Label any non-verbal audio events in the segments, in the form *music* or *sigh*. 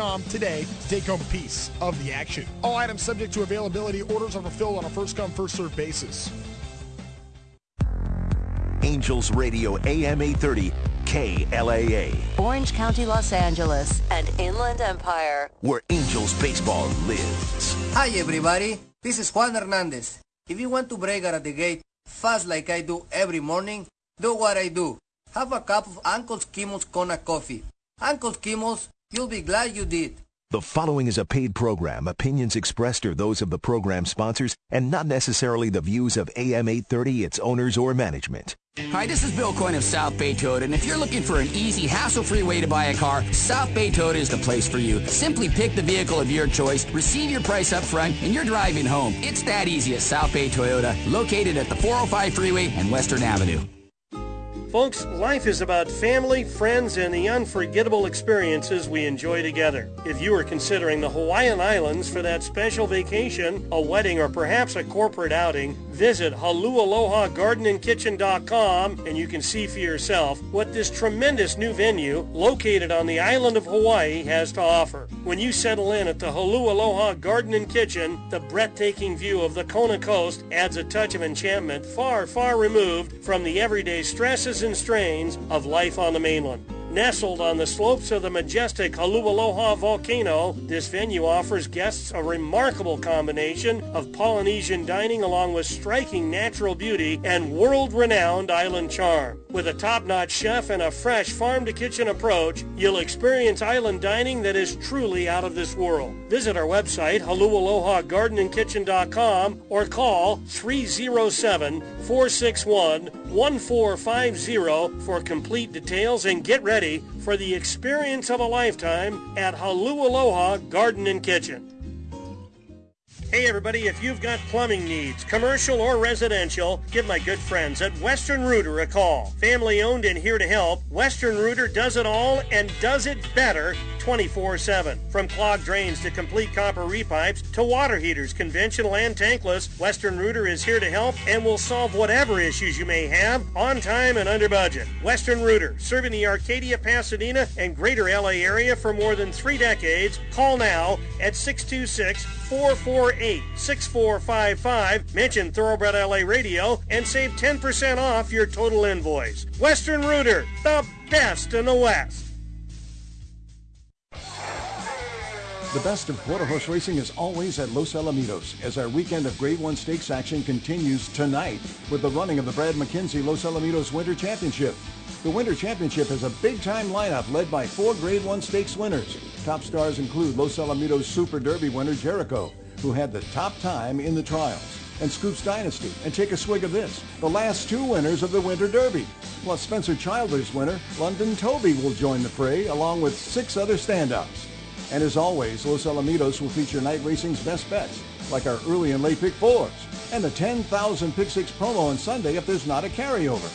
today to take home a piece of the action. All items subject to availability. Orders are fulfilled on a first come, first served basis. Angels Radio AM 830 KLAA. Orange County, Los Angeles, and Inland Empire. Where Angels baseball lives. Hi everybody, this is Juan Hernandez. If you want to break out of the gate fast like I do every morning, do what I do. Have a cup of Uncle Skimmel's Kona coffee. Uncle Skimmel's, you'll be glad you did. The following is a paid program. Opinions expressed are those of the program sponsors and not necessarily the views of AM 830, its owners, or management. Hi, this is Bill Coyne of South Bay Toyota, and if you're looking for an easy, hassle-free way to buy a car, South Bay Toyota is the place for you. Simply pick the vehicle of your choice, receive your price up front, and you're driving home. It's that easy at South Bay Toyota, located at the 405 freeway and Western Avenue. Folks, life is about family, friends, and the unforgettable experiences we enjoy together. If you are considering the Hawaiian Islands for that special vacation, a wedding, or perhaps a corporate outing, visit HaluAlohaGardenandKitchen.com and you can see for yourself what this tremendous new venue located on the island of Hawaii has to offer. When you settle in at the Halu Aloha Garden and Kitchen, the breathtaking view of the Kona coast adds a touch of enchantment far, far removed from the everyday stresses and strains of life on the mainland. Nestled on the slopes of the majestic Halualoha volcano, this venue offers guests a remarkable combination of Polynesian dining along with striking natural beauty and world-renowned island charm. With a top-notch chef and a fresh farm-to-kitchen approach, you'll experience island dining that is truly out of this world. Visit our website, halualohagardenandkitchen.com or call 307-461-1450 for complete details and get ready for the experience of a lifetime at Halu Aloha Garden and Kitchen. Hey everybody, if you've got plumbing needs, commercial or residential, give my good friends at Western Rooter a call. Family owned and here to help, Western Rooter does it all and does it better 24-7. From clogged drains to complete copper repipes to water heaters, conventional and tankless, Western Rooter is here to help and will solve whatever issues you may have on time and under budget. Western Rooter, serving the Arcadia, Pasadena, and greater LA area for more than three decades. Call now at 626 448 6455. Mention Thoroughbred LA Radio and save 10% off your total invoice. Western Rooter, the best in the West. The best of quarter horse racing is always at Los Alamitos as our weekend of Grade 1 stakes action continues tonight with the running of the Brad McKenzie Los Alamitos Winter Championship. The Winter Championship has a big-time lineup led by four Grade 1 stakes winners. Top stars include Los Alamitos Super Derby winner Jericho, who had the top time in the trials, and Scoops Dynasty. And take a swig of this, the last two winners of the Winter Derby. Plus Spencer Childers winner London Toby will join the fray along with six other standouts. And as always, Los Alamitos will feature night racing's best bets, like our early and late pick fours, and the 10,000 pick six promo on Sunday if there's not a carryover.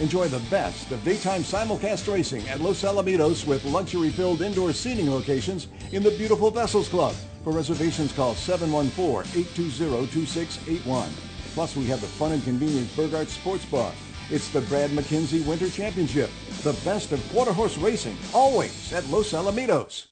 Enjoy the best of daytime simulcast racing at Los Alamitos with luxury-filled indoor seating locations in the beautiful Vessels Club. For reservations, call 714-820-2681. Plus, we have the fun and convenient Burgart Sports Bar. It's the Brad McKenzie Winter Championship. The best of quarter horse racing, always at Los Alamitos.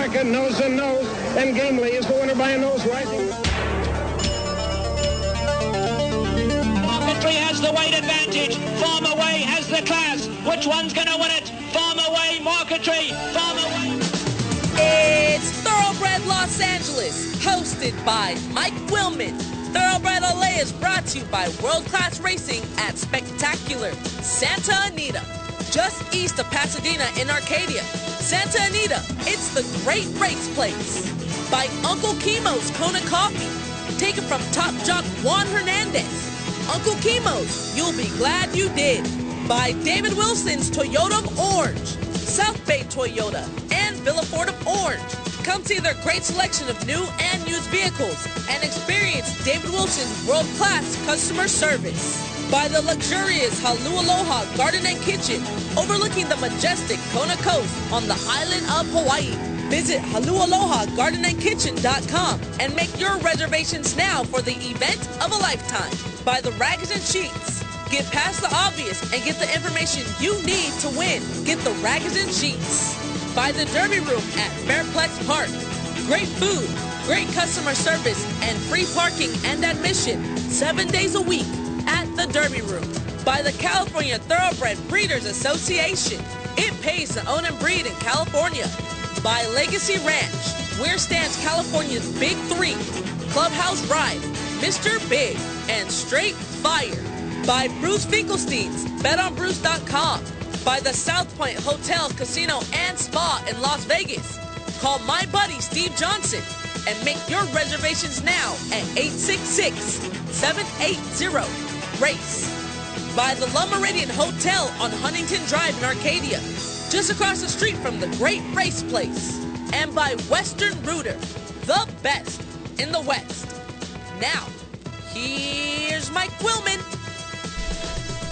America nose and nose, and Gamely is the winner by a nose rising. Marquetry has the weight advantage. Farma Way has the class. Which one's going to win it? Farma Way, Marquetry, Farma Way. It's Thoroughbred Los Angeles, hosted by Mike Willman. Thoroughbred LA is brought to you by World Class Racing at Spectacular Santa Anita, just east of Pasadena in Arcadia. Santa Anita, it's the great race place. By Uncle Chemo's Kona Coffee, taken from top jock Juan Hernandez. Uncle Chemo's, you'll be glad you did. By David Wilson's Toyota of Orange, South Bay Toyota, and Villa Ford of Orange. Come see their great selection of new and used vehicles and experience David Wilson's world-class customer service. By the luxurious Halu Aloha Garden and Kitchen, overlooking the majestic Kona Coast on the island of Hawaii. Visit halualohagardenandkitchen.com and make your reservations now for the event of a lifetime. By the Rags and Sheets. Get past the obvious and get the information you need to win. Get the Rags and Sheets. By the Derby Room at Fairplex Park. Great food, great customer service, and free parking and admission seven days a week at the Derby Room. By the California Thoroughbred Breeders Association. It pays to own and breed in California. By Legacy Ranch, where stands California's Big Three, Clubhouse Ride, Mr. Big, and Straight Fire. By Bruce Finkelstein's, betonbruce.com. By the South Point Hotel, Casino, and Spa in Las Vegas. Call my buddy Steve Johnson and make your reservations now at 866-780-RACE. By the La Meridian Hotel on Huntington Drive in Arcadia, just across the street from the Great Race Place. And by Western Rooter, the best in the West. Now, here's Mike Willman.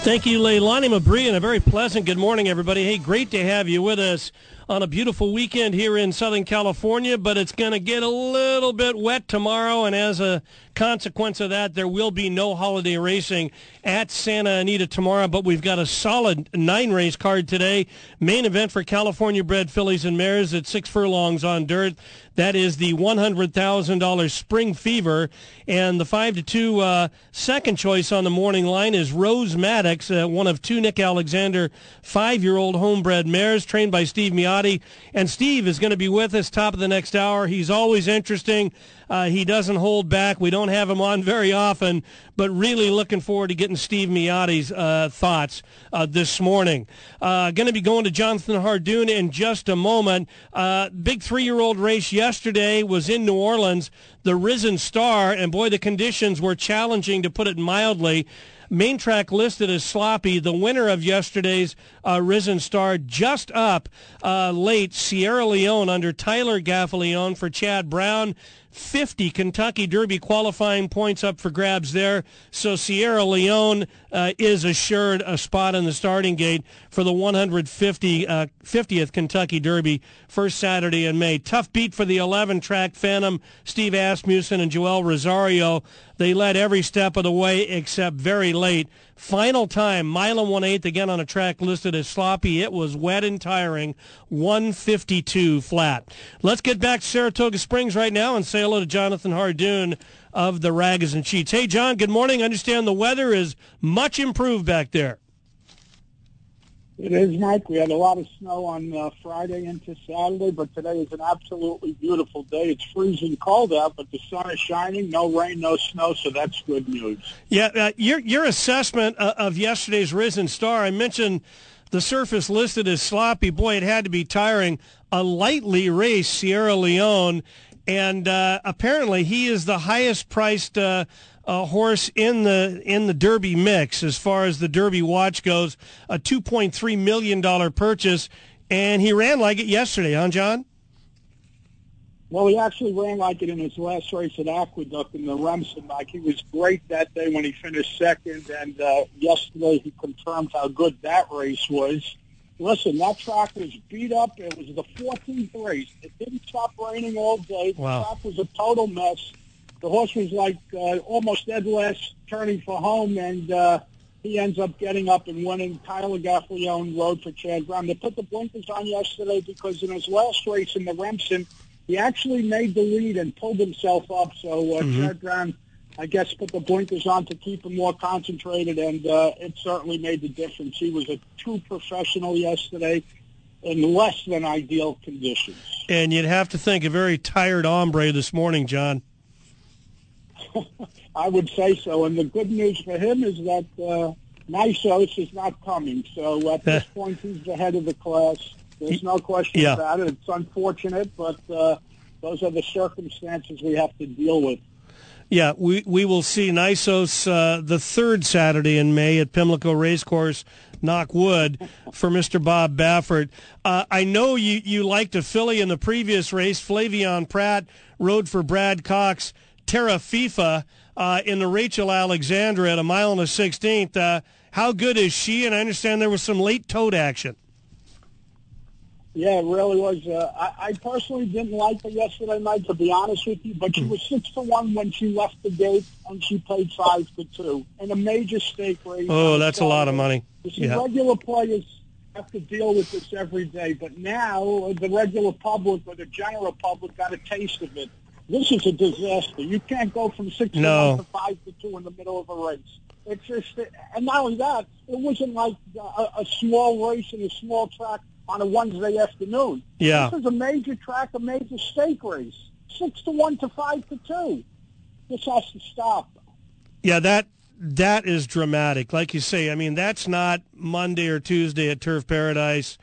Thank you, Leilani Mabry, and a very pleasant good morning, everybody. Hey, great to have you with us on a beautiful weekend here in Southern California, but it's going to get a little bit wet tomorrow, and as a consequence of that, there will be no holiday racing at Santa Anita tomorrow, but we've got a solid nine race card today. Main event for California bred fillies and mares at six furlongs on dirt. That is the $100,000 Spring Fever. And the 5 to 2 uh, second choice on the morning line is Rose Maddox, uh, one of two Nick Alexander five year old homebred mares trained by Steve Miyadi. And Steve is going to be with us top of the next hour. He's always interesting. Uh, he doesn't hold back. We don't have him on very often, but really looking forward to getting Steve Miyadi's uh, thoughts uh, this morning. Uh, going to be going to Jonathan Hardoon in just a moment. Uh, big three-year-old race yesterday was in New Orleans, the Risen Star, and boy, the conditions were challenging to put it mildly. Main track listed as sloppy. The winner of yesterday's uh, Risen Star just up uh, late, Sierra Leone under Tyler Gaffalione for Chad Brown. 50 Kentucky Derby qualifying points up for grabs there. So Sierra Leone uh, is assured a spot in the starting gate for the 150 uh, 50th Kentucky Derby first Saturday in May. Tough beat for the 11 track Phantom, Steve Asmussen and Joel Rosario. They led every step of the way except very late. Final time, mile and one eighth again on a track listed as sloppy. It was wet and tiring. 152 flat. Let's get back to Saratoga Springs right now and say hello to Jonathan Hardoon of the Rags and Sheets. Hey, John, good morning. I understand the weather is much improved back there. It is, Mike. We had a lot of snow on uh, Friday into Saturday, but today is an absolutely beautiful day. It's freezing cold out, but the sun is shining. No rain, no snow, so that's good news. Yeah, uh, your your assessment uh, of yesterday's Risen Star. I mentioned the surface listed as sloppy. Boy, it had to be tiring. A lightly raced Sierra Leone, and uh, apparently he is the highest priced uh, uh, horse in the in the Derby mix as far as the Derby watch goes. A two point three million dollar purchase, and he ran like it yesterday, huh, John? Well, he actually ran like it in his last race at Aqueduct in the Remsen. Like he was great that day when he finished second, and uh, yesterday he confirmed how good that race was. Listen, that track was beat up. It was the 14th race. It didn't stop raining all day. The Wow. track was a total mess. The horse was like uh, almost dead last, turning for home, and uh, he ends up getting up and winning. Tyler Gaffalione rode for Chad Brown. They put the blinkers on yesterday because in his last race in the Remsen, he actually made the lead and pulled himself up. So uh, Mhm. Jared Brown, I guess, put the blinkers on to keep him more concentrated, and uh, it certainly made the difference. He was a true professional yesterday in less than ideal conditions. And you'd have to think a very tired hombre this morning, John. *laughs* I would say so. And the good news for him is that uh, Nysos is not coming. So at this *laughs* point, he's the head of the class. There's no question Yeah. about it. It's unfortunate, but uh, those are the circumstances we have to deal with. Yeah, we, we will see Nysos uh, the third Saturday in May at Pimlico Racecourse, knock wood, for Mr. Bob Baffert. Uh, I know you, you liked a filly in the previous race. Flavien Prat rode for Brad Cox, Tarifa uh, in the Rachel Alexandra at a mile and a sixteenth. Uh, how good is she? And I understand there was some late tote action. Yeah, it really was. Uh, I, I personally didn't like her yesterday night, to be honest with you, but she was six to one when she left the gate, and she played five to two in a major stake race. Oh, that's a lot of money. You see, Yeah. regular players have to deal with this every day, but now the regular public or the general public got a taste of it. This is a disaster. You can't go from six to No. one to five to two in the middle of a race. It's just, and not only that, it wasn't like a, a small race in a small track on a Wednesday afternoon. Yeah. This is a major track, a major stake race. Six to one to five to two. This has to stop. Yeah, that that is dramatic. Like you say, I mean, that's not Monday or Tuesday at Turf Paradise.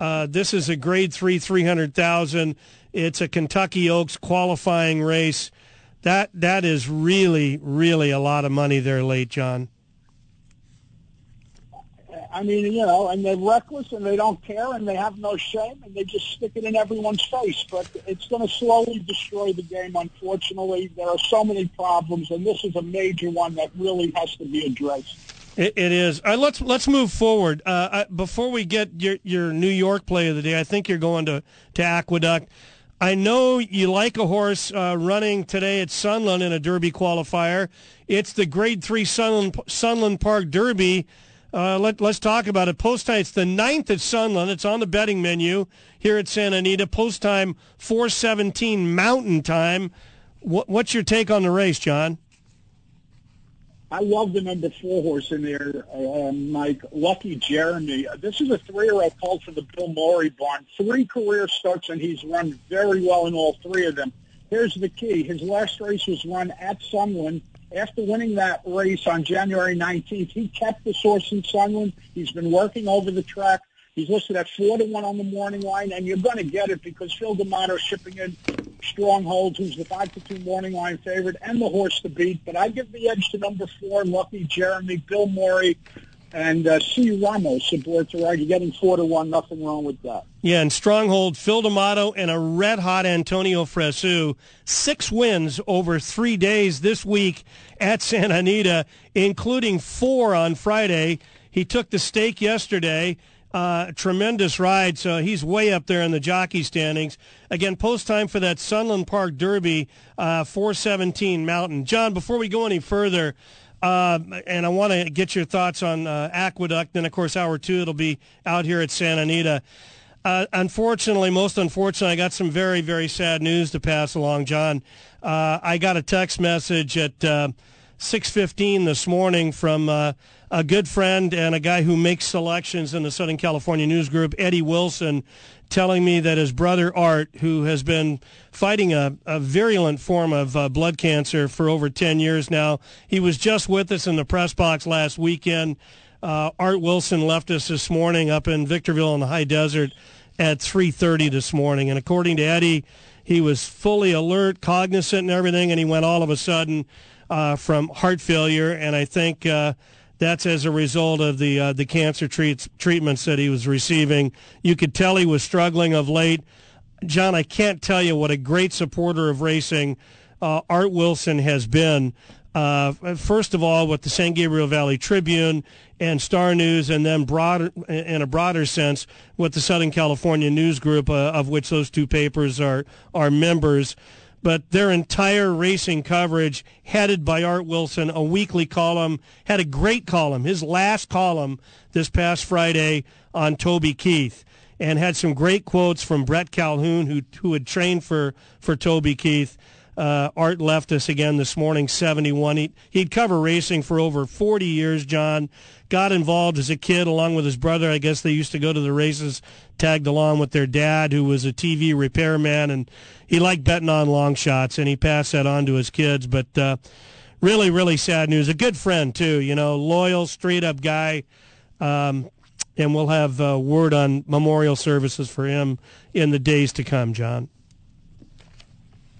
Uh, this is a Grade Three, three hundred thousand. It's a Kentucky Oaks qualifying race. That that is really, really a lot of money there, late John. I mean, you know, and they're reckless and they don't care and they have no shame and they just stick it in everyone's face. But it's going to slowly destroy the game, unfortunately. There are so many problems, and this is a major one that really has to be addressed. It, it is. Right, let's let's move forward. Uh, I, before we get your your New York play of the day, I think you're going to to Aqueduct. I know you like a horse uh, running today at Sunland in a Derby qualifier. It's the Grade Three Sunland Sunland Park Derby. Uh, let, let's talk about it. Post time, it's the ninth at Sunland. It's on the betting menu here at Santa Anita. Post time, 417 Mountain Time. What, what's your take on the race, John? I love the number four horse in there, uh, Mike. Lucky Jeremy. This is a three-year-old called for the Bill Murray barn. Three career starts, and he's run very well in all three of them. Here's the key. His last race was run at Sunland. After winning that race on January 19th, he kept the source in Sunland. He's been working over the track. He's listed at four to one on the morning line, and you're going to get it because Phil D'Amato is shipping in Stronghold, who's the five to two morning line favorite, and the horse to beat. But I give the edge to number four, Lucky Jeremy, Bill Murray, and uh, C. Ramos aboard to ride. You're getting four to one. Nothing wrong with that. Yeah, and Stronghold, Phil D'Amato, and a red-hot Antonio Fresu. Six wins over three days this week at Santa Anita, including four on Friday. He took the stake yesterday. Uh, tremendous ride, so he's way up there in the jockey standings. Again, post time for that Sunland Park Derby, uh, 417 Mountain. John, before we go any further, uh, and I want to get your thoughts on uh, Aqueduct. Then, of course, hour two, it'll be out here at Santa Anita. Uh, unfortunately, most unfortunately, I got some very, very sad news to pass along, John. Uh, I got a text message at uh, 6.15 this morning from a good friend and a guy who makes selections in the Southern California News Group, Eddie Wilson, telling me that his brother Art, who has been fighting a, a virulent form of uh, blood cancer for over 10 years now, he was just with us in the press box last weekend. Uh, Art Wilson left us this morning up in Victorville in the high desert at 3.30 this morning. And according to Eddie, he was fully alert, cognizant and everything, and he went all of a sudden uh, from heart failure. And I think uh, that's as a result of the uh, the cancer treats, treatments that he was receiving. You could tell he was struggling of late. John, I can't tell you what a great supporter of racing uh, Art Wilson has been. Uh, first of all, with the San Gabriel Valley Tribune and Star News, and then broader, in a broader sense, with the Southern California News Group, uh, of which those two papers are are members. But their entire racing coverage, headed by Art Wilson, a weekly column, had a great column. His last column this past Friday on Toby Keith. and had some great quotes from Bret Calhoun, who who had trained for for Toby Keith. Uh, Art left us again this morning, 71. He, he'd cover racing for over 40 years, John. Got involved as a kid along with his brother. I guess they used to go to the races, tagged along with their dad, who was a TV repairman, and he liked betting on long shots, and he passed that on to his kids. But uh, really, really sad news. A good friend, too, you know, loyal, straight up guy. Um, and we'll have uh, word on memorial services for him in the days to come, John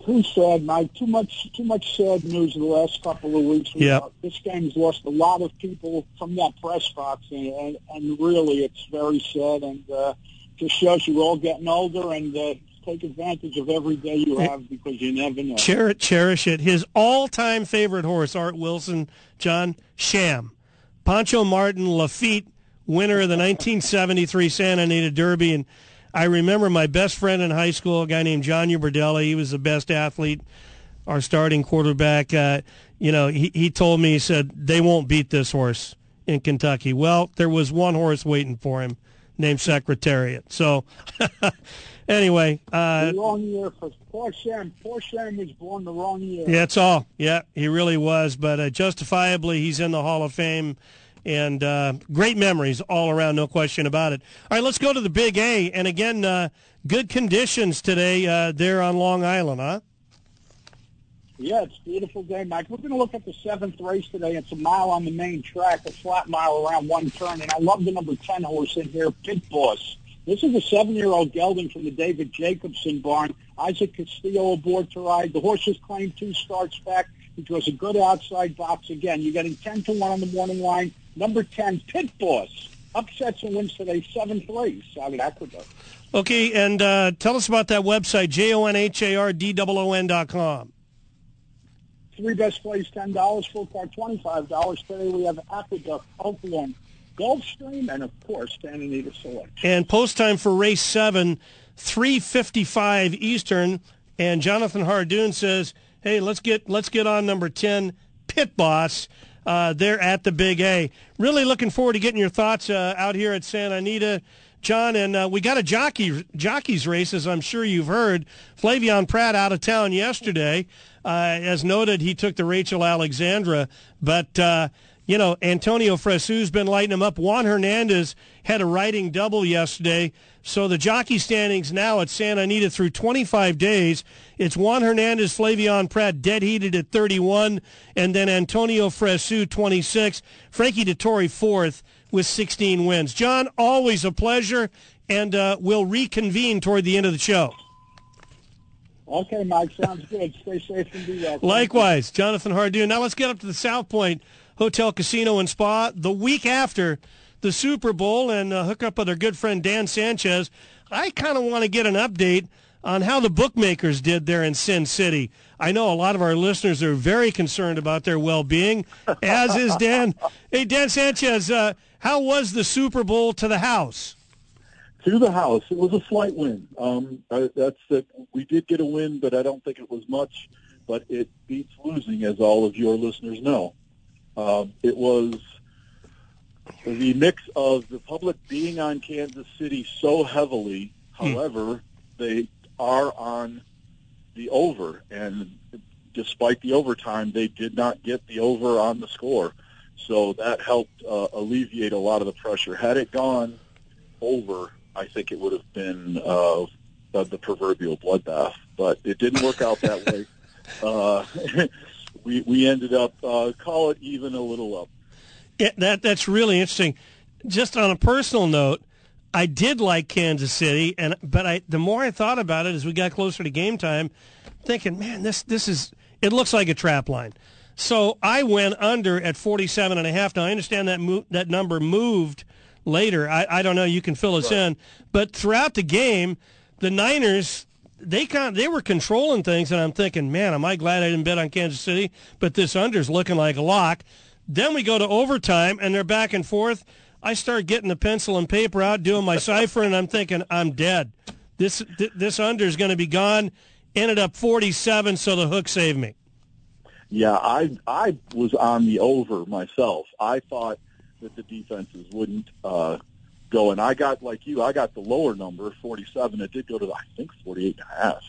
too sad, Mike. Too much, too much sad news in the last couple of weeks. Yeah, this game's lost a lot of people from that press box, and, and, and really, it's very sad. And uh, just shows you we're all getting older, and uh, take advantage of every day you have because you never know. Cherish, cherish it. His all-time favorite horse, Art Wilson, John Sham, Pancho Martin Lafitte, winner of the 1973 Santa Anita Derby, and I remember my best friend in high school, a guy named John Uberdella. He was the best athlete, our starting quarterback. Uh, you know, he, he told me, he said, they won't beat this horse in Kentucky. Well, there was one horse waiting for him named Secretariat. So, *laughs* anyway. Uh, the wrong year for poor Sam. Poor Sam was born the wrong year. Yeah, that's all. Yeah, he really was. But uh, justifiably, he's in the Hall of Fame and uh, great memories all around, no question about it. All right, let's go to the Big A, and again, uh, good conditions today uh, there on Long Island, huh? Yeah, it's a beautiful day, Mike. We're going to look at the seventh race today. It's a mile on the main track, a flat mile around one turn, and I love the number 10 horse in here, Pit Boss. This is a seven-year-old gelding from the David Jacobson barn. Isaac Castillo aboard to ride. The horse has claimed two starts back, which was a good outside box. Again, you're getting 10 to 1 on the morning line. Number 10, Pit Boss. Upsets and wins today, seventh race out at Aqueduct. Okay, and uh, tell us about that website, J-O-N-H-A-R-D-O-O-N dot com. Three best plays, $10. Full car, $25. Today we have Aqueduct, Oaklawn, Gulfstream, and, of course, Santa Anita Select. And post time for race seven, 355 Eastern. And Jonathan Hardoon says, hey, let's get, let's get on number 10, Pit Boss uh, there at the Big A. Really looking forward to getting your thoughts uh, out here at Santa Anita. John, and uh, we got a jockey jockeys race, as I'm sure you've heard. Flavien Prat out of town yesterday. Uh, as noted, he took the Rachel Alexandra, but uh, you know Antonio Fresu's been lighting him up. Juan Hernandez had a riding double yesterday. So the jockey standings now at Santa Anita through 25 days. It's Juan Hernandez, Flavien Prat dead heated at 31, and then Antonio Fresu 26, Frankie Dettori fourth with 16 wins. John, always a pleasure, and uh, we'll reconvene toward the end of the show. Okay, Mike, sounds good. Stay safe and be well. Likewise, Jonathan Hardoon. Now let's get up to the South Point Hotel, Casino, and Spa the week after the Super Bowl and uh, hook up with our good friend Dan Sanchez. I kind of want to get an update on how the bookmakers did there in Sin City. I know a lot of our listeners are very concerned about their well-being, as is Dan. *laughs* Hey, Dan Sanchez, uh, how was the Super Bowl to the house? To the house, it was a slight win. Um, that's that. We did get a win, but I don't think it was much. But it beats losing, as all of your listeners know. Um, it was the mix of the public being on Kansas City so heavily. Hmm. However, they are on the over, and despite the overtime, they did not get the over on the score. So that helped uh, alleviate a lot of the pressure. Had it gone over, I think it would have been uh, the proverbial bloodbath. But it didn't work out that way. *laughs* Uh, we we ended up uh, call it even a little up. Yeah, that that's really interesting. Just on a personal note, I did like Kansas City, and but I the more I thought about it as we got closer to game time, thinking, man, this this is it looks like a trap line. So I went under at 47 and a half. Now I understand that mo- that number moved later. I, I don't know. You can fill us right. in. But throughout the game, the Niners they kind they were controlling things, and I'm thinking, man, am I glad I didn't bet on Kansas City? But this under's looking like a lock. Then we go to overtime, and they're back and forth. I start getting the pencil and paper out, doing my cipher, and I'm thinking, I'm dead. This th- this under is going to be gone. Ended up 47, so the hook saved me. Yeah, I I was on the over myself. I thought that the defenses wouldn't uh, go. And I got like you, I got the lower number, 47. It did go to I think 48 and a half.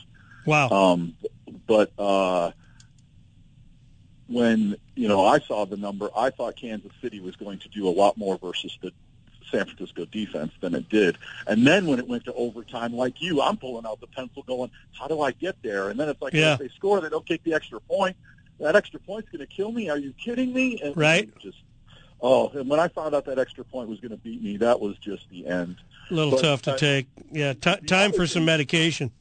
Wow. Um, but uh, when you know I saw the number, I thought Kansas City was going to do a lot more versus the San Francisco defense than it did. And then when it went to overtime, like you, I'm pulling out the pencil, going, "How do I get there?" And then it's like, Yeah. if they score, they don't kick the extra point. That extra point's going to kill me. Are you kidding me? And Right. Just oh, and when I found out that extra point was going to beat me, that was just the end. A little But, tough to uh, take. Yeah, t- time for some medication.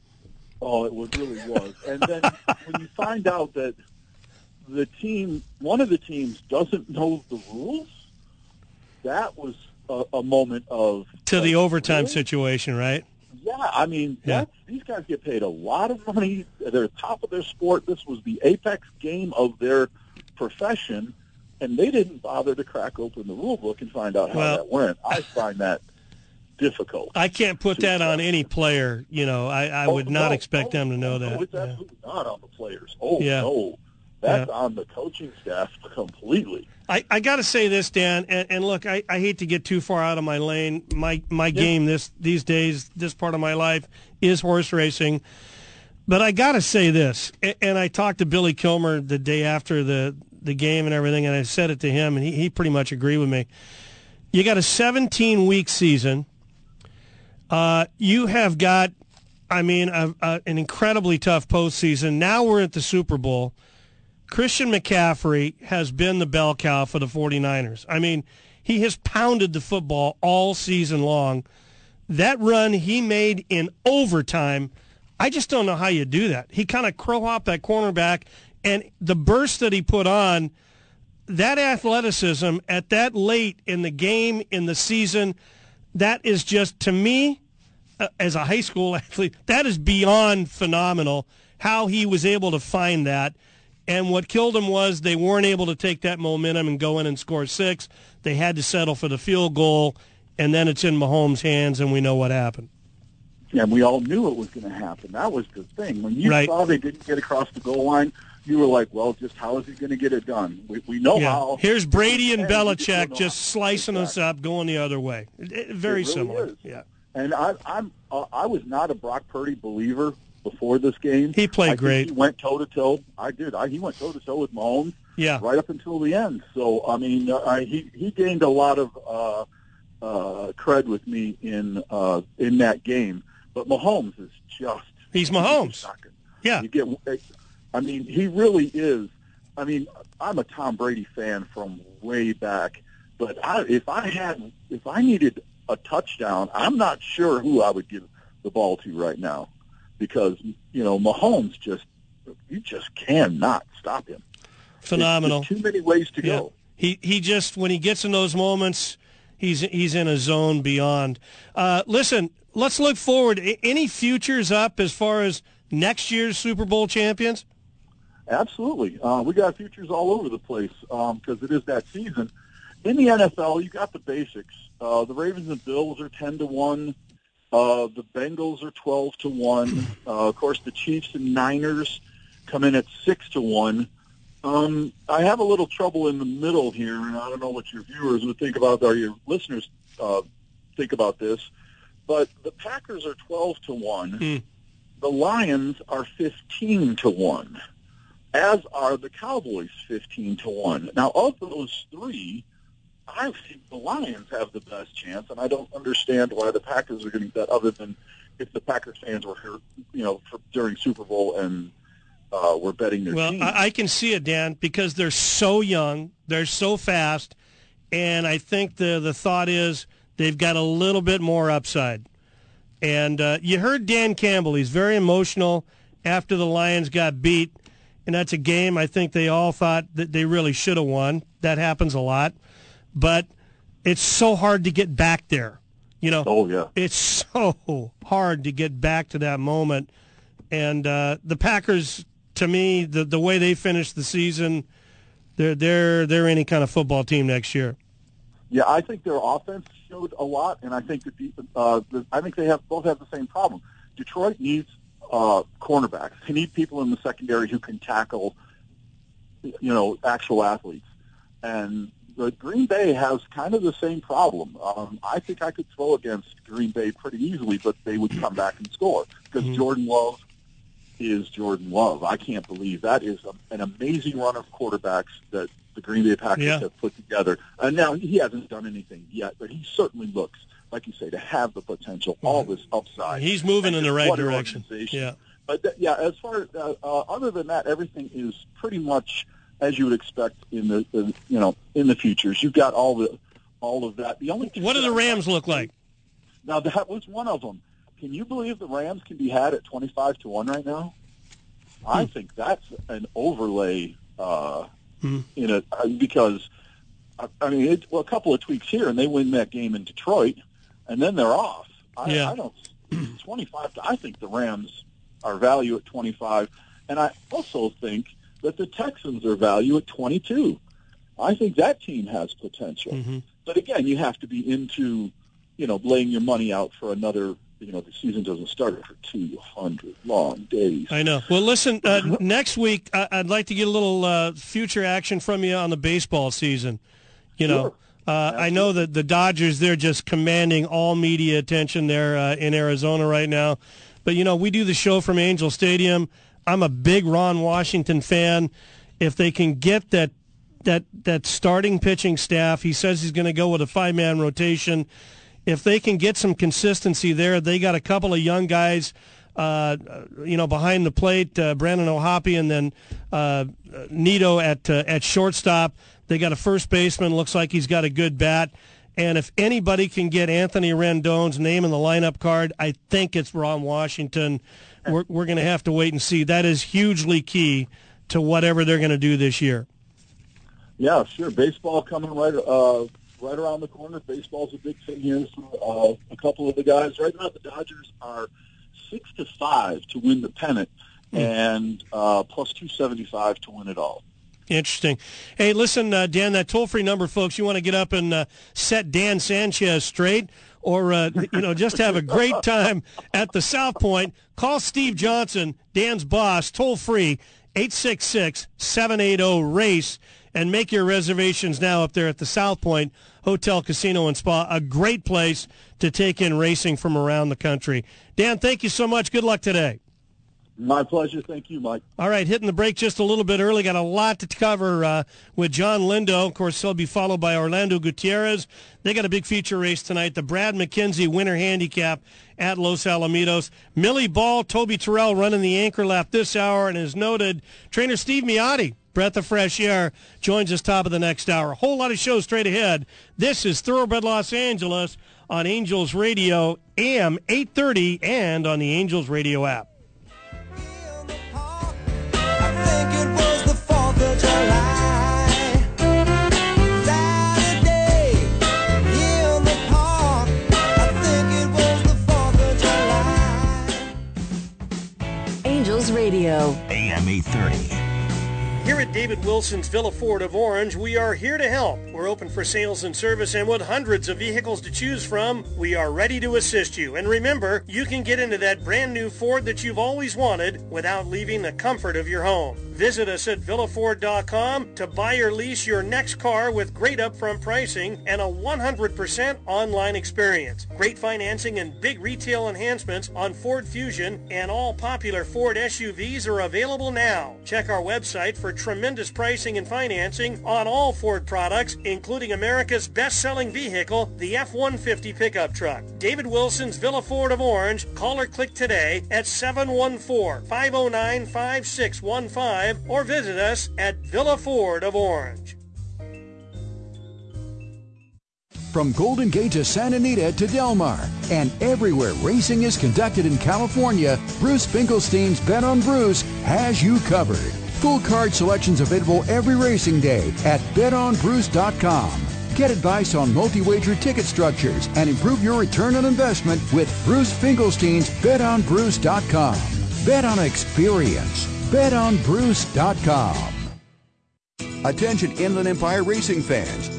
Oh, it was really was. And then *laughs* when you find out that the team, one of the teams, doesn't know the rules, that was a, a moment of To the like, overtime really? situation, right? Yeah, I mean, Yeah. these guys get paid a lot of money. They're top of their sport. This was the apex game of their profession, and they didn't bother to crack open the rule book and find out how Well- that went. I find that difficult. I can't put that on any player. You know, I, I Oh, would not no. expect them to know oh, No, that. it's Yeah. absolutely not on the players. Oh Yeah. no, that's on the coaching staff completely. I, I got to say this, Dan, and, and look, I, I hate to get too far out of my lane. My my game this these days, this part of my life is horse racing. But I got to say this, and, and I talked to Billy Kilmer the day after the the game and everything, and I said it to him, and he, he pretty much agreed with me. You got a 17 week season. Uh, you have got, I mean, a, a, an incredibly tough postseason. Now we're at the Super Bowl. Christian McCaffrey has been the bell cow for the 49ers. I mean, he has pounded the football all season long. That run he made in overtime, I just don't know how you do that. He kind of crow hopped that cornerback, and the burst that he put on, that athleticism at that late in the game, in the season, that is just, to me, uh, as a high school *laughs* athlete, that is beyond phenomenal how he was able to find that. And what killed him was they weren't able to take that momentum and go in and score six. They had to settle for the field goal, and then it's in Mahomes' hands, and we know what happened. And we all knew it was going to happen. That was the thing. When you Right. saw they didn't get across the goal line, you were like, "Well, just how is he going to get it done?" We, we know Yeah. how. Here's Brady and Belichick just slicing us up, going the other way. It- it- very It really similar. is. Yeah. And I, I'm uh, I was not a Brock Purdy believer before this game. He played I great. He went toe to toe. I did. I, he went toe to toe with Mahomes. Yeah. Right up until the end. So I mean, uh, I, he he gained a lot of uh, uh, cred with me in uh, in that game. But Mahomes is just He's Mahomes. Yeah. You get. I mean, he really is. I mean, I'm a Tom Brady fan from way back, but I, if I had, if I needed a touchdown, I'm not sure who I would give the ball to right now, because you know Mahomes just, you just cannot stop him. Phenomenal. There's too many ways to Yeah. go. He he just when he gets in those moments, he's he's in a zone beyond. Uh, listen, let's look forward. Any futures up as far as next year's Super Bowl champions? Absolutely. Uh, we got futures all over the place because it is that season. In the NFL, you got the basics. Uh, the Ravens and Bills are 10 to 1. Uh, the Bengals are 12 to 1. Uh, of course, the Chiefs and Niners come in at 6 to 1. Um, I have a little trouble in the middle here, and I don't know what your viewers would think about, or your listeners uh, think about this, but the Packers are 12 to 1. The Lions are 15 to 1 as are the Cowboys 15 to 1. Now, of those three, I think the Lions have the best chance, and I don't understand why the Packers are getting that other than if the Packers fans were here, you know, for, during Super Bowl and uh, were betting their Well, team. I, I can see it, Dan, because they're so young, they're so fast, and I think the the thought is they've got a little bit more upside. And uh, you heard Dan Campbell; he's very emotional after the Lions got beat, and that's a game I think they all thought that they really should have won. That happens a lot, but it's so hard to get back there. You know, oh yeah, it's so hard to get back to that moment. And uh, the Packers, to me, the the way they finished the season, they're they're they're any kind of football team next year. Yeah, I think their offense showed a lot, and I think that the, uh, the, I think they have both have the same problem. Detroit needs uh, cornerbacks. They need people in the secondary who can tackle, you know, actual athletes. And but Green Bay has kind of the same problem. Um, I think I could throw against Green Bay pretty easily, but they would come back and score because Mm-hmm. Jordan Love is Jordan Love. I can't believe that is a, an amazing run of quarterbacks that the Green Bay Packers Yeah. have put together. And now he hasn't done anything yet, but he certainly looks, like you say, to have the potential, all this upside. He's moving in the right direction. Yeah. But th- yeah, as far as uh, uh, other than that, everything is pretty much as you would expect in the, the you know in the futures. You've got all the all of that. The only What do the Rams look like? now that was one of them. Can you believe the Rams can be had at twenty five to one right now? I Hmm. think that's an overlay uh, Hmm. in it uh, because I, I mean it, well, a couple of tweaks here and they win that game in Detroit, and then they're off. I, Yeah. I don't *clears throat* twenty five. I think the Rams are value at twenty five, and I also think that the Texans are value at twenty two. I think that team has potential. Mm-hmm. But again, you have to be into, you know, laying your money out for another. You know, the season doesn't start for two hundred long days. I know. Well, listen, uh, next week I- I'd like to get a little uh, future action from you on the baseball season. You know, uh, I know that the Dodgers they're just commanding all media attention there uh, in Arizona right now. But you know, we do the show from Angel Stadium. I'm a big Ron Washington fan. If they can get that that that starting pitching staff, he says he's going to go with a five man rotation. If they can get some consistency there, they got a couple of young guys, uh, you know, behind the plate, uh, Brandon O'Hoppe and then uh, Neto at uh, at shortstop. They got a first baseman. Looks like he's got a good bat. And if anybody can get Anthony Rendon's name in the lineup card, I think it's Ron Washington. We're, we're going to have to wait and see. That is hugely key to whatever they're going to do this year. Yeah, sure. Baseball coming right uh, right around the corner. Baseball's a big thing here for uh, a couple of the guys. Right now, the Dodgers are six to five to win the pennant, and uh, plus two seventy five to win it all. Interesting. Hey, listen, uh, Dan, that toll-free number, folks, you want to get up and uh, set Dan Sanchez straight or, uh, you know, just have a great *laughs* time at the South Point, call Steve Johnson, Dan's boss, toll-free, 866-780-RACE, and make your reservations now up there at the South Point Hotel, Casino, and Spa. A great place to take in racing from around the country. Dan, thank you so much. Good luck today. My pleasure. Thank you, Mike. All right, hitting the break just a little bit early. Got a lot to cover uh, with John Lindo. Of course, he'll be followed by Orlando Gutierrez. They got a big feature race tonight, the Brad McKenzie Winter Handicap at Los Alamitos. Millie Ball, Toby Terrell running the anchor lap this hour, and as noted, trainer Steve Miyadi, breath of fresh air, joins us top of the next hour. A whole lot of shows straight ahead. This is Thoroughbred Los Angeles on Angels Radio, AM 830, and on the Angels Radio app. Angels Radio. AM 830. Here at David Wilson's Villa Ford of Orange, we are here to help. We're open for sales and service, and with hundreds of vehicles to choose from, we are ready to assist you. And remember, you can get into that brand new Ford that you've always wanted without leaving the comfort of your home. Visit us at villaford.com to buy or lease your next car with great upfront pricing and a 100% online experience. Great financing and big retail enhancements on Ford Fusion and all popular Ford SUVs are available now. Check our website for tremendous pricing and financing on all Ford products, including America's best-selling vehicle, the F-150 pickup truck. David Wilson's Villa Ford of Orange. Call or click today at 714-509-5615 or visit us at Villa Ford of Orange. From Golden Gate to Santa Anita to Del Mar and everywhere racing is conducted in California, Bruce Finkelstein's Bet on Bruce has you covered. Full card selections available every racing day at betonbruce.com. Get advice on multi-wager ticket structures and improve your return on investment with Bruce Finkelstein's betonbruce.com. Bet on experience. betonbruce.com. Attention Inland Empire racing fans.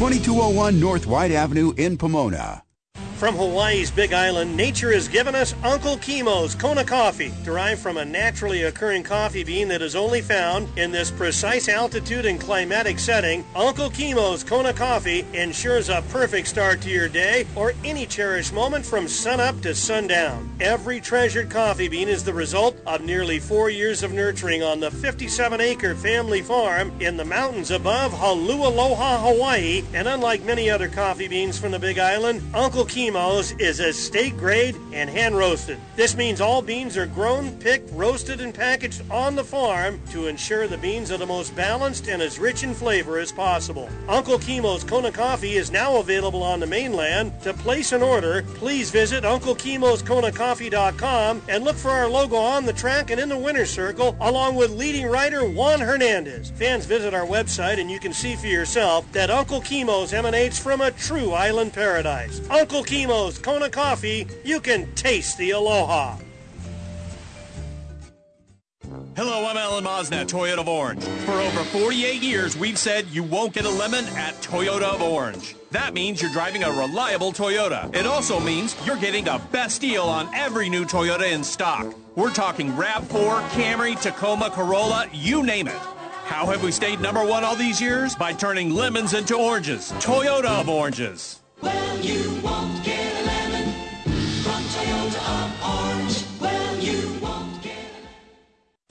2201 North White Avenue in Pomona. From Hawaii's Big Island, nature has given us Uncle Kimo's Kona coffee, derived from a naturally occurring coffee bean that is only found in this precise altitude and climatic setting. Uncle Kimo's Kona coffee ensures a perfect start to your day or any cherished moment from sunup to sundown. Every treasured coffee bean is the result of nearly four years of nurturing on the 57-acre family farm in the mountains above Holualoha, Hawaii. And unlike many other coffee beans from the Big Island, Uncle Kimo Eskimos is estate grade and hand roasted. This means all beans are grown, picked, roasted, and packaged on the farm to ensure the beans are the most balanced and as rich in flavor as possible. Uncle Kimo's Kona Coffee is now available on the mainland. To place an order, please visit UncleKimosKonaCoffee.com and look for our logo on the track and in the winner's circle, along with leading writer Juan Hernandez. Fans visit our website and you can see for yourself that Uncle Kimo's emanates from a true island paradise. Uncle Kimo's Eskimos Kona Coffee, you can taste the aloha. Hello, I'm Alan Mosnett, Toyota of Orange. For over 48 years, we've said you won't get a lemon at Toyota of Orange. That means you're driving a reliable Toyota. It also means you're getting a best deal on every new Toyota in stock. We're talking RAV4, Camry, Tacoma, Corolla, you name it. How have we stayed number one all these years? By turning lemons into oranges. Toyota of Oranges. Well,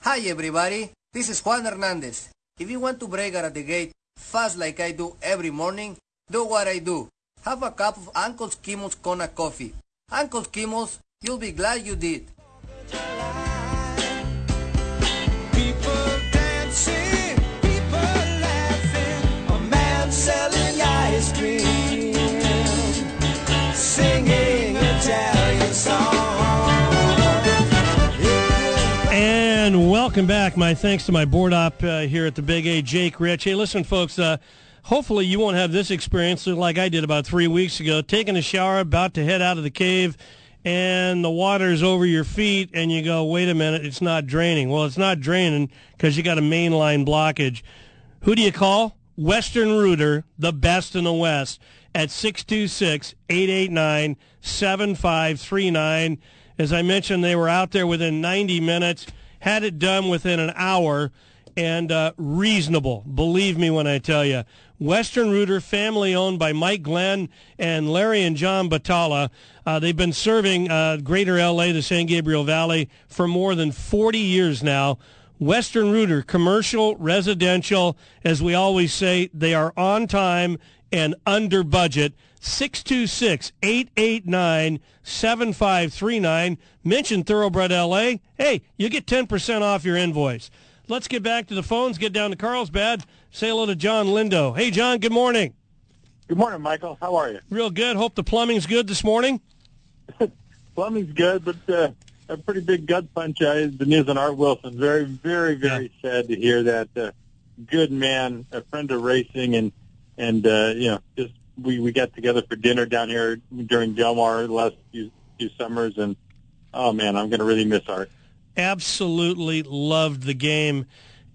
Hi, everybody. This is Juan Hernandez. If you want to break out of the gate fast like I do every morning, do what I do. Have a cup of Uncle Kimo's Kona coffee. Uncle Kimo's, you'll be glad you did. Welcome back. My thanks to my board op uh, here at the Big A, Jake Rich. Hey, listen, folks. Uh, hopefully, you won't have this experience like I did about three weeks ago. Taking a shower, about to head out of the cave, and the water's over your feet, and you go, "Wait a minute, it's not draining." Well, it's not draining because you got a mainline blockage. Who do you call? Western Rooter, the best in the West, at 626 889 7539. As I mentioned, they were out there within 90 minutes, had it done within an hour, and uh, reasonable. Believe me when I tell you. Western Rooter, family owned by Mike Glenn and Larry and John Batala. Uh, they've been serving uh, Greater LA, the San Gabriel Valley, for more than 40 years now. Western Rooter, commercial, residential, as we always say, they are on time and under budget. 626 889 7539. Mention Thoroughbred LA. Hey, you get 10% off your invoice. Let's get back to the phones, get down to Carlsbad, say hello to John Lindo. Hey, John, good morning. Good morning, Michael. How are you? Real good. Hope the plumbing's good this morning. *laughs* Plumbing's good, but uh, a pretty big gut punch uh, is the news on Art Wilson. Very, very, very yeah. sad to hear that. Uh, good man, a friend of racing, and and uh, you know, just we we got together for dinner down here during Del Mar the last few few summers, and oh man, I'm going to really miss Art. Absolutely loved the game.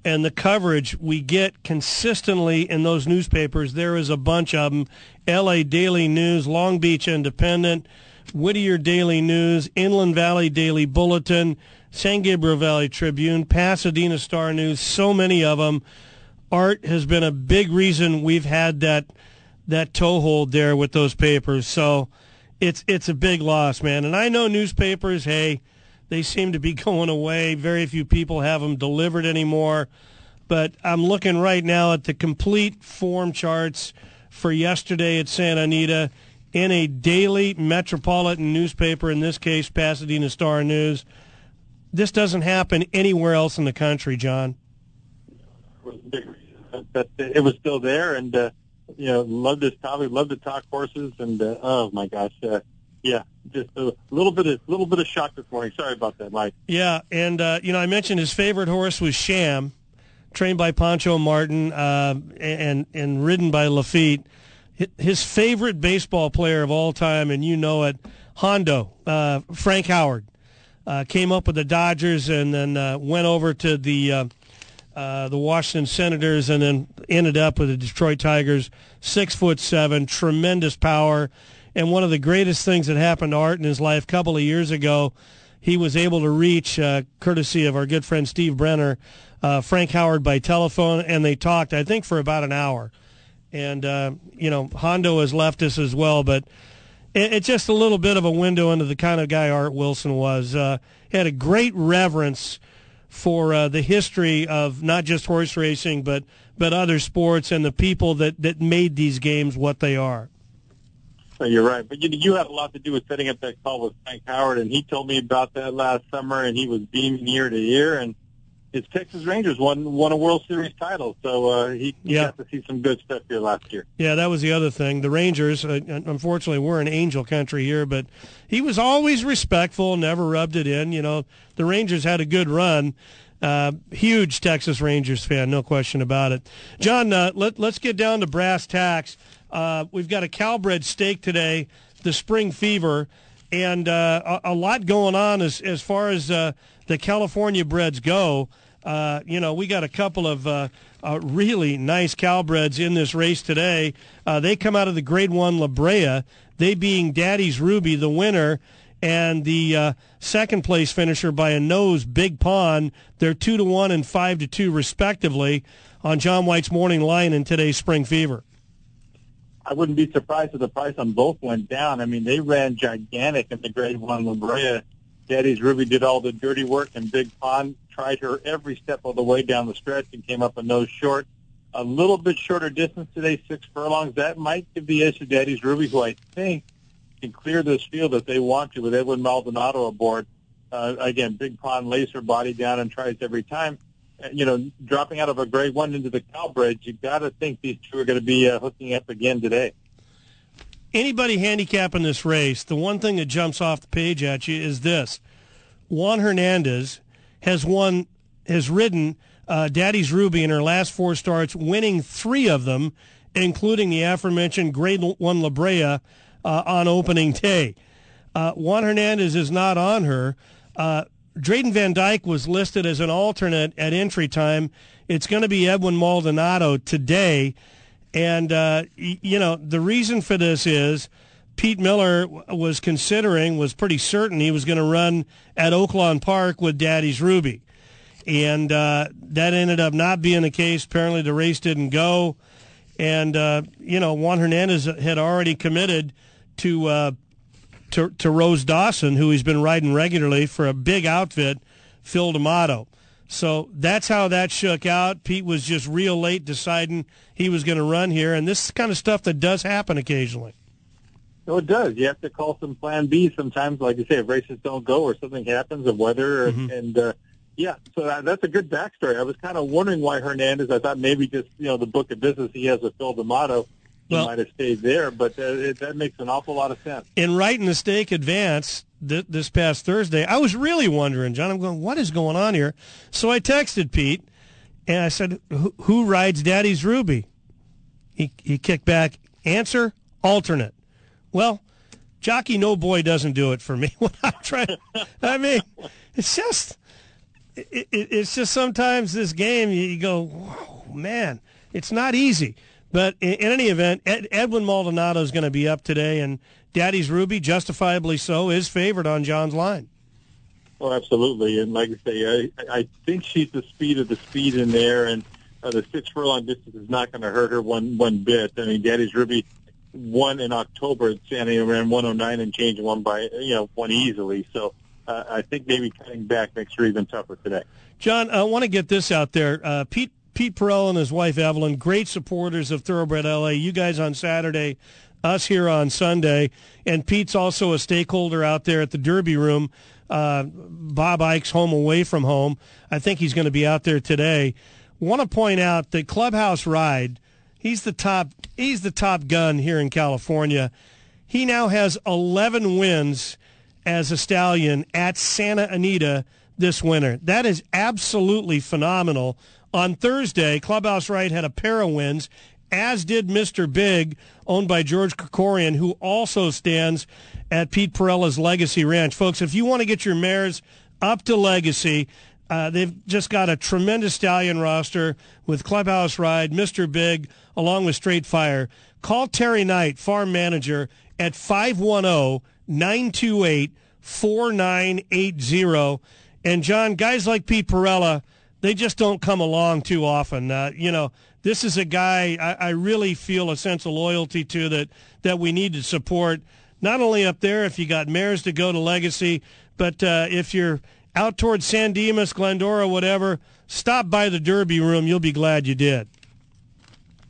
And the coverage we get consistently in those newspapers, there is a bunch of them. LA Daily News, Long Beach Independent, Whittier Daily News, Inland Valley Daily Bulletin, San Gabriel Valley Tribune, Pasadena Star News, so many of them. Art has been a big reason we've had that that toehold there with those papers. So it's it's a big loss, man. And I know newspapers, hey, they seem to be *laughs* going away. Very few people have them delivered anymore. But I'm looking right now at the complete form charts for yesterday at Santa Anita in a daily metropolitan newspaper, in this case, Pasadena Star News. This doesn't happen anywhere else in the country, John. But it was still there, and uh, you know, love this topic, love to talk horses, and uh, oh my gosh, uh, yeah, just a little bit of little bit of shock this morning. Sorry about that, Mike. Yeah, and uh, you know, I mentioned his favorite horse was Sham, trained by Pancho Martin uh, and and ridden by Laffit. His favorite baseball player of all time, and you know it, Hondo, uh, Frank Howard, uh, came up with the Dodgers and then went over to the uh, the Washington Senators and then ended up with the Detroit Tigers. Six foot seven, tremendous power, and one of the greatest things that happened to Art in his life. A couple of years ago, he was able to reach, uh, courtesy of our good friend Steve Brenner, uh, Frank Howard by telephone, and they talked. I think for about an hour. And uh, you know, Hondo has left us as well, but it, it's just a little bit of a window into the kind of guy Art Wilson was. Uh, he had a great reverence for uh, the history of not just horse racing, but but other sports and the people that that made these games what they are. So you're right, but you you had a lot to do with setting up that call with Frank Howard, and he told me about that last summer, and he was beaming ear to ear, and his Texas Rangers won won a World Series title, so uh, he, he Yeah. got to see some good stuff here last year. Yeah, that was the other thing. The Rangers, uh, unfortunately, we're an angel country here, but he was always respectful, never rubbed it in. You know, the Rangers had a good run. Uh, huge Texas Rangers fan, no question about it. John, uh, let, let's get down to brass tacks. Uh, we've got a Calbred stake today, the Spring Fever, and uh, a, a lot going on as, as far as uh, the California breds go. Uh, you know, we got a couple of uh, uh, really nice Calbreds in this race today. Uh, they come out of the Grade One La Brea, they being Daddy's Ruby, the winner, and the uh, second place finisher by a nose, Big Pond. They're two to one and five to two respectively on John White's morning line in today's Spring Fever. I wouldn't be surprised if the price on both went down. I mean, they ran gigantic in the Grade One La Brea. Daddy's Ruby did all the dirty work, and Big Pond tried her every step of the way down the stretch and came up a nose short. A little bit shorter distance today, six furlongs. That might give the edge to Daddy's Ruby, who I think can clear this field if they want to with Edwin Maldonado aboard. Uh, again, Big Pond lays her body down and tries every time. Uh, You know, dropping out of a grade one into the Calbred, you got to think these two are going to be uh, hooking up again today. Anybody handicapping this race, the one thing that jumps off the page at you is this: Juan Hernandez has won, has ridden uh, Daddy's Ruby in her last four starts, winning three of them, including the aforementioned Grade One La Brea uh, on opening day. Uh, Juan Hernandez is not on her. Uh, Drayden Van Dyke was listed as an alternate at entry time. It's going to be Edwin Maldonado today. And, uh, you know, the reason for this is Pete Miller was considering, was pretty certain he was going to run at Oaklawn Park with Daddy's Ruby. And uh, that ended up not being the case. Apparently the race didn't go. And, uh, you know, Juan Hernandez had already committed to, uh, to, to Rose Dawson, who he's been riding regularly for a big outfit, Phil D'Amato. So that's how that shook out. Pete was just real late deciding he was going to run here, and this is the kind of stuff that does happen occasionally. No, it does. You have to call some Plan B sometimes. Like you say, if races don't go or something happens of weather, and, and uh, yeah, so that, that's a good backstory. I was kind of wondering why Hernandez. I thought maybe just you know the book of business he has with Phil D'Amato, he Well- might have stayed there. But uh, it, that makes an awful lot of sense. In writing the stake advance th- this past Thursday, I was really wondering, John. I'm going, what is going on here? So I texted Pete, and I said, "Who, rides Daddy's Ruby?" He he kicked back, answer alternate. Well, Jockey No Boy doesn't do it for me *laughs* when I'm trying. I mean, it's just it, it, it's just sometimes this game you, you go, "Whoa, man, it's not easy. But in, in any event, Ed, Edwin Maldonado is going to be up today, and Daddy's Ruby, justifiably so, is favored on John's line. Oh, absolutely. And like I say, I, I think she's the speed of the speed in there, and uh, the six furlong distance is not going to hurt her one one bit. I mean, Daddy's Ruby won in October at San Diego, ran 109 and changed one by you know one easily. So uh, I think maybe cutting back makes her even tougher today. John, I want to get this out there. Uh, Pete Pete Perel and his wife Evelyn, great supporters of Thoroughbred LA. You guys on Saturday, us here on Sunday, and Pete's also a stakeholder out there at the Derby Room. Uh, Bob Ike's home away from home. I think he's going to be out there today. Want to point out that Clubhouse Ride. He's the top. He's the top gun here in California. He now has 11 wins as a stallion at Santa Anita this winter. That is absolutely phenomenal. On Thursday, Clubhouse Ride had a pair of wins, as did Mr. Big, owned by George Krikorian, who also stands at Pete Perella's Legacy Ranch. Folks, if you want to get your mares up to Legacy, uh, they've just got a tremendous stallion roster with Clubhouse Ride, Mr. Big, along with Straight Fire. Call Terry Knight, farm manager, at 510 928 4980. And John, guys like Pete Perella, they just don't come along too often. Uh, you know, this is a guy I, I, really feel a sense of loyalty to that that we need to support. Not only up there, if you got mares to go to Legacy, but uh, if you're out towards San Dimas, Glendora, whatever, stop by the Derby room. You'll be glad you did.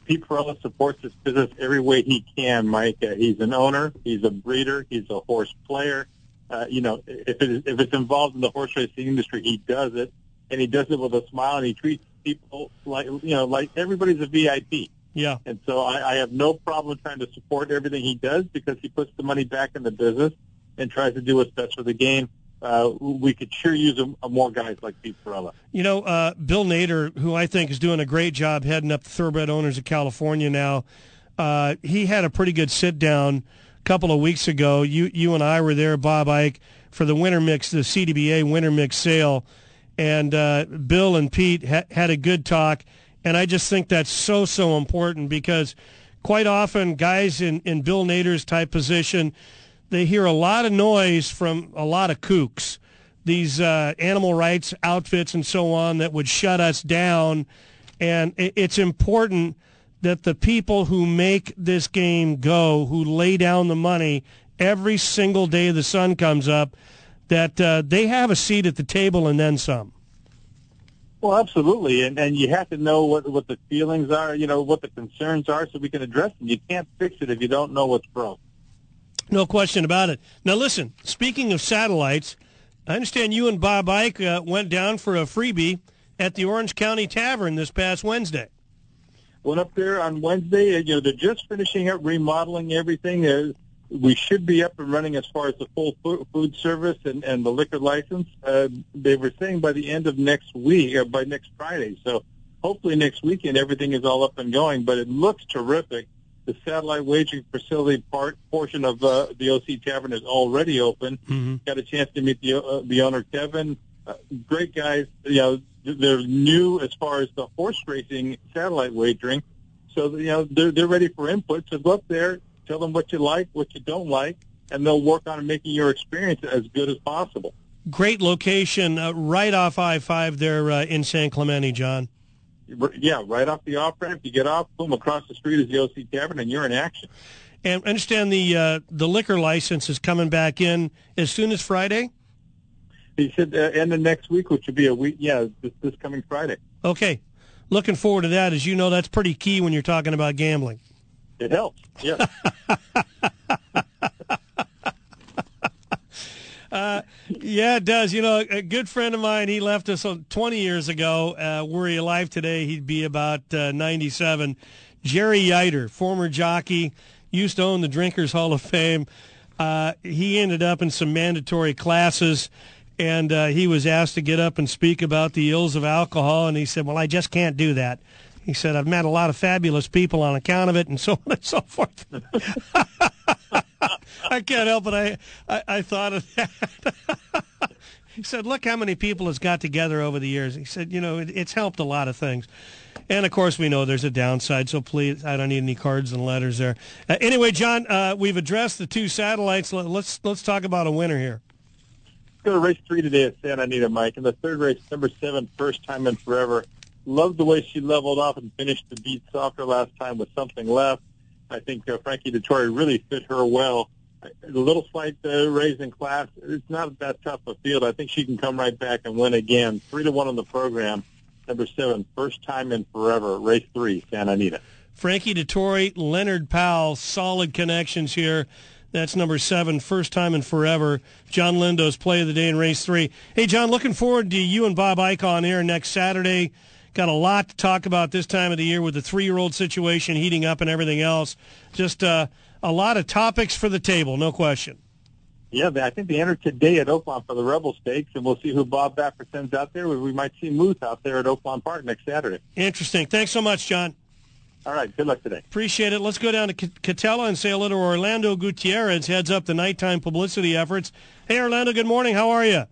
Pete Perella supports this business every way he can, Mike. Uh, he's an owner. He's a breeder. He's a horse player. Uh, you know, if, it is, if it's involved in the horse racing industry, he does it, and he does it with a smile, and he treats people like, you know, like everybody's a VIP. Yeah. And so I, I have no problem trying to support everything he does because he puts the money back in the business and tries to do what's best for the game uh, we could sure use a, a more guys like Pete Perella. You know, uh, Bill Nader, who I think is doing a great job heading up the Thoroughbred Owners of California now, uh, he had a pretty good sit down a couple of weeks ago. You you and I were there, Bob Ike, for the winter mix, the CTBA winter mix sale, and uh, Bill and Pete ha- had a good talk. And I just think that's so so important because quite often guys in in Bill Nader's type position they hear a lot of noise from a lot of kooks, these uh, animal rights outfits and so on that would shut us down. And it's important that the people who make this game go, who lay down the money every single day the sun comes up, that uh, they have a seat at the table and then some. Well, absolutely, and and you have to know what what the feelings are, you know, what the concerns are, so we can address them. You can't fix it if you don't know what's broke. No question about it. Now, listen, speaking of satellites, I understand you and Bob Ike uh, went down for a freebie at the Orange County Tavern this past Wednesday. Went up there on Wednesday. You know, they're just finishing up remodeling everything. Uh, we should be up and running as far as the full food service and, and the liquor license. Uh, they were saying by the end of next week, uh, by next Friday. So hopefully next weekend everything is all up and going. But it looks terrific the satellite wagering facility part portion of uh, the OC Tavern is already open. Mm-hmm. Got a chance to meet the uh, the owner Kevin. Uh, great guys. You know, they're new as far as the horse racing satellite wagering. So you know they're they're ready for input. So go up there, tell them what you like, what you don't like, and they'll work on making your experience as good as possible. Great location, uh, right off I five there uh, in San Clemente, John yeah, right off the off ramp, you get off, boom, across the street is the OC Tavern, and you're in action. And understand the uh, the liquor license is coming back in as soon as Friday. He said uh, end of next week, which would be a week. Yeah, this, this coming Friday. Okay, looking forward to that. As you know, that's pretty key when you're talking about gambling. It helps. Yeah. *laughs* Uh, yeah, it does. You know, a good friend of mine, he left us 20 years ago. Uh, were he alive today, he'd be about uh, 97. Jerry Yeiter, former jockey, used to own the Drinkers Hall of Fame. Uh, he ended up in some mandatory classes, and uh, he was asked to get up and speak about the ills of alcohol, and he said, well, I just can't do that. He said, I've met a lot of fabulous people on account of it, and so on and so forth. *laughs* I can't help it. I, I, I thought of that. *laughs* he said, look how many people has got together over the years. He said, you know, it, it's helped a lot of things. And of course, we know there's a downside, so please, I don't need any cards and letters there. Uh, anyway, John, uh, we've addressed the two satellites. Let's let's talk about a winner here. Go to race three today at Santa Anita, Mike. In the third race, number seven, first time in forever. Loved the way she leveled off and finished the beat softer last time with something left. I think uh, Frankie Dettori really fit her well. A little slight uh, raise in class. It's not that tough a field. I think she can come right back and win again. Three to one on the program. Number seven, first time in forever. Race three, Santa Anita. Frankie Dettori, Leonard Powell, solid connections here. That's number seven, first time in forever. John Lindo's play of the day in race three. Hey, John, looking forward to you and Bob Ike on air next Saturday Got a lot to talk about this time of the year with the three-year-old situation heating up and everything else. Just uh, a lot of topics for the table, no question. Yeah, I think they enter today at Oaklawn for the Rebel Stakes, and we'll see who Bob Baffert sends out there. We might see Moose out there at Oaklawn Park next Saturday. Interesting. Thanks so much, John. All right. Good luck today. Appreciate it. Let's go down to Katella and say hello to Orlando Gutierrez, heads up the nighttime publicity efforts. Hey, Orlando, good morning. How are you?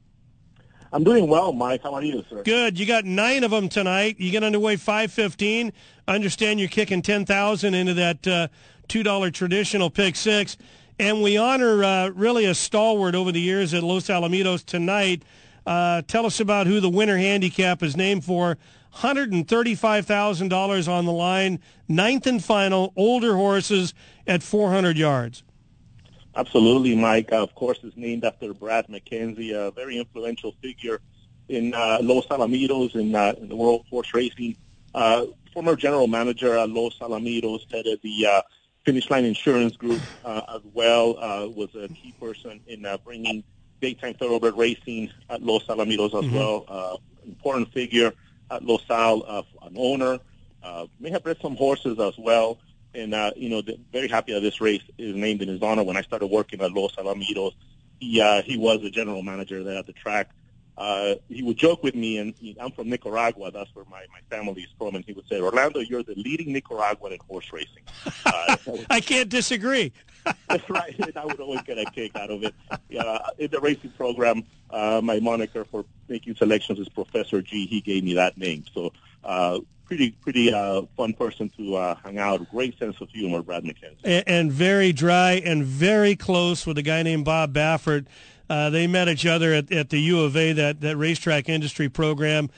I'm doing well, Mike. How are you, sir? Good. You got nine of them tonight. You get underway 5:15. I Understand you're kicking 10,000 into that uh, $2 traditional pick six. And we honor uh, really a stalwart over the years at Los Alamitos tonight. Uh, tell us about who the winner handicap is named for. $135,000 on the line, ninth and final, older horses at 400 yards. Absolutely, Mike. Uh, of course, it's named after Brad McKenzie, a very influential figure in uh, Los Alamitos in, uh, in the world horse racing. Uh, former general manager at Los Alamitos, headed the uh, Finish Line Insurance Group uh, as well, uh, was a key person in uh, bringing daytime thoroughbred racing at Los Alamitos as mm-hmm. well. Uh, important figure at Los Al, an owner. Uh, may have bred some horses as well. And, uh, you know, the, very happy that this race is named in his honor. When I started working at Los Alamitos, he, uh, he was the general manager there at the track uh, he would joke with me, and I'm from Nicaragua. That's where my, my family is from. And he would say, Orlando, you're the leading Nicaraguan in horse racing. *laughs* Uh, I can't disagree. *laughs* that's right. And I would always get a kick out of it. Yeah, in the racing program, uh, my moniker for making selections is Professor G. He gave me that name. So uh, pretty pretty uh, fun person to uh, hang out. Great sense of humor, Brad McKenzie. And, and very dry and very close with a guy named Bob Baffert. Uh, they met each other at, at the U of A, that, that racetrack industry program.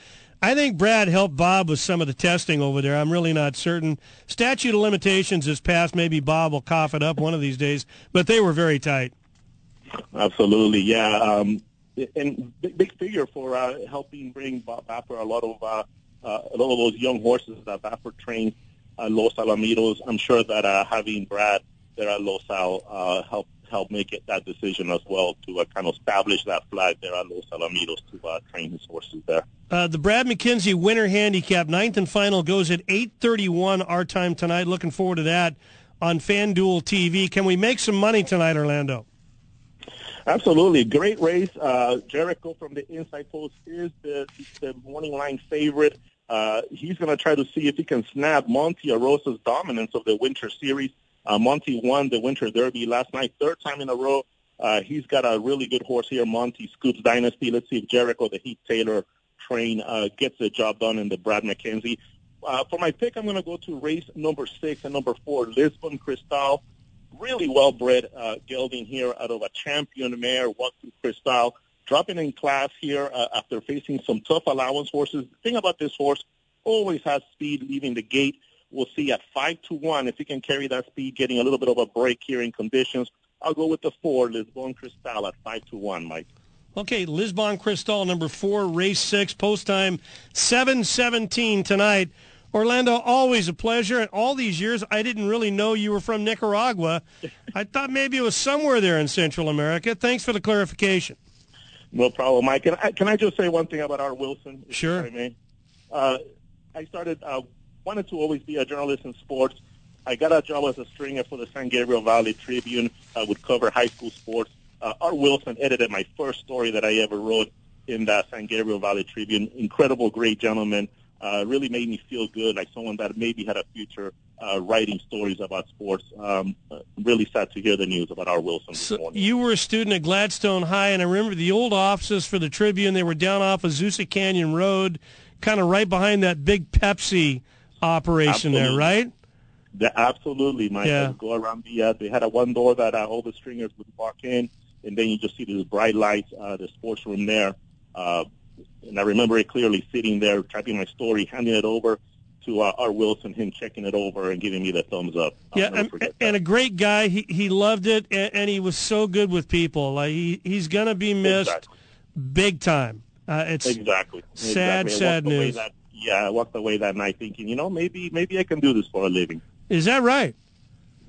I think Brad helped Bob with some of the testing over there. I'm really not certain. Statute of limitations is passed. Maybe Bob will cough it up one of these days. But they were very tight. Absolutely, yeah. Um, and big, big figure for uh, helping bring Bob Baffert a lot of uh, uh, a lot of those young horses that Baffert trained at Los Alamitos. I'm sure that uh, having Brad there at Los Al uh, helped help make it that decision as well to uh, kind of establish that flag there at Los Alamitos to uh, train his horses there. Uh, the Brad McKenzie winner handicap, ninth and final, goes at 8.31 our time tonight. Looking forward to that on FanDuel TV. Can we make some money tonight, Orlando? Absolutely. Great race. Uh, Jericho from the inside post is the, the morning line favorite. Uh, he's going to try to see if he can snap Monte Rosa's dominance of the winter series. Uh, Monty won the Winter Derby last night, third time in a row. Uh, he's got a really good horse here, Monty Scoops Dynasty. Let's see if Jericho, the Heath Taylor train, uh, gets the job done in the Brad McKenzie. Uh, for my pick, I'm going to go to race number six and number four, Lisbon Cristal. Really well-bred uh, gelding here out of a champion mare, Walking Cristal. Dropping in class here uh, after facing some tough allowance horses. The thing about this horse, always has speed leaving the gate. We'll see at 5 to 1 if he can carry that speed, getting a little bit of a break here in conditions. I'll go with the 4, Lisbon Cristal at 5 to 1, Mike. Okay, Lisbon Cristal, number 4, race 6, post time 717 tonight. Orlando, always a pleasure. And all these years, I didn't really know you were from Nicaragua. *laughs* I thought maybe it was somewhere there in Central America. Thanks for the clarification. No problem, Mike. Can I, can I just say one thing about Art Wilson? Sure. I, mean, Uh, I started uh, wanted to always be a journalist in sports. I got a job as a stringer for the San Gabriel Valley Tribune. I would cover high school sports. Uh, Art Wilson edited my first story that I ever wrote in the San Gabriel Valley Tribune. Incredible, great gentleman. Uh, really made me feel good, like someone that maybe had a future uh, writing stories about sports. Um, really sad to hear the news about Art Wilson this so morning. You were a student at Gladstone High, and I remember the old offices for the Tribune. They were down off Azusa Canyon Road, kind of right behind that big Pepsi operation absolutely. there, right? The, absolutely, Mike. Yeah. Go around the. Uh, they had a one door that uh, all the stringers would walk in, and then you just see these bright lights, uh, the sports room there. Uh, and I remember it clearly sitting there, typing my story, handing it over to uh, Art Wilson, him checking it over and giving me the thumbs up. I'll yeah, and, and, a great guy. He he loved it, and, and, he was so good with people. Like he he's gonna be missed exactly. big time. Uh, it's exactly sad, exactly. sad news. That, yeah, I walked away that night thinking, you know, maybe maybe I can do this for a living. Is that right?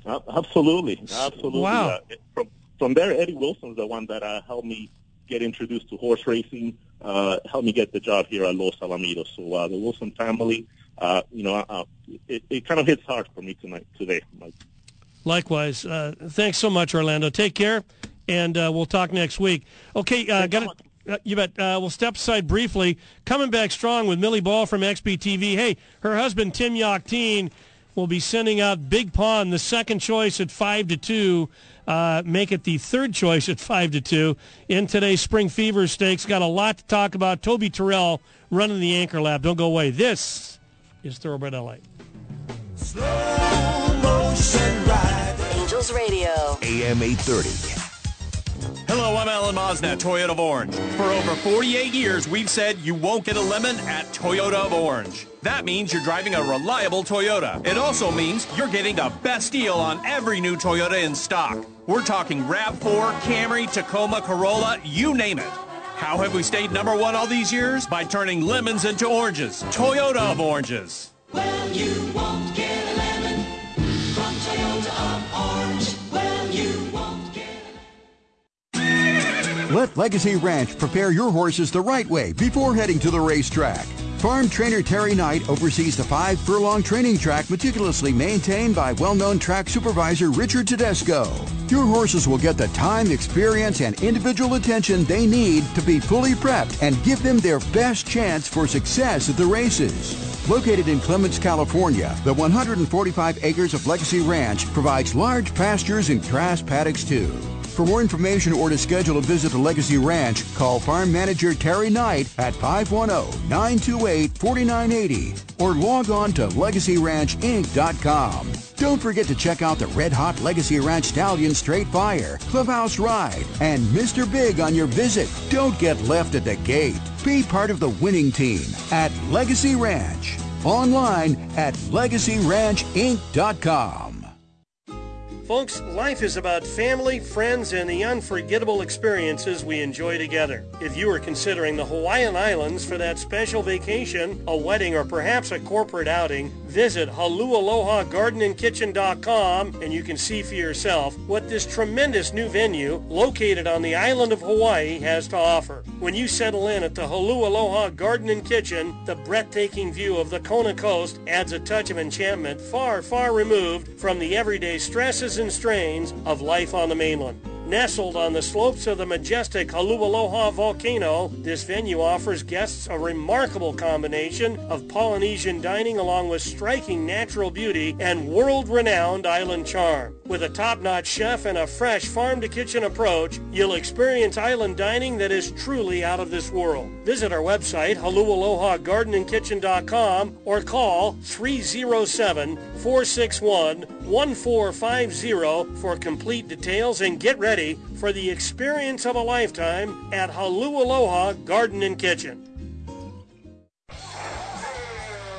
Uh, absolutely, absolutely. Wow. From from there, Eddie Wilson's the one that uh, helped me get introduced to horse racing, uh, helped me get the job here at Los Alamitos. So uh, the Wilson family, uh, you know, uh, it, it kind of hits hard for me tonight today. Mike. Likewise. Uh, thanks so much, Orlando. Take care, and uh, we'll talk next week. Okay, uh, got. Uh, you bet. Uh, we'll step aside briefly. Coming back strong with Millie Ball from XBTV. Hey, her husband Tim Yakteen will be sending out Big Pond, the second choice at five to two. Uh, make it the third choice at five to two in today's Spring Fever Stakes. Got a lot to talk about. Toby Terrell running the anchor lap. Don't go away. This is Thoroughbred LA. Angels Radio. AM 830. Hello, I'm Alan Mosnett, Toyota of Orange. For over 48 years, we've said you won't get a lemon at Toyota of Orange. That means you're driving a reliable Toyota. It also means you're getting the best deal on every new Toyota in stock. We're talking RAV4, Camry, Tacoma, Corolla, you name it. How have we stayed number one all these years? By turning lemons into oranges. Toyota of Oranges. Well, you won't get a lemon from Toyota of Orange. Well, you won't get Let Legacy Ranch prepare your horses the right way before heading to the racetrack. Farm trainer Terry Knight oversees the five furlong training track meticulously maintained by well-known track supervisor Richard Tedesco. Your horses will get the time, experience, and individual attention they need to be fully prepped and give them their best chance for success at the races. Located in Clements, California, the 145 acres of Legacy Ranch provides large pastures and grass paddocks too. For more information or to schedule a visit to Legacy Ranch, call Farm Manager Terry Knight at 510-928-4980 or log on to LegacyRanchInc.com. Don't forget to check out the red hot Legacy Ranch Stallion Straight Fire, Clubhouse Ride, and Mr. Big on your visit. Don't get left at the gate. Be part of the winning team at Legacy Ranch. Online at LegacyRanchInc.com. Folks, life is about family, friends, and the unforgettable experiences we enjoy together. If you are considering the Hawaiian Islands for that special vacation, a wedding, or perhaps a corporate outing, visit HaluAlohaGardenandKitchen.com and you can see for yourself what this tremendous new venue located on the island of Hawaii has to offer. When you settle in at the Halu Aloha Garden and Kitchen, the breathtaking view of the Kona coast adds a touch of enchantment far, far removed from the everyday stresses and strains of life on the mainland. Nestled on the slopes of the majestic Halualoha volcano, this venue offers guests a remarkable combination of Polynesian dining along with striking natural beauty and world-renowned island charm. With a top-notch chef and a fresh farm-to-kitchen approach, you'll experience island dining that is truly out of this world. Visit our website, halualohagardenandkitchen.com or call 307-461-1450 for complete details and get ready for the experience of a lifetime at Halu Aloha Garden and Kitchen.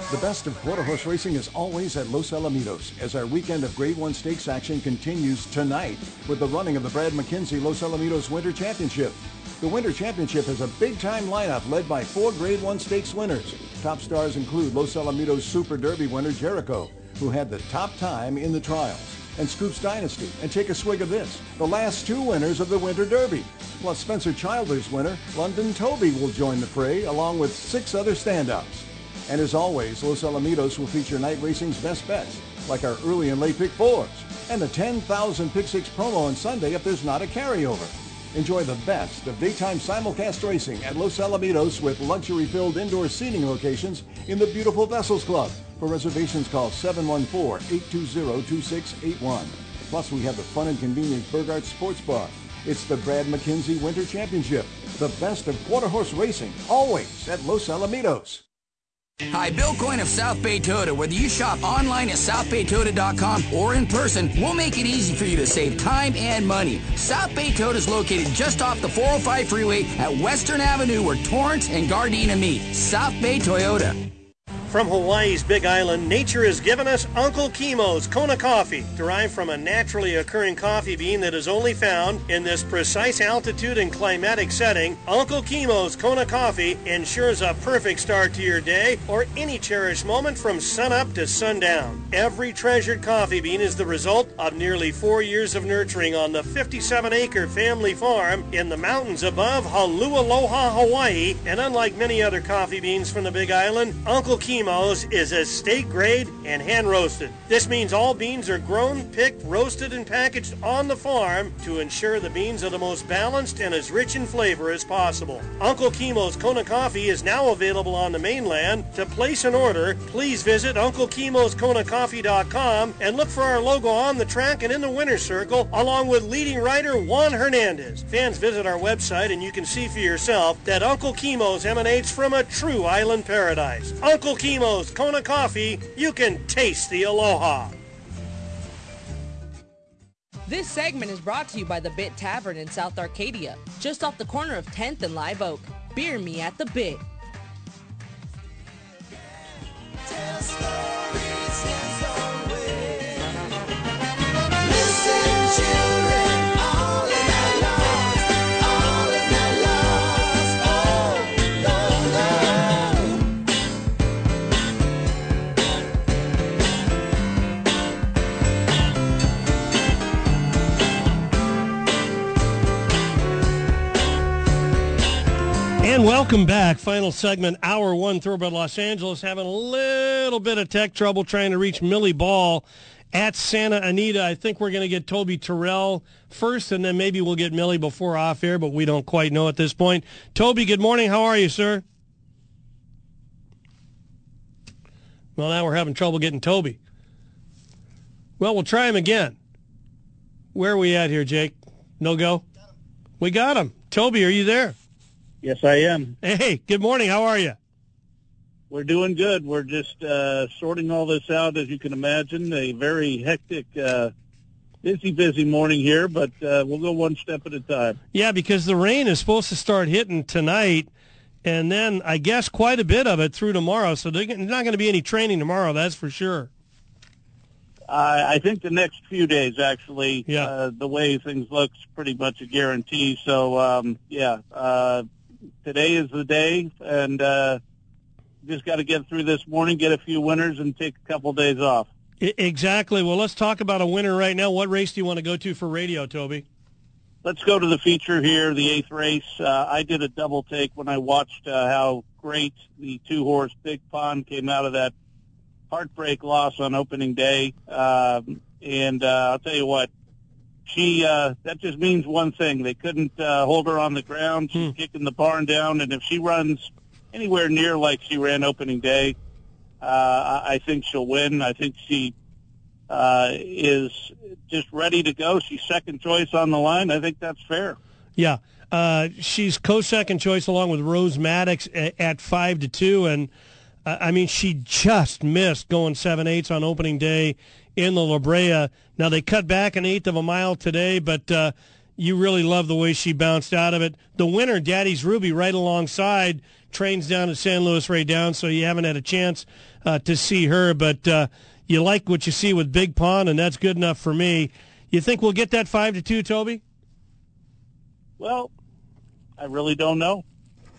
The best of quarter horse racing is always at Los Alamitos as our weekend of Grade 1 stakes action continues tonight with the running of the Brad McKenzie Los Alamitos Winter Championship. The Winter Championship has a big-time lineup led by four Grade 1 stakes winners. Top stars include Los Alamitos Super Derby winner Jericho, who had the top time in the trials, and Scoops Dynasty. And take a swig of this, the last two winners of the Winter Derby. Plus Spencer Childers winner London Toby will join the fray along with six other standouts. And as always, Los Alamitos will feature night racing's best bets, like our early and late pick fours, and the 10,000 pick six promo on Sunday if there's not a carryover. Enjoy the best of daytime simulcast racing at Los Alamitos with luxury-filled indoor seating locations in the beautiful Vessels Club. For reservations, call 714-820-2681. Plus, we have the fun and convenient Burgart Sports Bar. It's the Brad McKenzie Winter Championship, the best of quarter horse racing, always at Los Alamitos. Hi, Bill Coyne of South Bay Toyota. Whether you shop online at southbaytoyota.com or in person, we'll make it easy for you to save time and money. South Bay Toyota is located just off the 405 freeway at Western Avenue where Torrance and Gardena meet. South Bay Toyota. From Hawaii's Big Island, nature has given us Uncle Kimo's Kona coffee, derived from a naturally occurring coffee bean that is only found in this precise altitude and climatic setting. Uncle Kimo's Kona coffee ensures a perfect start to your day or any cherished moment from sunup to sundown. Every treasured coffee bean is the result of nearly four years of nurturing on the 57-acre family farm in the mountains above Halualoha, Hawaii. And unlike many other coffee beans from the Big Island, Uncle Kimo's is estate grade and hand roasted. This means all beans are grown, picked, roasted, and packaged on the farm to ensure the beans are the most balanced and as rich in flavor as possible. Uncle Kimo's Kona Coffee is now available on the mainland. To place an order, please visit UncleKimosKonaCoffee.com and look for our logo on the track and in the winner's circle, along with leading writer Juan Hernandez. Fans visit our website and you can see for yourself that Uncle Kimo's emanates from a true island paradise. Uncle Kona Coffee, you can taste the aloha. This segment is brought to you by the Bit Tavern in South Arcadia, just off the corner of 10th and Live Oak. Beer me at the Bit. And welcome back. Final segment, hour one, Thoroughbred Los Angeles. Having a little bit of tech trouble trying to reach Millie Ball at Santa Anita. I think we're going to get Toby Terrell first, and then maybe we'll get Millie before off air, but we don't quite know at this point. Toby, good morning. How are you, sir? Well, now we're having trouble getting Toby. Well, we'll try him again. Where are we at here, Jake? No go? We got him. Toby, are you there? Yes, I am. Hey, good morning. How are you? We're doing good. We're just uh, sorting all this out, as you can imagine. A very hectic, uh, busy, busy morning here, but uh, we'll go one step at a time. Yeah, because the rain is supposed to start hitting tonight, and then I guess quite a bit of it through tomorrow. So there's not going to be any training tomorrow, that's for sure. I I think the next few days, actually, uh, the way things look's pretty much a guarantee. So, um, yeah, uh, today is the day, and uh, just got to get through this morning, get a few winners, and take a couple days off. I- exactly. Well, let's talk about a winner right now. What race do you want to go to for radio, Toby? Let's go to the feature here, the eighth race. Uh, I did a double take when I watched uh, how great the two-horse Big Pond came out of that heartbreak loss on opening day. Um, and uh, I'll tell you what, she uh, that just means one thing: they couldn't uh, hold her on the ground. She's kicking the barn down, and if she runs anywhere near like she ran opening day, uh, I I think she'll win. I think she uh, is just ready to go. She's second choice on the line. I think that's fair. Yeah, uh, she's co-second choice along with Rose Maddox at, at five to two, and uh, I mean she just missed going seven eights on opening day in the La Brea. Now they cut back an eighth of a mile today, but uh, you really love the way she bounced out of it. The winner, Daddy's Ruby, right alongside, trains down at San Luis Rey Down, so you haven't had a chance uh, to see her, but uh, you like what you see with Big Pond, and that's good enough for me. You think we'll get that five to two, Toby? Well, I really don't know.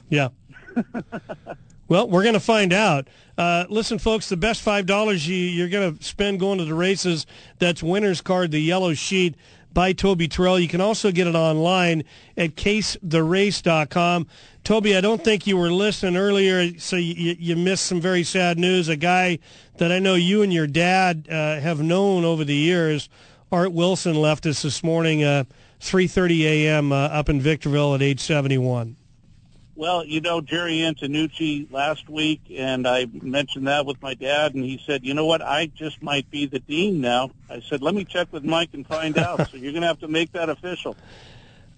Yeah. *laughs* well, we're going to find out. Uh, listen, folks, the best five dollars you, you're going to spend going to the races. That's winner's card, the yellow sheet by Toby Terrell. You can also get it online at casetherace.com. Toby, I don't think you were listening earlier, so you, you missed some very sad news. A guy that I know you and your dad uh, have known over the years, Art Wilson, left us this morning, uh, 3:30 a.m. Uh, up in Victorville at age 71. Well, you know Jerry Antonucci last week, and I mentioned that with my dad, and he said, "You know what? I just might be the dean now." I said, "Let me check with Mike and find out." so you're going to have to make that official. *laughs*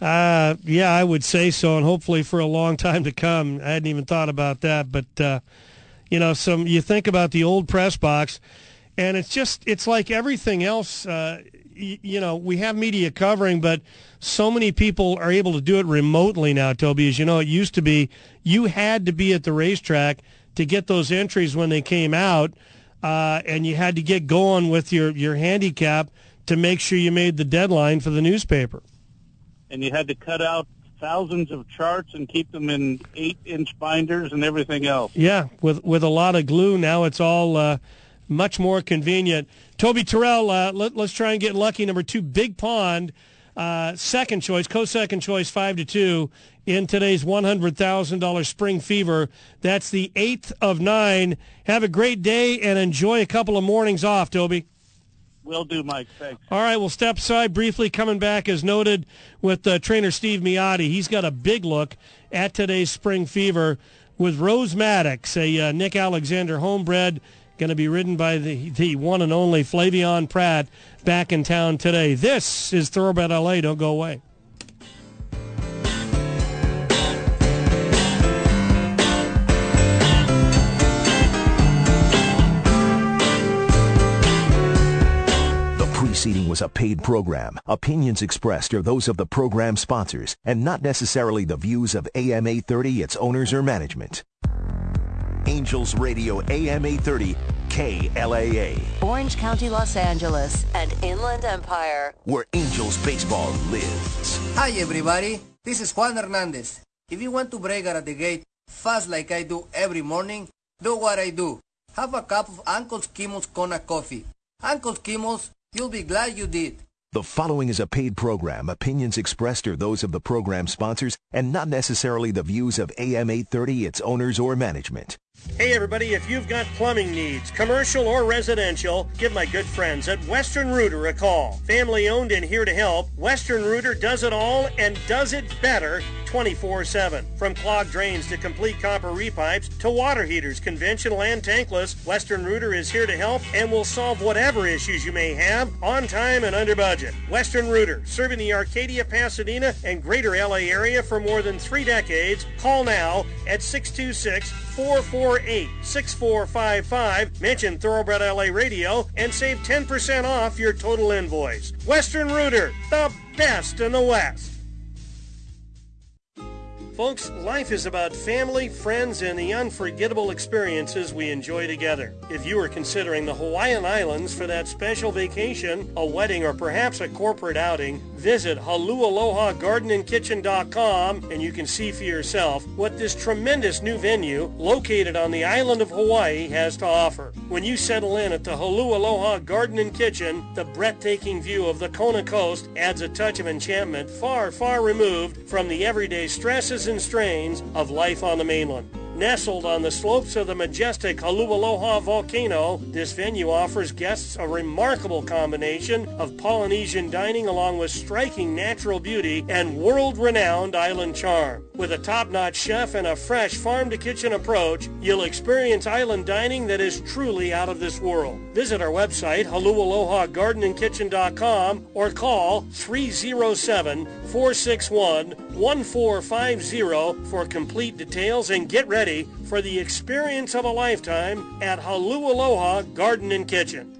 Uh, yeah, I would say so, and hopefully for a long time to come. I hadn't even thought about that, but uh, you know, some you think about the old press box, and it's just it's like everything else. Uh, you know, we have media covering, but so many people are able to do it remotely now. Toby, as you know, it used to be you had to be at the racetrack to get those entries when they came out, uh, and you had to get going with your, your handicap to make sure you made the deadline for the newspaper. And you had to cut out thousands of charts and keep them in eight-inch binders and everything else. Yeah, with with a lot of glue. Now it's all uh, much more convenient. Toby Terrell, uh, let, us try and get lucky. Number two, Big Pond, uh, second choice, co-second choice, five to two in today's one hundred thousand dollar Spring Fever. That's the eighth of nine. Have a great day and enjoy a couple of mornings off, Toby. Will do, Mike. Thanks. All right, we'll step aside briefly. Coming back as noted with uh, trainer Steve Miyadi. He's got a big look at today's Spring Fever with Rose Maddox, a uh, Nick Alexander homebred, going to be ridden by the, the one and only Flavien Prat back in town today. This is Thoroughbred LA. Don't go away. The preceding was a paid program. Opinions expressed are those of the program sponsors and not necessarily the views of AM 830, its owners, or management. Angels Radio AM 830 KLAA. Orange County, Los Angeles, and Inland Empire. Where Angels baseball lives. Hi, everybody. This is Juan Hernandez. If you want to break out of the gate fast like I do every morning, do what I do. Have a cup of Uncle Kimo's Kona coffee. Uncle Kimo's You'll be glad you did. The following is a paid program. Opinions expressed are those of the program sponsors and not necessarily the views of AM 830, its owners, or management. Hey everybody, if you've got plumbing needs, commercial or residential, give my good friends at Western Rooter a call. Family owned and here to help, Western Rooter does it all and does it better 24-7. From clogged drains to complete copper repipes to water heaters, conventional and tankless, Western Rooter is here to help and will solve whatever issues you may have on time and under budget. Western Rooter, serving the Arcadia, Pasadena, and greater LA area for more than three decades. Call now at 626 448 6455. Mention Thoroughbred LA Radio and save 10% off your total invoice. Western Rooter, the best in the West. Folks, life is about family, friends, and the unforgettable experiences we enjoy together. If you are considering the Hawaiian Islands for that special vacation, a wedding, or perhaps a corporate outing, visit HaluAlohaGardenandKitchen.com and you can see for yourself what this tremendous new venue located on the island of Hawaii has to offer. When you settle in at the Halu Aloha Garden and Kitchen, the breathtaking view of the Kona coast adds a touch of enchantment far, far removed from the everyday stresses strains of life on the mainland. Nestled on the slopes of the majestic Holualoha volcano, this venue offers guests a remarkable combination of Polynesian dining along with striking natural beauty and world-renowned island charm. With a top-notch chef and a fresh farm-to-kitchen approach, you'll experience island dining that is truly out of this world. Visit our website, HaluAlohaGardenandKitchen.com or call 307-461-1450 for complete details and get ready for the experience of a lifetime at Halu Aloha Garden and Kitchen.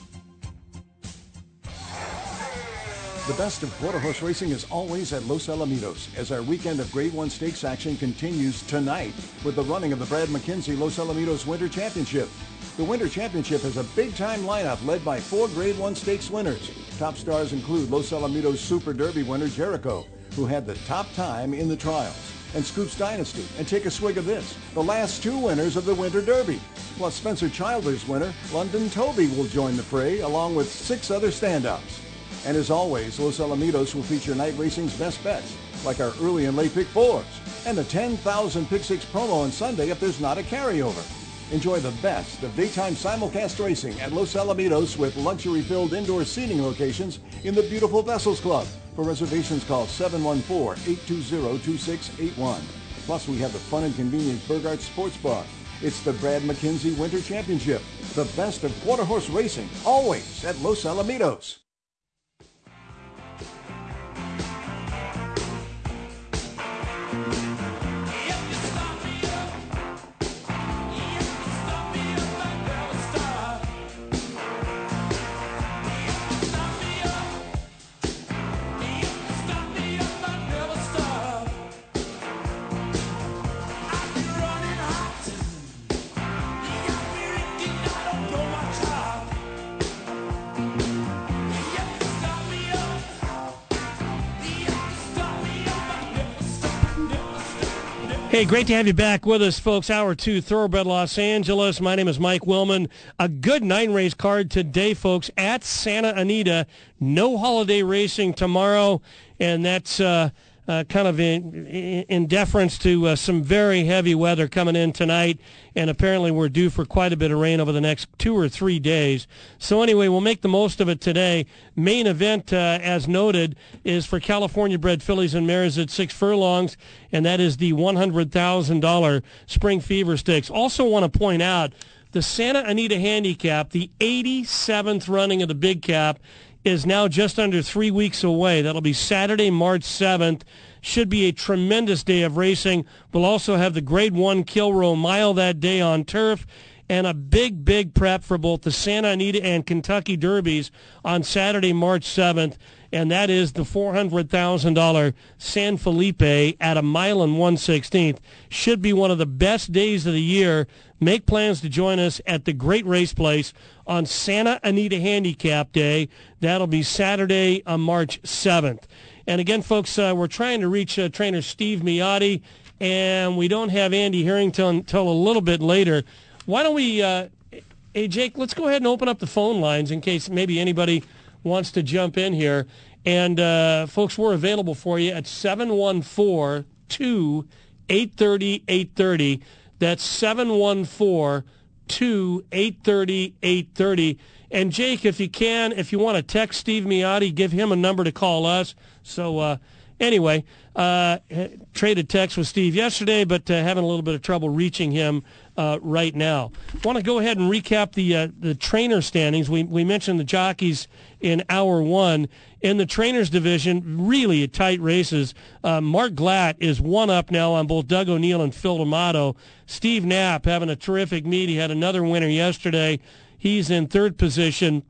The best of quarter horse racing is always at Los Alamitos as our weekend of Grade 1 Stakes action continues tonight with the running of the Brad McKenzie Los Alamitos Winter Championship. The Winter Championship has a big-time lineup led by four Grade 1 Stakes winners. Top stars include Los Alamitos Super Derby winner Jericho, who had the top time in the trials. and Scoops Dynasty. And take a swig of this, the last two winners of the Winter Derby. Plus Spencer Childers winner, London Toby will join the fray along with six other standouts. And as always, Los Alamitos will feature night racing's best bets, like our early and late pick fours, and the 10,000 pick six promo on Sunday if there's not a carryover. Enjoy the best of daytime simulcast racing at Los Alamitos with luxury-filled indoor seating locations in the beautiful Vessels Club. For reservations, call 714-820-2681. Plus, we have the fun and convenient Burgart Sports Bar. It's the Brad McKenzie Winter Championship. The best of quarter horse racing, always at Los Alamitos. Hey, great to have you back with us, folks. Hour two, Thoroughbred Los Angeles. My name is Mike Willman. A good nine race card today, folks, at Santa Anita. No holiday racing tomorrow, and that's uh, uh, kind of in, in deference to uh, some very heavy weather coming in tonight, and apparently we're due for quite a bit of rain over the next two or three days. So anyway, we'll make the most of it today. Main event, uh, as noted, is for California-bred fillies and mares at six furlongs, and that is the $100,000 Spring Fever Stakes. Also want to point out the Santa Anita Handicap, the 87th running of the Big Cap, is now just under three weeks away. That'll be Saturday, March 7th. Should be a tremendous day of racing. We'll also have the Grade 1 Kilroe Mile that day on turf and a big, big prep for both the Santa Anita and Kentucky Derbies on Saturday, March 7th. And that is the $400,000 San Felipe at a mile and 116th. Should be one of the best days of the year. Make plans to join us at the Great Race Place on Santa Anita Handicap Day. That'll be Saturday, on March 7th. And again, folks, uh, we're trying to reach uh, trainer Steve Miyadi, and we don't have Andy Harrington until a little bit later. Why don't we, uh, hey, Jake, let's go ahead and open up the phone lines in case maybe anybody wants to jump in here. And, uh, folks, we're available for you at 714 2 830 830. That's 714 2 830 830. And Jake, if you can, if you want to text Steve Miyadi, give him a number to call us. So uh, anyway, uh, traded text with Steve yesterday, but uh, having a little bit of trouble reaching him uh, right now. Want to go ahead and recap the uh, the trainer standings. We we mentioned the jockeys in hour one in the trainers division. Really tight races. Uh, Mark Glatt is one up now on both Doug O'Neill and Phil D'Amato. Steve Knapp having a terrific meet. He had another winner yesterday. He's in third position.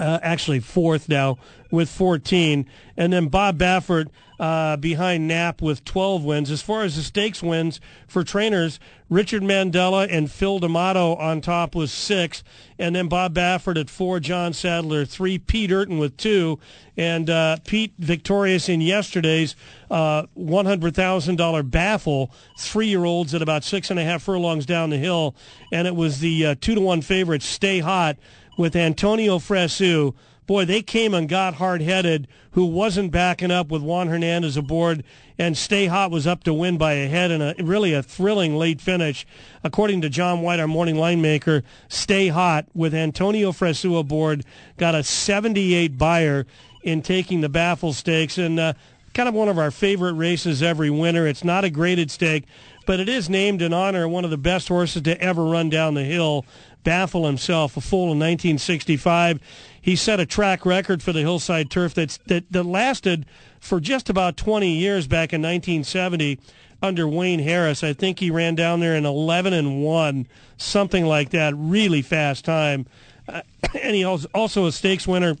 Uh, actually fourth now with 14. And then Bob Baffert uh, behind Knapp with 12 wins. As far as the stakes wins for trainers, Richard Mandella and Phil D'Amato on top with six. And then Bob Baffert at four, John Sadler three, Pete Eurton with two. And uh, Pete victorious in yesterday's uh, $100,000 baffle, three-year-olds at about six and a half furlongs down the hill. And it was the uh, two to one favorite, Stay Hot, with Antonio Fresu. Boy, they came and got hard-headed, who wasn't backing up with Juan Hernandez aboard, and Stay Hot was up to win by a head and a really a thrilling late finish. According to John White, our morning line maker, Stay Hot with Antonio Fresu aboard got a 78 Beyer in taking the Baffle Stakes, and uh, kind of one of our favorite races every winter. It's not a graded stake, but it is named in honor of one of the best horses to ever run down the hill, Baffle himself, a foal in 1965. He set a track record for the hillside turf that's, that, that lasted for just about 20 years back in 1970 under Wayne Harris. I think he ran down there in 11 and 1, something like that. Really fast time. Uh, *coughs* and he was also a stakes winner,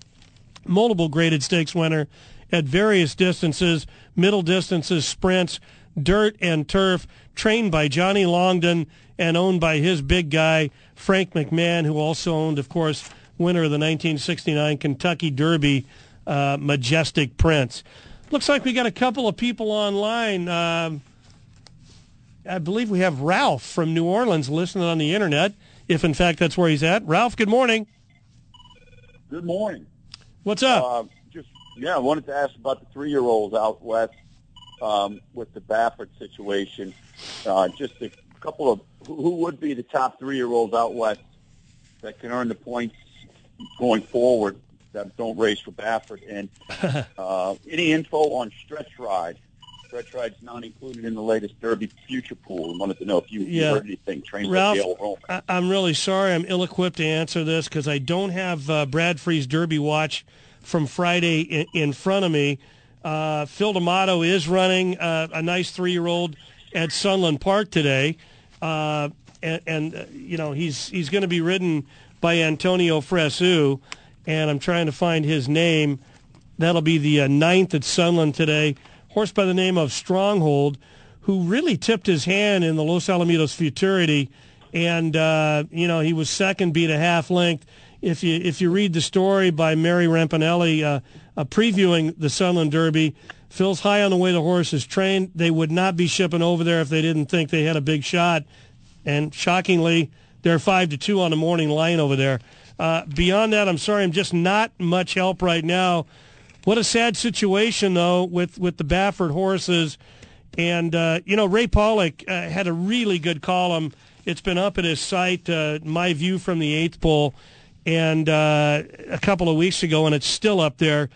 multiple graded stakes winner at various distances, middle distances, sprints, dirt and turf, trained by Johnny Longden and owned by his big guy, Frank McMahon, who also owned, of course, winner of the 1969 Kentucky Derby, uh, Majestic Prince. Looks like we got a couple of people online. Um, I believe we have Ralph from New Orleans listening on the internet, if in fact that's where he's at. Ralph, good morning. Good morning. What's up? Uh, just yeah, I wanted to ask about the three-year-olds out west um, with the Baffert situation. Uh, just a couple of who would be the top three-year-olds out west that can earn the points going forward that don't race for Baffert, and *laughs* uh, any info on Stretch Ride. Stretch Ride's not included in the latest Derby future pool. I wanted to know if you, you heard anything. Trained by Ralph, Dale Roman. I, I'm really sorry. I'm ill-equipped to answer this because I don't have uh, Brad Free's Derby watch from Friday in, in front of me. Uh, Phil D'Amato is running uh, a nice three-year-old at Sunland Park today, uh, and, and uh, you know he's he's going to be ridden by Antonio Fresu, and I'm trying to find his name. That'll be the uh, ninth at Sunland today. Horse by the name of Stronghold, who really tipped his hand in the Los Alamitos Futurity, and you know he was second, beat a half length. If you if you read the story by Mary Rampellini uh, uh, previewing the Sunland Derby, Phil's high on the way the horse is trained. They would not be shipping over there if they didn't think they had a big shot. And shockingly, they're five to two on the morning line over there. Uh, beyond that, I'm sorry, I'm just not much help right now. What a sad situation, though, with, with the Baffert horses. And, uh, you know, Ray Paulick uh, had a really good column. It's been up at his site, uh, My View from the Eighth Pole, and uh, a couple of weeks ago, and it's still up there.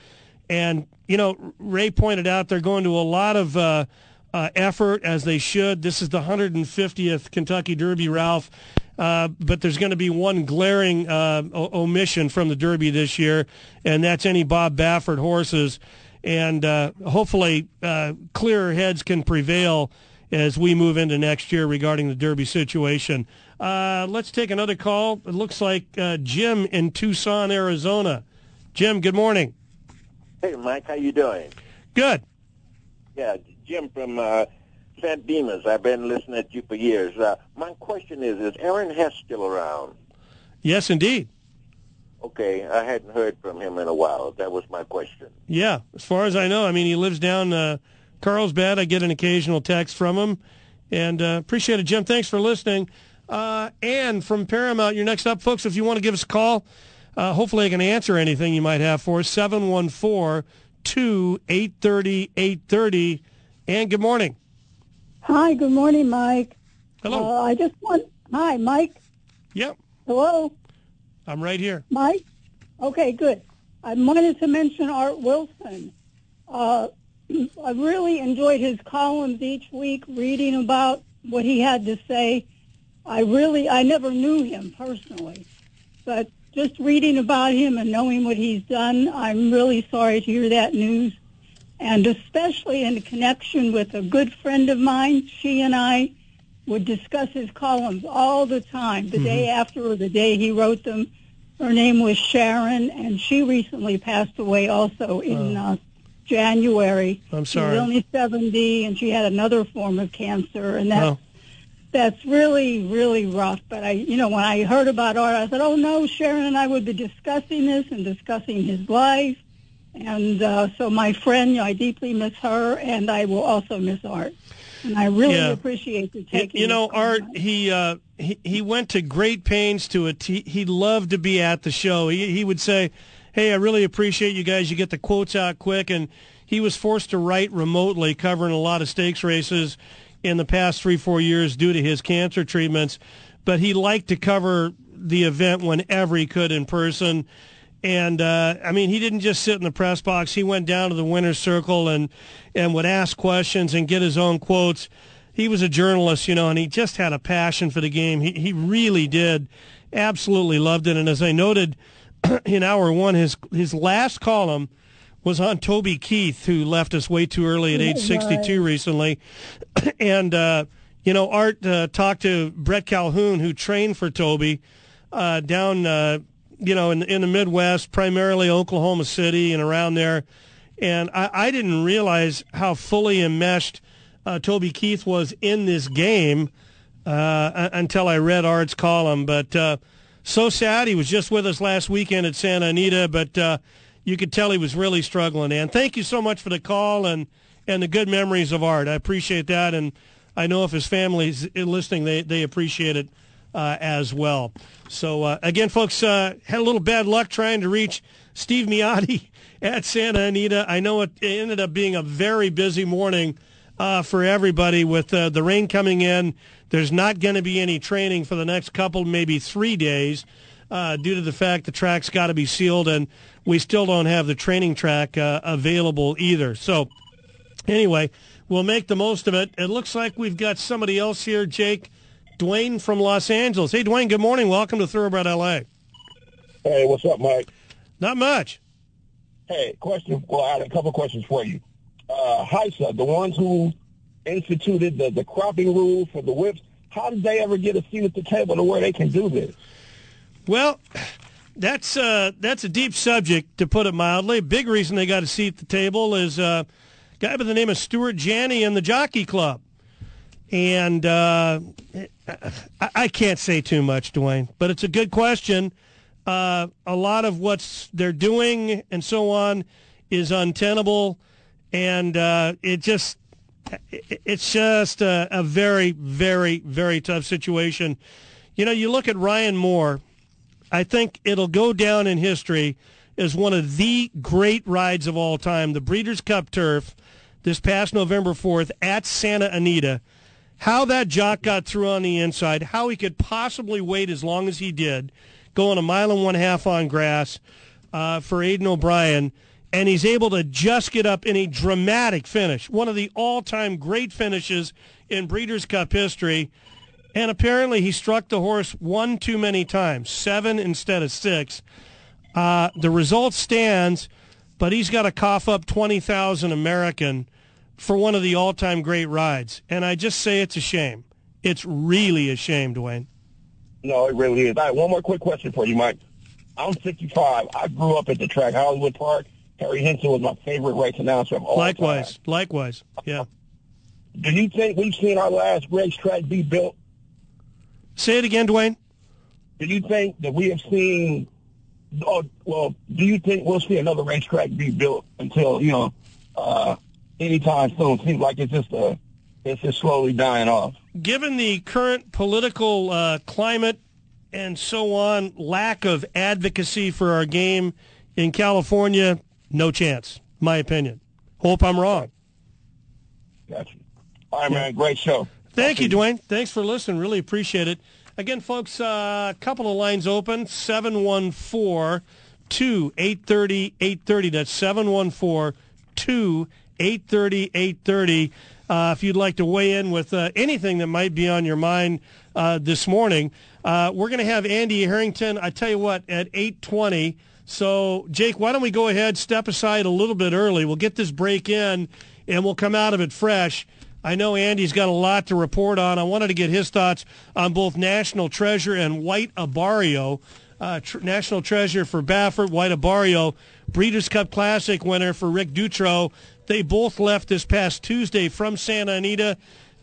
And, you know, Ray pointed out they're going to a lot of uh, uh, effort, as they should. This is the 150th Kentucky Derby, Ralph. Uh, but there's going to be one glaring uh, omission from the Derby this year, and that's any Bob Baffert horses. And uh, hopefully, uh, clearer heads can prevail as we move into next year regarding the Derby situation. Uh, let's take another call. It looks like uh, Jim in Tucson, Arizona. Jim, good morning. Hey, Mike, how you doing? Good. Yeah, Jim from uh, St. Demas. I've been listening to you for years. Uh, my question is, is Aaron Hess still around? Yes, indeed. Okay, I hadn't heard from him in a while. That was my question. Yeah, as far as I know, I mean, he lives down uh, Carlsbad. I get an occasional text from him, and uh, appreciate it, Jim. Thanks for listening. Uh, Ann from Paramount, you're next up, folks. If you want to give us a call, uh, hopefully I can answer anything you might have for us. 714 2 830 830. And good morning. Hi, good morning, Mike. Hello. Uh, I just want. Hi, Mike. Yep. Hello, I'm right here. Mike. Okay, good. I wanted to mention Art Wilson. Uh, *clears throat* I really enjoyed his columns each week, reading about what he had to say. I really, I never knew him personally, but just reading about him and knowing what he's done, I'm really sorry to hear that news. And especially in connection with a good friend of mine, she and I would discuss his columns all the time, the day after or the day he wrote them. Her name was Sharon, and she recently passed away also in uh, January. I'm sorry. She was only 70, and she had another form of cancer, and that Oh. That's really, really rough. But I, you know, when I heard about Art, I said, "Oh no, Sharon and I would be discussing this and discussing his life." And uh, so, my friend, you know, I deeply miss her, and I will also miss Art. And I really Yeah. appreciate you You, taking. you know, Art, he, uh, he he went to great pains to it. He, he loved to be at the show. He, he would say, hey, I really appreciate you guys. You get the quotes out quick. And he was forced to write remotely, covering a lot of stakes races in the past three, four years due to his cancer treatments. But he liked to cover the event whenever he could in person. And uh, I mean, he didn't just sit in the press box. He went down to the winner's circle and and would ask questions and get his own quotes. He was a journalist, you know, and he just had a passion for the game. He he really did, absolutely loved it. And as I noted *clears throat* in hour one, his his last column was on Toby Keith, who left us way too early at age 62 recently. *clears throat* and, uh, you know, Art uh, talked to Bret Calhoun, who trained for Toby uh, down, uh, you know, in, in the Midwest, primarily Oklahoma City and around there. And I, I didn't realize how fully enmeshed uh, Toby Keith was in this game uh, until I read Art's column. But uh, so sad. He was just with us last weekend at Santa Anita, but uh, you could tell he was really struggling. And thank you so much for the call and, and the good memories of Art. I appreciate that. And I know if his family's listening, they they appreciate it uh, as well. So uh, again, folks, uh, had a little bad luck trying to reach Steve Miyadi *laughs* at Santa Anita. I know it ended up being a very busy morning uh, for everybody with uh, the rain coming in. There's not going to be any training for the next couple, maybe three days, uh, due to the fact the track's got to be sealed, and we still don't have the training track uh, available either. So, anyway, we'll make the most of it. It looks like we've got somebody else here, Jake. Dwayne from Los Angeles. Hey, Dwayne, good morning. Welcome to Thoroughbred LA. Hey, what's up, Mike? Not much. Hey, question. Well, I had a couple questions for you. Uh, HISA, the ones who instituted the, the cropping rule for the whips, how did they ever get a seat at the table to where they can do this? Well, that's uh, that's a deep subject, to put it mildly. Big reason they got a seat at the table is uh, a guy by the name of Stuart Janney and the Jockey Club. And uh, I, I can't say too much, Dwayne, but it's a good question. Uh, a lot of what they're doing and so on is untenable, and uh, it just it's just a, a very, very, very tough situation. You know, you look at Ryan Moore. I think it'll go down in history as one of the great rides of all time. The Breeders' Cup Turf this past November 4th at Santa Anita how that jock got through on the inside, how he could possibly wait as long as he did, going a mile and one half on grass uh, for Aidan O'Brien, and he's able to just get up in a dramatic finish, one of the all-time great finishes in Breeders' Cup history. And apparently, he struck the horse one too many times, seven instead of six. Uh, the result stands, but he's got to cough up twenty thousand American for one of the all-time great rides. And I just say it's a shame. It's really a shame, Dwayne. No, it really is. All right, one more quick question for you, Mike. I'm 65. I grew up at the track, Hollywood Park. Harry Henson was my favorite race announcer of all Likewise, time. likewise, yeah. Do you think we've seen our last racetrack be built? Say it again, Dwayne. Do you think that we have seen? Oh, well, do you think we'll see another racetrack be built until you know uh, anytime soon? Seems like it's just a it's just slowly dying off. Given the current political uh, climate and so on, lack of advocacy for our game in California, no chance. My opinion. Hope I'm wrong. Gotcha. All right, man. Great show. Thank you, Dwayne. Thanks for listening. Really appreciate it. Again, folks, a uh, couple of lines open 714 2 830 830. That's 714 2 830 830. Uh, if you'd like to weigh in with uh, anything that might be on your mind uh, this morning, uh, we're going to have Andy Harrington. I tell you what, at 820. So, Jake, why don't we go ahead, step aside a little bit early? We'll get this break in, and we'll come out of it fresh. I know Andy's got a lot to report on. I wanted to get his thoughts on both National Treasure and White Abarrio. Uh, tr- National Treasure for Baffert, White Abarrio, Breeders' Cup Classic winner for Rick Dutrow. They both left this past Tuesday from Santa Anita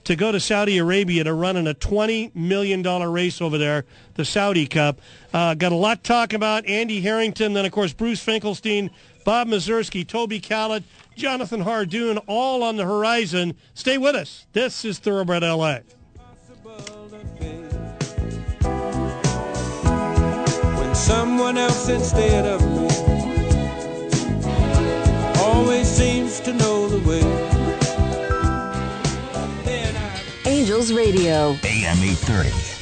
to go to Saudi Arabia to run in a $20 million race over there, the Saudi Cup. Uh, got a lot to talk about. Andy Harrington, then, of course, Bruce Finkelstein, Bob Mazursky, Toby Callett, Jonathan Hardoon, all on the horizon. Stay with us. This is Thoroughbred LA. when someone else instead of me always seems to know the way. Angels Radio. AM 830.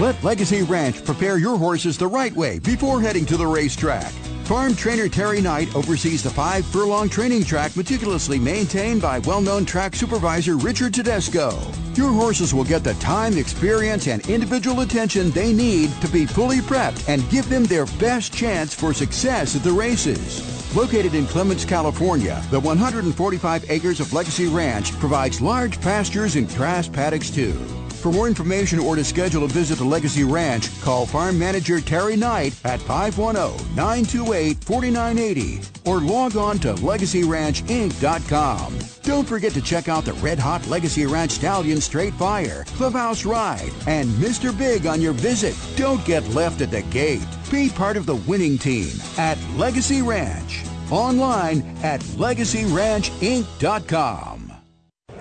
Let Legacy Ranch prepare your horses the right way before heading to the racetrack. Farm trainer Terry Knight oversees the five furlong training track meticulously maintained by well-known track supervisor Richard Tedesco. Your horses will get the time, experience, and individual attention they need to be fully prepped and give them their best chance for success at the races. Located in Clements, California, the 145 acres of Legacy Ranch provides large pastures and grass paddocks too. For more information or to schedule a visit to Legacy Ranch, call Farm Manager Terry Knight at 510-928-4980 or log on to LegacyRanchInc.com. Don't forget to check out the red hot Legacy Ranch Stallion Straight Fire, Clubhouse Ride, and Mr. Big on your visit. Don't get left at the gate. Be part of the winning team at Legacy Ranch. Online at LegacyRanchInc.com.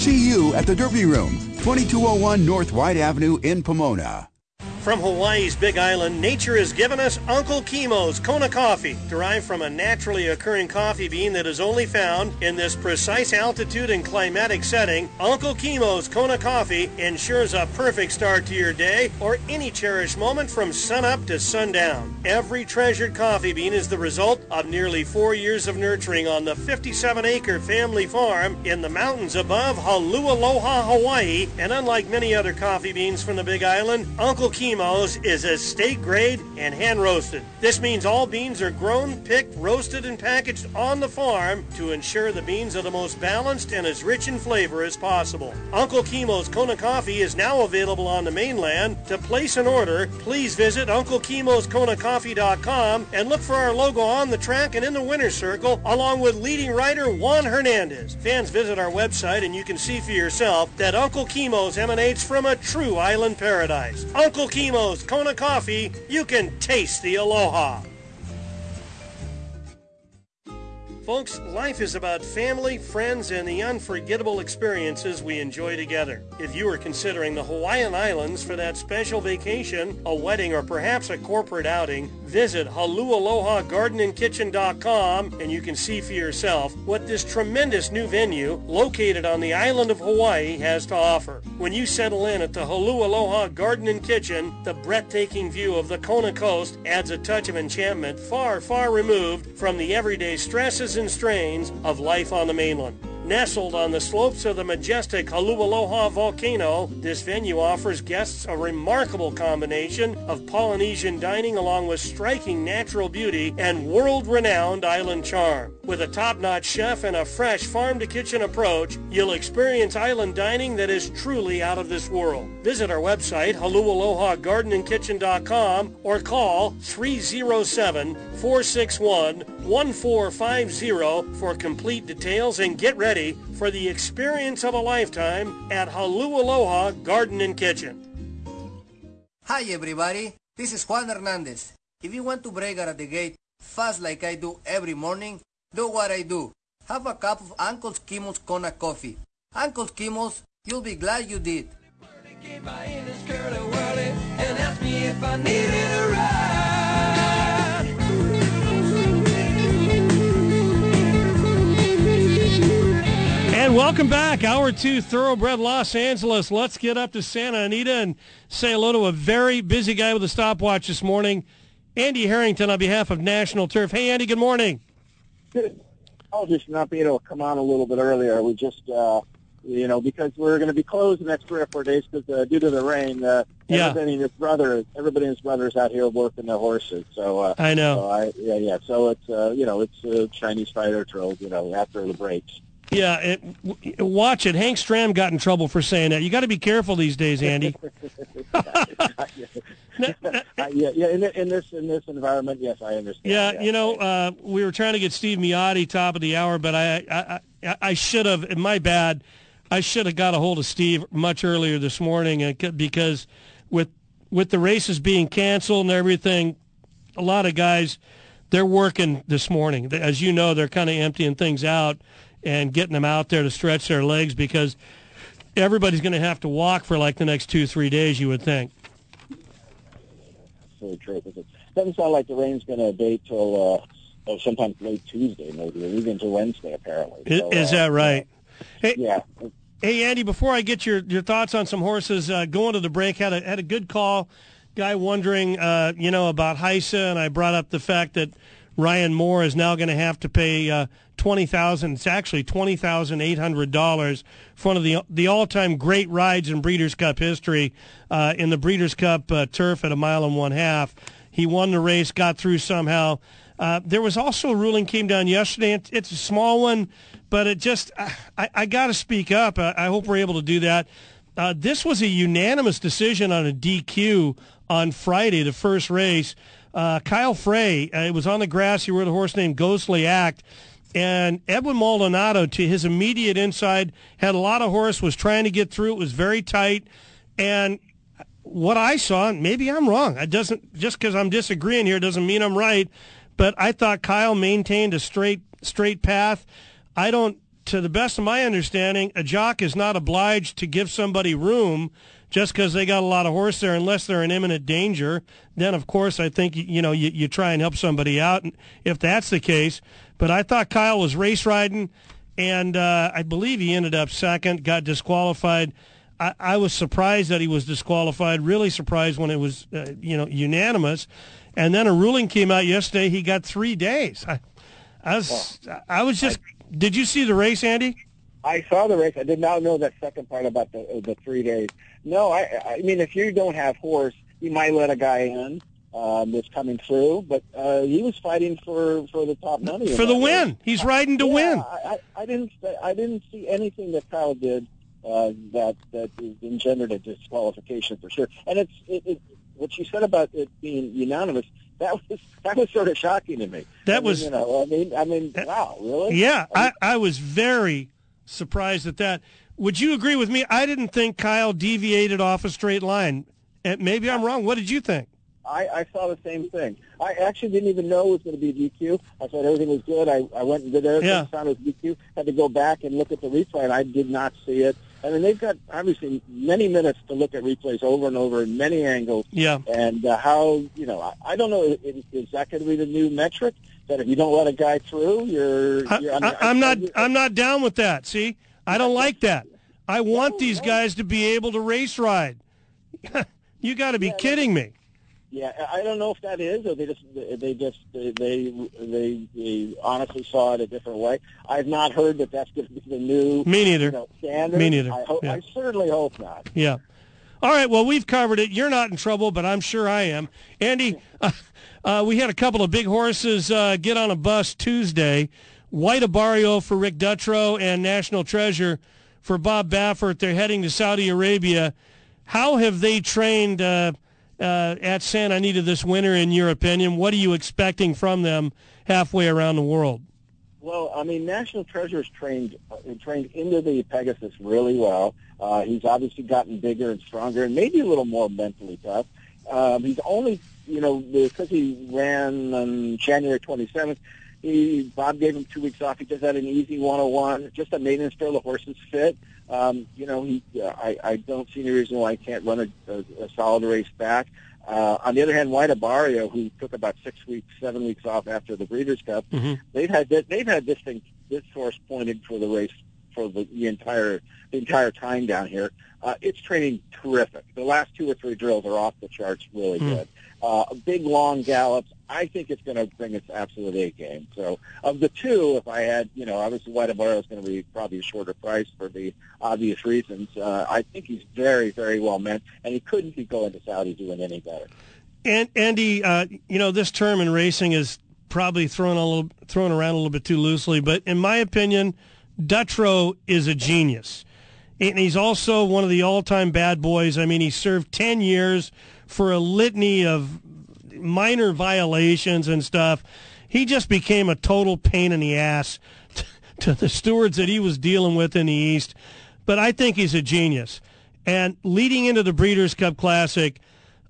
See you at the Derby Room, 2201 North White Avenue in Pomona. From Hawaii's Big Island, nature has given us Uncle Kimo's Kona coffee, derived from a naturally occurring coffee bean that is only found in this precise altitude and climatic setting. Uncle Kimo's Kona coffee ensures a perfect start to your day or any cherished moment from sunup to sundown. Every treasured coffee bean is the result of nearly four years of nurturing on the 57-acre family farm in the mountains above Halualoha, Hawaii. And unlike many other coffee beans from the Big Island, Uncle Kimo's is estate grade and hand roasted. This means all beans are grown, picked, roasted, and packaged on the farm to ensure the beans are the most balanced and as rich in flavor as possible. Uncle Kimo's Kona Coffee is now available on the mainland. To place an order, please visit UncleKimosKonaCoffee.com and look for our logo on the track and in the winner's circle, along with leading writer Juan Hernandez. Fans visit our website and you can see for yourself that Uncle Kimo's emanates from a true island paradise. Uncle Kimo's Kona Coffee, you can taste the aloha. Folks, life is about family, friends, and the unforgettable experiences we enjoy together. If you are considering the Hawaiian Islands for that special vacation, a wedding, or perhaps a corporate outing, visit halualohagardenandkitchen.com and you can see for yourself what this tremendous new venue located on the island of Hawaii has to offer. When you settle in at the Halualoha Garden and Kitchen, the breathtaking view of the Kona coast adds a touch of enchantment far, far removed from the everyday stresses and strains of life on the mainland. Nestled on the slopes of the majestic Halualoha volcano, this venue offers guests a remarkable combination of Polynesian dining along with striking natural beauty and world-renowned island charm. With a top-notch chef and a fresh farm-to-kitchen approach, you'll experience island dining that is truly out of this world. Visit our website, halualohagardenandkitchen.com or call 307-461-1450 for complete details and get ready for the experience of a lifetime at Halualoha Garden and Kitchen. Hi everybody, this is Juan Hernandez. If you want to break out of the gate fast like I do every morning, do what I do. Have a cup of Uncle Kimo's Kona coffee. Uncle Kimo's, you'll be glad you did. And welcome back, hour two, Thoroughbred Los Angeles. Let's get up to Santa Anita and say hello to a very busy guy with a stopwatch this morning, Andy Harrington, on behalf of National Turf. Hey, Andy, good morning. I'll just not be able to come on a little bit earlier. We just, uh, you know, because we're going to be closed the next three or four days because uh, due to the rain. Uh, Yeah. Everybody and his brother, everybody and his brother's out here working their horses. So uh, I know. So I, yeah, yeah. So it's, uh, you know, it's a Chinese fighter troll. You know, after the breaks. Yeah, it, w- watch it. Hank Stram got in trouble for saying that. You got to be careful these days, Andy. *laughs* *laughs* Uh, yeah, yeah. In, in this in this environment, yes, I understand. Yeah, you know, uh, we were trying to get Steve Miyadi top of the hour, but I I, I, I should have. My bad. I should have got a hold of Steve much earlier this morning uh, because with with the races being canceled and everything, a lot of guys they're working this morning. As you know, they're kind of emptying things out and getting them out there to stretch their legs because everybody's going to have to walk for like the next two three days. You would think. So true. It doesn't sound like the rain's going to abate till uh, oh, sometime late Tuesday, maybe, or even to Wednesday, apparently. Is, So, is uh, that right? Hey, yeah. Hey Andy, before I get your, your thoughts on some horses, uh, going to the break had a had a good call. Guy wondering, uh, you know, about HISA, and I brought up the fact that Ryan Moore is now going to have to pay uh, twenty thousand. It's actually twenty thousand eight hundred dollars for one of the the all time great rides in Breeders' Cup history uh, in the Breeders' Cup uh, turf at a mile and one half. He won the race, got through somehow. Uh, there was also a ruling came down yesterday. It's, it's a small one, but it just I, I got to speak up. I, I hope we're able to do that. Uh, this was a unanimous decision on a DQ on Friday, the first race. Uh, Kyle Frey, uh, it was on the grass. He rode a horse named Ghostly Act. And Edwin Maldonado, to his immediate inside, had a lot of horse, was trying to get through. It was very tight. And what I saw, maybe I'm wrong. It doesn't just because I'm disagreeing here doesn't mean I'm right. But I thought Kyle maintained a straight straight path. I don't, to the best of my understanding, a jock is not obliged to give somebody room just because they got a lot of horse there, unless they're in imminent danger. Then, of course, I think you know you, you try and help somebody out, if that's the case. But I thought Kyle was race riding, and uh, I believe he ended up second, got disqualified. I, I was surprised that he was disqualified. Really surprised when it was, uh, you know, unanimous. And then a ruling came out yesterday. He got three days. I, I was, I was just. did you see the race, Andy? I saw the race. I did not know that second part about the the three days. No, I I mean if you don't have horse, you might let a guy in um, that's coming through. But uh, he was fighting for for the top money For the win. race. He's riding to Yeah, win. I, I, I didn't I didn't see anything that Kyle did uh, that that engendered a disqualification for sure. And it's it, it, what you said about it being unanimous. That was that was sort of shocking to me. That I mean, was- you know I mean I mean wow really Yeah, I, I was very surprised at that. Would you agree with me? I didn't think Kyle deviated off a straight line. And maybe I'm wrong. What did you think? I, I saw the same thing. I actually didn't even know it was going to be DQ. I thought everything was good. I, I went and did everything, Yeah. found it was DQ. Had to go back and look at the replay, and I did not see it. I mean, they've got obviously many minutes to look at replays over and over in many angles. Yeah. And uh, how, you know, I, I don't know, is, is that going to be the new metric? That if you don't let a guy through, you're... you're I, I'm not. I'm not down with that. See, I don't like that. I want these guys to be able to race ride. *laughs* you got to be kidding me. Yeah, I don't know if that is, or they just they just they they they, they honestly saw it a different way. I've not heard that that's going to be the new Me neither. You know, standard. Me neither. I, hope, Yeah. I certainly hope not. Yeah. All right. Well, we've covered it. You're not in trouble, but I'm sure I am. Andy, uh, *laughs* uh, we had a couple of big horses uh, get on a bus Tuesday. White Abarrio for Rick Dutrow and National Treasure for Bob Baffert. They're heading to Saudi Arabia. How have they trained uh, uh, at Santa Anita this winter, in your opinion? What are you expecting from them halfway around the world? Well, I mean, National Treasure's trained uh, trained into the Pegasus really well. Uh, he's obviously gotten bigger and stronger, and maybe a little more mentally tough. Um, he's only, you know, because he ran on January 27th. He Bob gave him two weeks off. He just had an easy 101, just a maintenance drill. The horse is fit. Um, you know, he. Uh, I I don't see any reason why he can't run a, a, a solid race back. Uh, on the other hand, White Abarrio, who took about six weeks, seven weeks off after the Breeders' Cup, they've had this, they've had this thing, this horse pointed for the race for the, the entire the entire time down here. Uh, it's training terrific. The last two or three drills are off the charts, really Hmm. good. Uh, big long gallops. I think it's going to bring its absolute A game. So of the two, if I had, you know, obviously White Abarrio is going to be probably a shorter price for the obvious reasons. Uh, I think he's very, very well meant, and he couldn't be going to Saudi doing any better. And Andy, uh, you know this term in racing is probably thrown a little thrown around a little bit too loosely, but in my opinion, Dutrow is a genius, and he's also one of the all-time bad boys. I mean, he served ten years for a litany of minor violations and stuff. He just became a total pain in the ass to the stewards that he was dealing with in the East. but I think he's a genius. And leading into the Breeders' Cup Classic,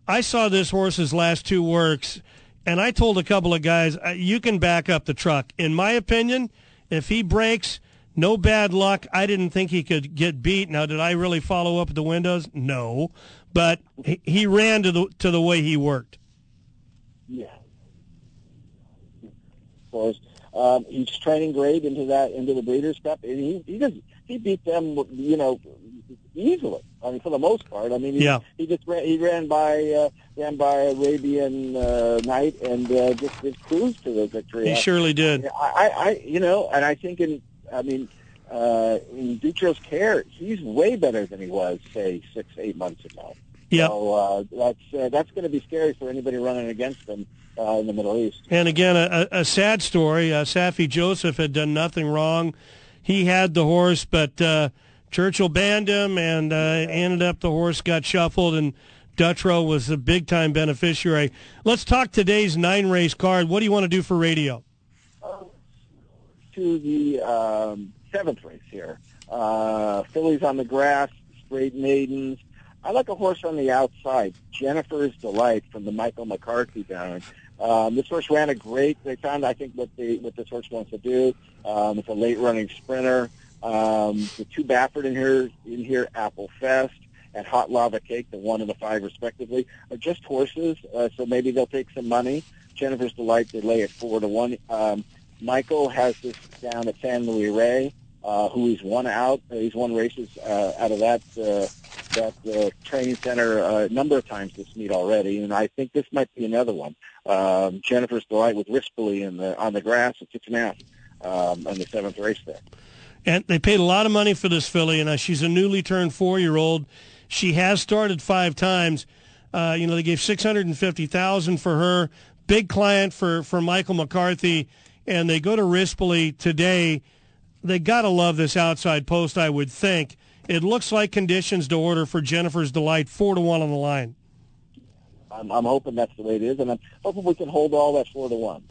I saw this horse's last two works, and I told a couple of guys, uh, you can back up the truck. In my opinion, if he breaks, no bad luck. I didn't think he could get beat. Now, did I really follow up the windows? No, but he ran to the to the way he worked. Yeah. Of course. Um, he's training great into that into the Breeders' Cup, and he he just he beat them, you know, easily. I mean, for the most part. I mean, he, Yeah. he just ran, he ran by uh, ran by Arabian uh, Knight and uh, just, just cruised to the victory. He surely did. I, I, I, you know, and I think in, I mean, uh, in Dutrow's care, he's way better than he was, say, six, eight months ago. Yep. So uh, that's uh, that's going to be scary for anybody running against them uh, in the Middle East. And again, a, a sad story. Uh, Saffie Joseph had done nothing wrong. He had the horse, but uh, Churchill banned him, and uh, ended up the horse got shuffled, and Dutrow was a big time beneficiary. Let's talk today's nine race card. What do you want to do for radio? to the um, seventh race here. Uh, fillies on the grass, straight maidens. I like a horse on the outside, Jennifer's Delight from the Michael McCarthy down. Um, this horse ran a great. They found, I think, what the what this horse wants to do. Um, it's a late running sprinter. Um, the two Baffert in here, in here, Apple Fest and Hot Lava Cake, the one and the five respectively, are just horses. Uh, so maybe they'll take some money. Jennifer's Delight, they lay at four to one. Um, Michael has this down at San Luis Rey, uh, who he's won out. Uh, he's won races uh, out of that uh, that uh, training center uh, a number of times this meet already, and I think this might be another one. Um, Jennifer's Delight with Rispoli in the on the grass at six and a half um, on the seventh race there. And they paid a lot of money for this filly, and uh, she's a newly turned four-year-old. She has started five times. Uh, you know, they gave six hundred and fifty thousand for her. Big client for for Michael McCarthy, and they go to Rispoli today. They got to love this outside post, I would think. It looks like conditions to order for Jennifer's Delight, four to one on the line. I'm, I'm hoping that's the way it is, and I'm hoping we can hold all that four to one.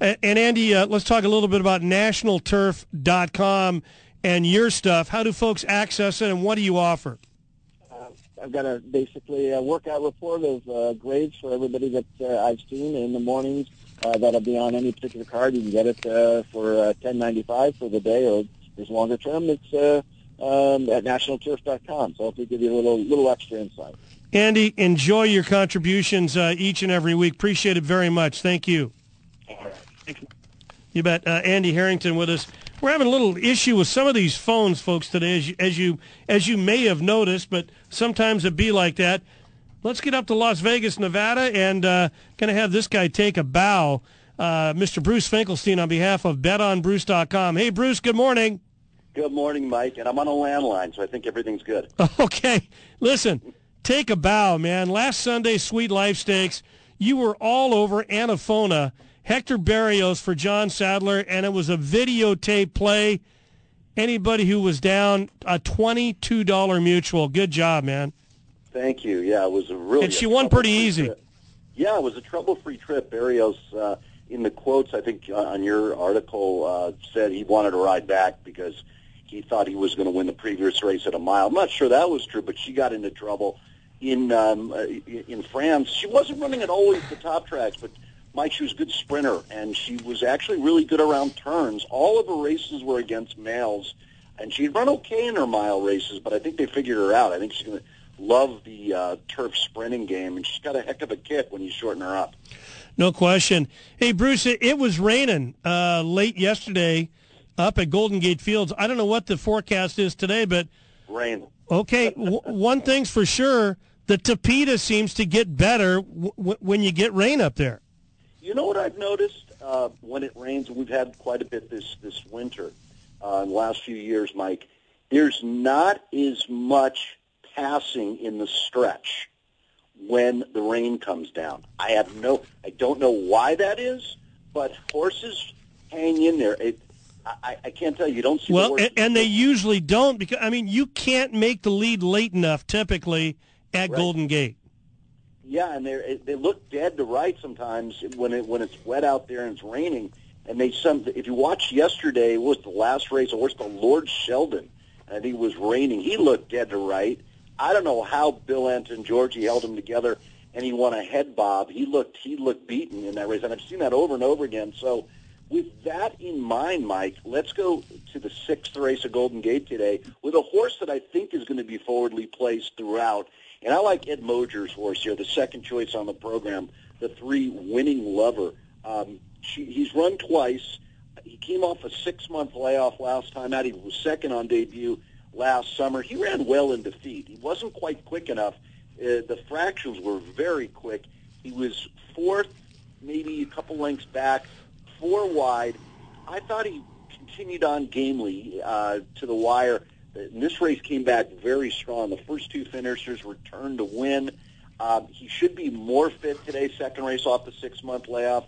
And, and Andy, uh, let's talk a little bit about nationalturf.com and your stuff. How do folks access it, and what do you offer? I've got a basically a workout report of uh, grades for everybody that uh, I've seen in the mornings. Uh, that'll be on any particular card. You can get it uh, for uh, ten ninety five for the day, or it's longer term. It's uh, um, at nationalturf.com. So hopefully give you a little little extra insight. Andy, enjoy your contributions uh, each and every week. Appreciate it very much. Thank you. You bet. Uh, Andy Harrington with us. We're having a little issue with some of these phones, folks, today, as you, as you as you may have noticed, but sometimes it be like that. Let's get up to Las Vegas, Nevada, and uh, going to have this guy take a bow. Uh, Mr. Bruce Finkelstein on behalf of BetOnBruce.com. Hey, Bruce. Good morning. Good morning, Mike. And I'm on a landline, so I think everything's good. *laughs* Okay. Listen, take a bow, man. Last Sunday, Sweet Life Stakes, you were all over Anafona, Hector Barrios for John Sadler, and it was a videotape play. Anybody who was down, a $22 mutuel. Good job, man. Thank you. Yeah, it was a really. And she won pretty easy. trip. Yeah, it was a trouble-free trip. Barrios, uh, in the quotes, I think uh, on your article, uh, said he wanted to ride back because he thought he was going to win the previous race at a mile. I'm not sure that was true, but she got into trouble in um, uh, in France. She wasn't running at always the top tracks, but Mike, she was a good sprinter, and she was actually really good around turns. All of her races were against males, and she'd run okay in her mile races, but I think they figured her out. I think she's going to love the uh, turf sprinting game, and she's got a heck of a kick when you shorten her up. No question. Hey, Bruce, it, it was raining uh, late yesterday up at Golden Gate Fields. I don't know what the forecast is today, but Rain. okay, *laughs* w- one thing's for sure: the Tapeta seems to get better w- w- when you get rain up there. You know what I've noticed uh, when it rains, and we've had quite a bit this this winter uh, in the last few years, Mike. There's not as much passing in the stretch when the rain comes down. I have no, I don't know why that is, but horses hang in there. It, I, I can't tell you. Don't see the Well, horses and, and they usually don't because I mean you can't make the lead late enough typically at Right. Golden Gate. Yeah, and they they look dead to right sometimes when it when it's wet out there and it's raining. And they some if you watch yesterday, what was the last race? Or was the Lord Sheldon? I think it was raining. He looked dead to right. I don't know how Bill Antongeorgi held him together, and he won a head bob. He looked he looked beaten in that race, and I've seen that over and over again. So, with that in mind, Mike, let's go to the sixth race of Golden Gate today with a horse that I think is going to be forwardly placed throughout. And I like Ed Moger's horse here, the second choice on the program, the three winning lover. Um, she, he's run twice. He came off a six-month layoff last time out. He was second on debut last summer. He ran well in defeat. He wasn't quite quick enough. Uh, the fractions were very quick. He was fourth, maybe a couple lengths back, four wide. I thought he continued on gamely uh, to the wire. And this race came back very strong. The first two finishers returned to win. Um, he should be more fit today, second race off the six-month layoff.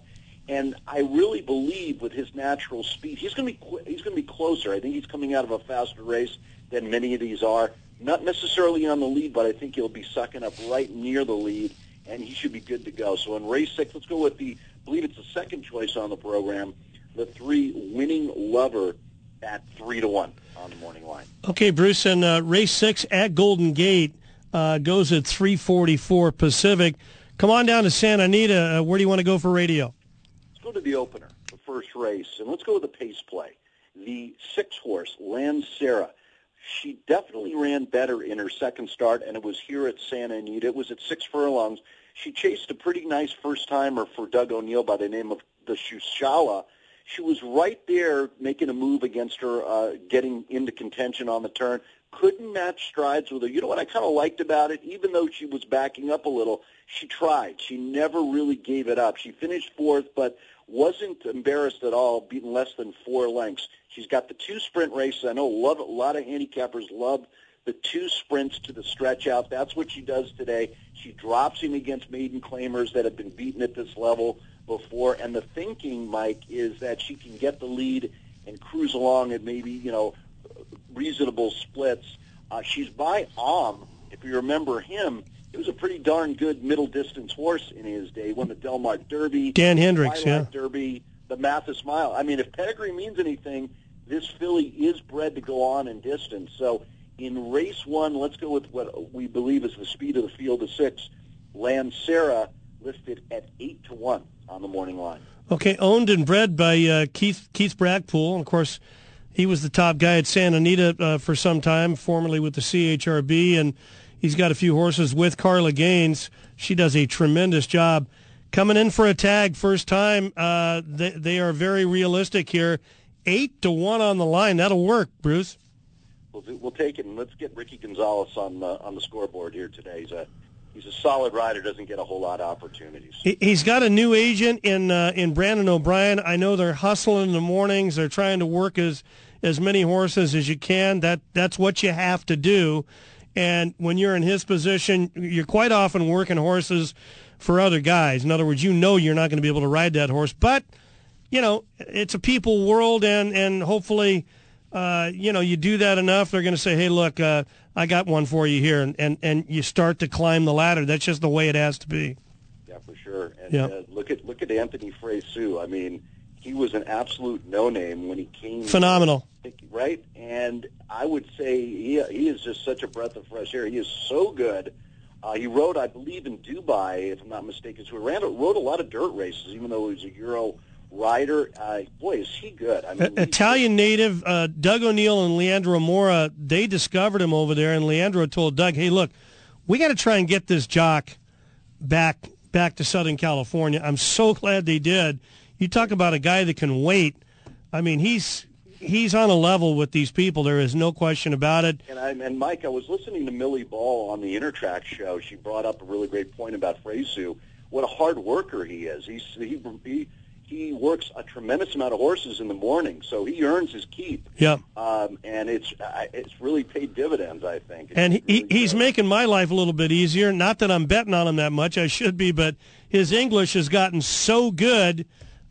And I really believe with his natural speed, he's going to be qu- he's going to be closer. I think he's coming out of a faster race than many of these are. Not necessarily on the lead, but I think he'll be sucking up right near the lead, and he should be good to go. So in race six, let's go with the I believe it's the second choice on the program, the three winning lover at three to one on the morning line. Okay, Bruce, and uh, race six at Golden Gate uh, goes at 344 Pacific. Come on down to Santa Anita. Uh, where do you want to go for radio? Let's go to the opener, the first race, and let's go with the pace play. The six horse, Lancera. She definitely ran better in her second start, and it was here at Santa Anita. It was at six furlongs. She chased a pretty nice first timer for Doug O'Neill by the name of the Shushala. She was right there making a move against her, uh, getting into contention on the turn. Couldn't match strides with her. You know what I kind of liked about it? Even though she was backing up a little, she tried. She never really gave it up. She finished fourth, but wasn't embarrassed at all, beating less than four lengths. She's got the two sprint races. I know lot, a lot of handicappers love the two sprints to the stretch out. That's what she does today. She drops him against maiden claimers that have been beaten at this level before. And the thinking, Mike, is that she can get the lead and cruise along at maybe, you know, reasonable splits. Uh, she's by Om. If you remember him, he was a pretty darn good middle distance horse in his day. Won the Del Mar Derby, Dan Hendricks, yeah. Derby, the Mathis Mile. I mean, if pedigree means anything, this filly is bred to go on in distance. So in race one, let's go with what we believe is the speed of the field of six. Lancera listed at eight to one on the morning line. Okay, owned and bred by uh, Keith Keith Brackpool. And of course, he was the top guy at Santa Anita uh, for some time, formerly with the CHRB, and he's got a few horses with Carla Gaines. She does a tremendous job. Coming in for a tag first time, uh, they, they are very realistic here. Eight to one on the line. That'll work, Bruce. We'll, do- we'll take it and let's get Ricky Gonzalez on the, on the scoreboard here today. He's a he's a solid rider. Doesn't get a whole lot of opportunities. He- He's got a new agent in uh, in Brandon O'Brien. I know they're hustling in the mornings. They're trying to work as as many horses as you can. That that's what you have to do. And when you're in his position, you're quite often working horses for other guys. In other words, you know you're not going to be able to ride that horse, but you know it's a people world, and and hopefully. Uh, you know, you do that enough, they're going to say, "Hey, look, uh, I got one for you here," and, and and you start to climb the ladder. That's just the way it has to be. Yeah, for sure. And Yeah. uh, look at look at Anthony Fresu. I mean, he was an absolute no name when he came. Phenomenal. Right? And I would say he he is just such a breath of fresh air. He is so good. Uh, he rode, I believe, in Dubai, if I'm not mistaken. So he ran, rode a lot of dirt races, even though he was a Euro rider. Uh, boy, is he good! I mean, I- Italian native uh, Doug O'Neill and Leandro Mora, they discovered him over there, and Leandro told Doug, "Hey, look, we got to try and get this jock back back to Southern California." I'm so *laughs* glad they did. You talk about a guy that can wait. I mean, he's he's on a level with these people. There is no question about it. And I and Mike, I was listening to Millie Ball on the Intertrack show. She brought up a really great point about Fresu. What a hard worker he is. He's he he he works a tremendous amount of horses in the morning, so he earns his keep. Yeah. Um, and it's I- it's really paid dividends, I think. And he, he, he's making my life a little bit easier. Not that I'm betting on him that much. I should be, but his English has gotten so good.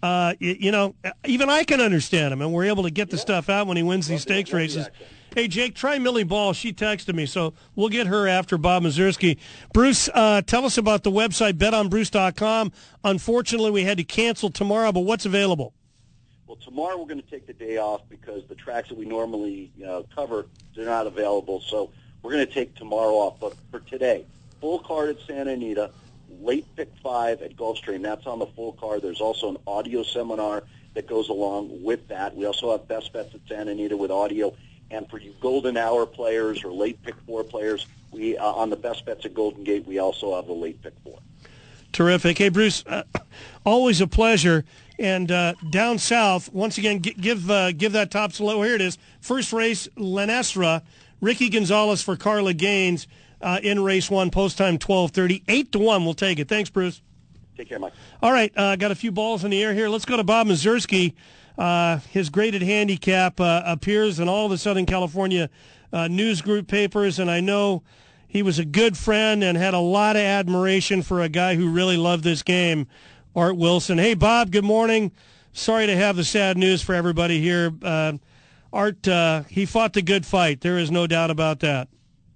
Uh, y- you know, even I can understand him, and we're able to get the stuff out when he wins these stakes races. Hey, Jake, try Millie Ball. She texted me, so we'll get her after Bob Mieszerski. Bruce, uh, tell us about the website, betonbruce.com. Unfortunately, we had to cancel tomorrow, but what's available? Well, tomorrow we're going to take the day off because the tracks that we normally uh, cover they're not available. So we're going to take tomorrow off. But for today, full card at Santa Anita, late pick five at Gulfstream. That's on the full card. There's also an audio seminar that goes along with that. We also have best bets at Santa Anita with audio. And for you golden hour players or late pick four players, we uh, on the best bets at Golden Gate, we also have the late pick four. Terrific. Hey, Bruce, uh, always a pleasure. And uh, down south, once again, g- give uh, give that top slow. Here it is. First race, Lenestra. Ricky Gonzalez for Carla Gaines uh, in race one, post time 12.30. 8 to 1, we'll take it. Thanks, Bruce. Take care, Mike. All right, uh, got a few balls in the air here. Let's go to Bob Mieszerski. Uh, his graded handicap uh, appears in all the Southern California uh, news group papers, and I know he was a good friend and had a lot of admiration for a guy who really loved this game, Art Wilson. Hey, Bob, good morning. Sorry to have the sad news for everybody here. Uh, Art, uh, he fought the good fight. There is no doubt about that.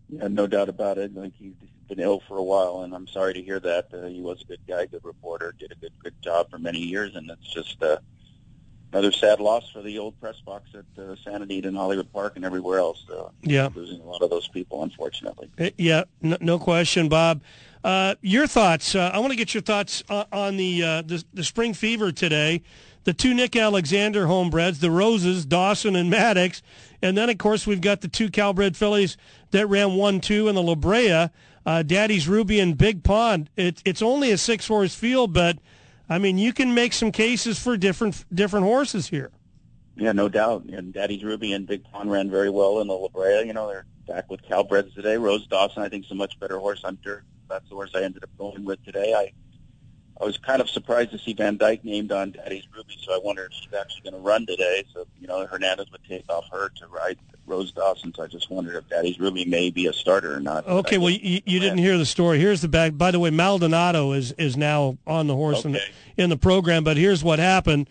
Yeah, no doubt about it. Like he's been ill for a while, and I'm sorry to hear that. Uh, he was a good guy, good reporter, did a good good job for many years, and it's just uh, another sad loss for the old press box at uh, Santa Anita and Hollywood Park and everywhere else. Uh, Yeah. losing a lot of those people, unfortunately. Uh, Yeah, no, no question, Bob. Uh, your thoughts? Uh, I want to get your thoughts uh, on the, uh, the the spring fever today. The two Nick Alexander homebreds, the Roses, Dawson and Maddox, and then of course we've got the two Calbred fillies that ran one two in the La Brea, uh, Daddy's Ruby and Big Pond. It, it's only a six horse field, but I mean you can make some cases for different different horses here. Yeah, no doubt. And Daddy's Ruby and Big Pond ran very well in the La Brea. You know, they're back with Calbreds today. Rose Dawson, I think, is a much better horse hunter. That's the horse I ended up going with today. I I was kind of surprised to see Van Dyke named on Daddy's Ruby, so I wondered if she's actually going to run today. So, you know, Hernandez would take off her to ride Rose Dawson. So I just wondered if Daddy's Ruby may be a starter or not. Okay, well, you, you didn't hear the story. Here's the back. By the way, Maldonado is is now on the horse in, the, in the program. But here's what happened.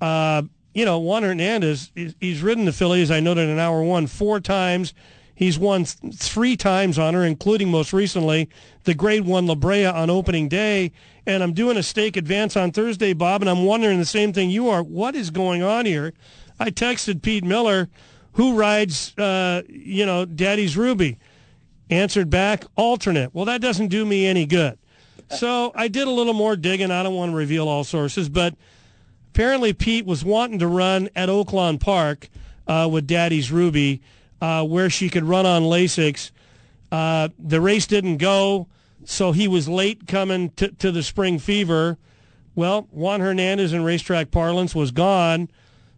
Uh, you know, Juan Hernandez, he's, he's ridden the fillies. I noted in hour one four times. He's won three times on her, including most recently the Grade One La Brea on opening day. And I'm doing a stake advance on Thursday, Bob, and I'm wondering the same thing you are. What is going on here? I texted Pete Miller, who rides, uh, you know, Daddy's Ruby. Answered back alternate. Well that doesn't do me any good. So i did a little more digging. I don't want to reveal all sources but apparently pete was wanting to run at oaklawn park uh, with daddy's ruby uh, where she could run on lasix. Uh, the race didn't go so he was late coming to, to the spring fever well juan hernandez in racetrack parlance was gone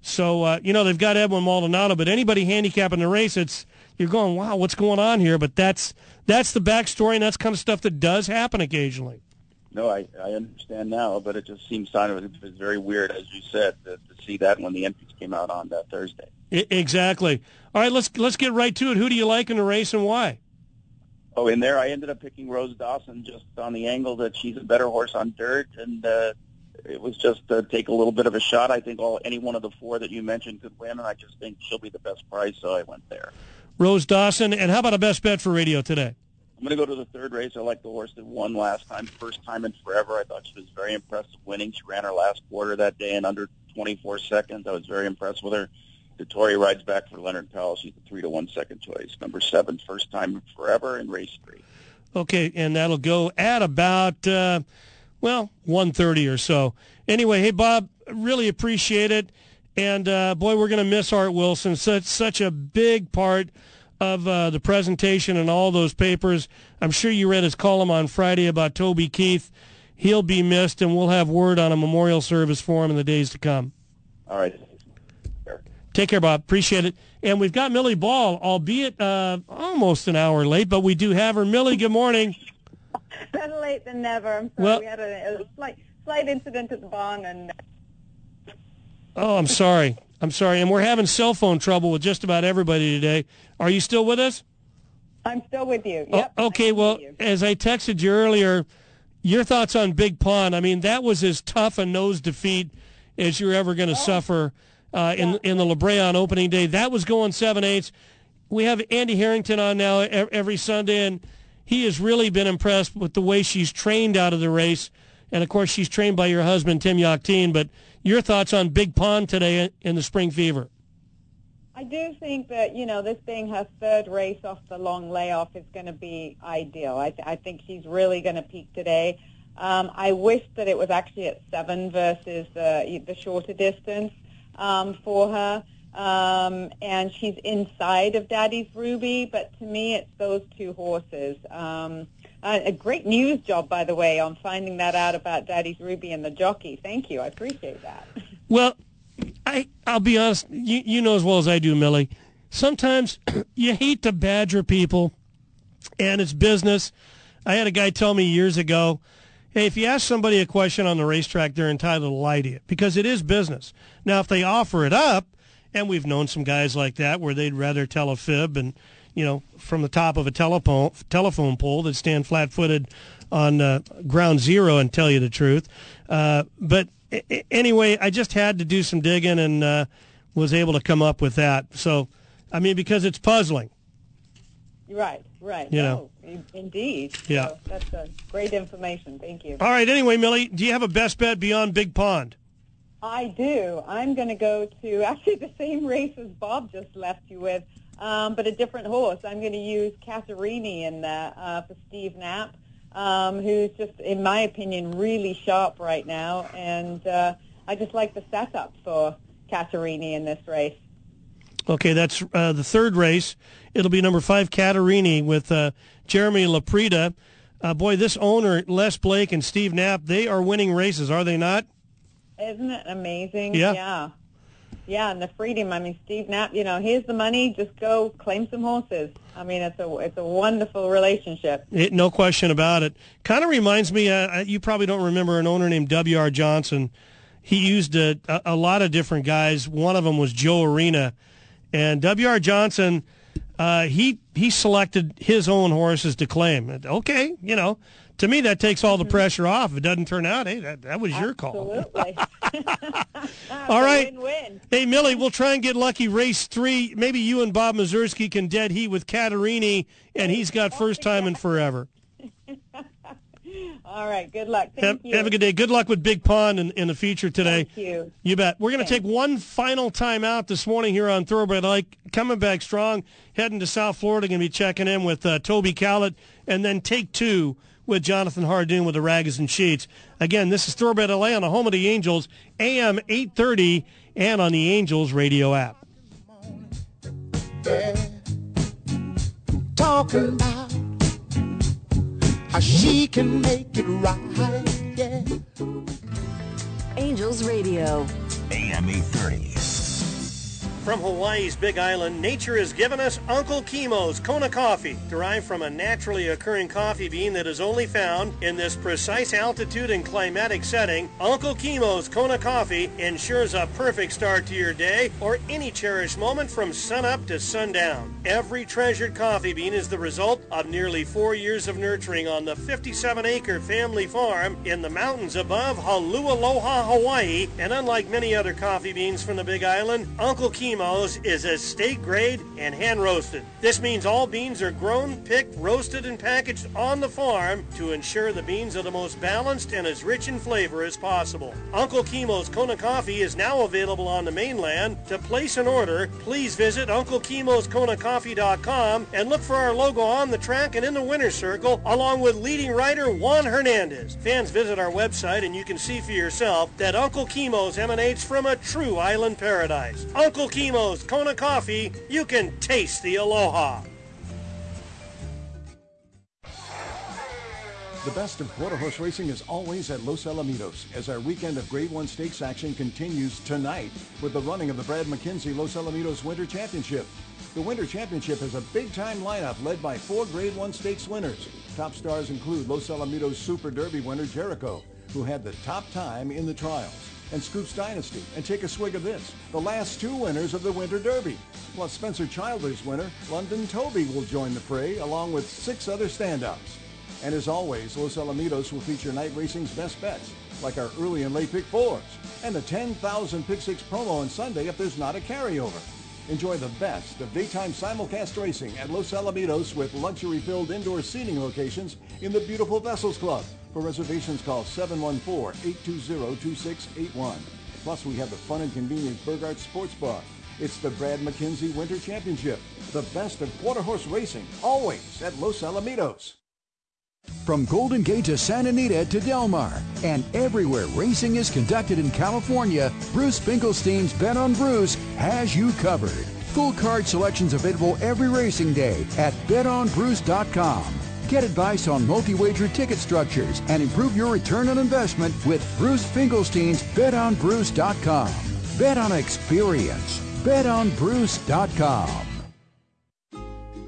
so uh, you know they've got Edwin Maldonado, but anybody handicapping the race, it's you're going, wow, what's going on here? But that's that's the backstory, and that's kind of stuff that does happen occasionally. No, I, I understand now, but it just seems kind of it's very weird, as you said, to, to see that when the entries came out on that Thursday. I, exactly. All right, let's let's get right to it. Who do you like in the race, and why? Oh, in there, I ended up picking Rose Dawson just on the angle that she's a better horse on dirt, and uh, it was just to take a little bit of a shot. I think all any one of the four that you mentioned could win, and I just think she'll be the best price, so I went there. Rose Dawson, and how about a best bet for radio today? I'm going to go to the third race. I like the horse that won last time, first time in forever. I thought she was very impressive winning. She ran her last quarter that day in under 24 seconds. I was very impressed with her. Vittoria rides back for Leonard Powell. She's the three to one second choice. Number seven, first time forever in race three. Okay, and that'll go at about uh, well 1:30 or so. Anyway, hey Bob, really appreciate it, and uh, boy, we're going to miss Art Wilson. Such such a big part of uh, the presentation and all those papers. I'm sure you read his column on Friday about Toby Keith. He'll be missed, and we'll have word on a memorial service for him in the days to come. All right. Take care, Bob. Appreciate it. And we've got Millie Ball, albeit uh, almost an hour late, but we do have her. Millie, good morning. Better late than never. I'm sorry. Well- we had a, a slight, slight incident at the barn, and Oh, I'm sorry. I'm sorry. And we're having cell phone trouble with just about everybody today. Are you still with us? I'm still with you. Oh, Yep. okay. Well, as I texted you earlier, your thoughts on Big Pond. I mean, that was as tough a nose defeat as you're ever Oh. going to suffer uh, in in the La Brea on opening day. That was going seven eighths. We have Andy Harrington on now every Sunday, and he has really been impressed with the way she's trained out of the race. And of course, she's trained by your husband Tim Yakteen, but Your thoughts on Big Pond today in the Spring Fever? I do think that, you know, this being her third race off the long layoff is going to be ideal. I, th- I think she's really going to peak today. Um, I wish that it was actually at seven versus uh, the shorter distance um, for her. Um, and she's inside of Daddy's Ruby, but to me, it's those two horses. Um, a great news job, by the way, on finding that out about Daddy's Ruby and the jockey. Thank you. I appreciate that. Well, I I'll be honest. You you know as well as I do, Millie. Sometimes *clears throat* you hate to badger people, and it's business. I had a guy tell me years ago, "Hey, if you ask somebody a question on the racetrack, they're entitled to lie to you because it is business." Now, if they offer it up, and we've known some guys like that where they'd rather tell a fib and you know from the top of a telephone telephone pole that stand flat-footed on uh, ground zero and tell you the truth. Uh, but anyway, I just had to do some digging and uh, was able to come up with that. So, I mean, because it's puzzling. Right, right. You know. Indeed. Yeah. So that's a great information. Thank you. All right. Anyway, Millie, do you have a best bet beyond Big Pond? I do. I'm going to go to *laughs* actually the same race as Bob just left you with, um, but a different horse. I'm going to use Casarini in there uh, for Steve Knapp um, who's just, in my opinion, really sharp right now. And uh, I just like the setup for Casarini in this race. Okay, that's uh, the third race. It'll be number five, Casarini, with uh, Jeremy Laprida. Uh, boy, this owner, Les Blake and Steve Knapp, they are winning races, are they not? Isn't it amazing? Yeah. Yeah. Yeah, and the freedom. I mean, Steve Knapp. You know, here's the money. Just go claim some horses. I mean, it's a it's a wonderful relationship. It, no question about it. Kind of reminds me. Uh, you probably don't remember an owner named W.R. Johnson. He used a, a, a lot of different guys. One of them was Joe Arena, and W.R. Johnson. Uh, he he selected his own horses to claim. Okay, you know, to me that takes all the Mm-hmm. pressure off. If it doesn't turn out, hey, that, that was your call. Absolutely. *laughs* All right. Win-win. Hey, Millie, we'll try and get lucky. Race three. Maybe you and Bob Mieszerski can dead heat with Catarini, and he's got first time in forever. *laughs* All right. Good luck. Thank Have, you. have a good day. Good luck with Big Pond in, in the future today. Thank you. You bet. We're going to take one final time out this morning here on Thoroughbred Like. Coming back strong, heading to South Florida, going to be checking in with uh, Toby Callett, and then take two with Jonathan Hardoon with the Rags and Sheets. Again, this is Thoroughbred LA on the home of the Angels, AM 830, and on the Angels radio app. talking about how she can make it right. Yeah. Angels Radio. AM 830. From Hawaii's Big Island, nature has given us Uncle Kimo's Kona coffee, derived from a naturally occurring coffee bean that is only found in this precise altitude and climatic setting. Uncle Kimo's Kona coffee ensures a perfect start to your day or any cherished moment from sunup to sundown. Every treasured coffee bean is the result of nearly four years of nurturing on the 57-acre family farm in the mountains above Holualoa, Hawaii. And unlike many other coffee beans from the Big Island, Uncle Kimo's is estate grade and hand roasted. This means all beans are grown, picked, roasted, and packaged on the farm to ensure the beans are the most balanced and as rich in flavor as possible. Uncle Kimo's Kona Coffee is now available on the mainland. To place an order, please visit UncleKimosKonaCoffee.com and look for our logo on the track and in the winner's circle, along with leading writer Juan Hernandez. Fans visit our website and you can see for yourself that Uncle Kimo's emanates from a true island paradise. Uncle Kimo's Kona Coffee, you can taste the aloha. The best of quarter horse racing is always at Los Alamitos as our weekend of Grade 1 Stakes action continues tonight with the running of the Brad McKenzie Los Alamitos Winter Championship. The Winter Championship has a big-time lineup led by four Grade 1 Stakes winners. Top stars include Los Alamitos Super Derby winner Jericho, who had the top time in the trials, and Scoops Dynasty. And take a swig of this, the last two winners of the Winter Derby. Plus Spencer Childers winner London Toby will join the fray along with six other standouts. And as always, Los Alamitos will feature night racing's best bets, like our early and late pick fours, and the 10,000 pick six promo on Sunday if there's not a carryover. Enjoy the best of daytime simulcast racing at Los Alamitos with luxury-filled indoor seating locations in the beautiful Vessels Club. For reservations, call 714-820-2681. Plus, we have the fun and convenient Burghardt Sports Bar. It's the Brad McKenzie Winter Championship. The best of quarter horse racing, always at Los Alamitos. From Golden Gate to Santa Anita to Del Mar and everywhere racing is conducted in California, Bruce Finkelstein's Bet on Bruce has you covered. Full card selections available every racing day at betonbruce.com. Get advice on multi-wager ticket structures and improve your return on investment with Bruce Finkelstein's betonbruce.com. Bet on experience. betonbruce.com.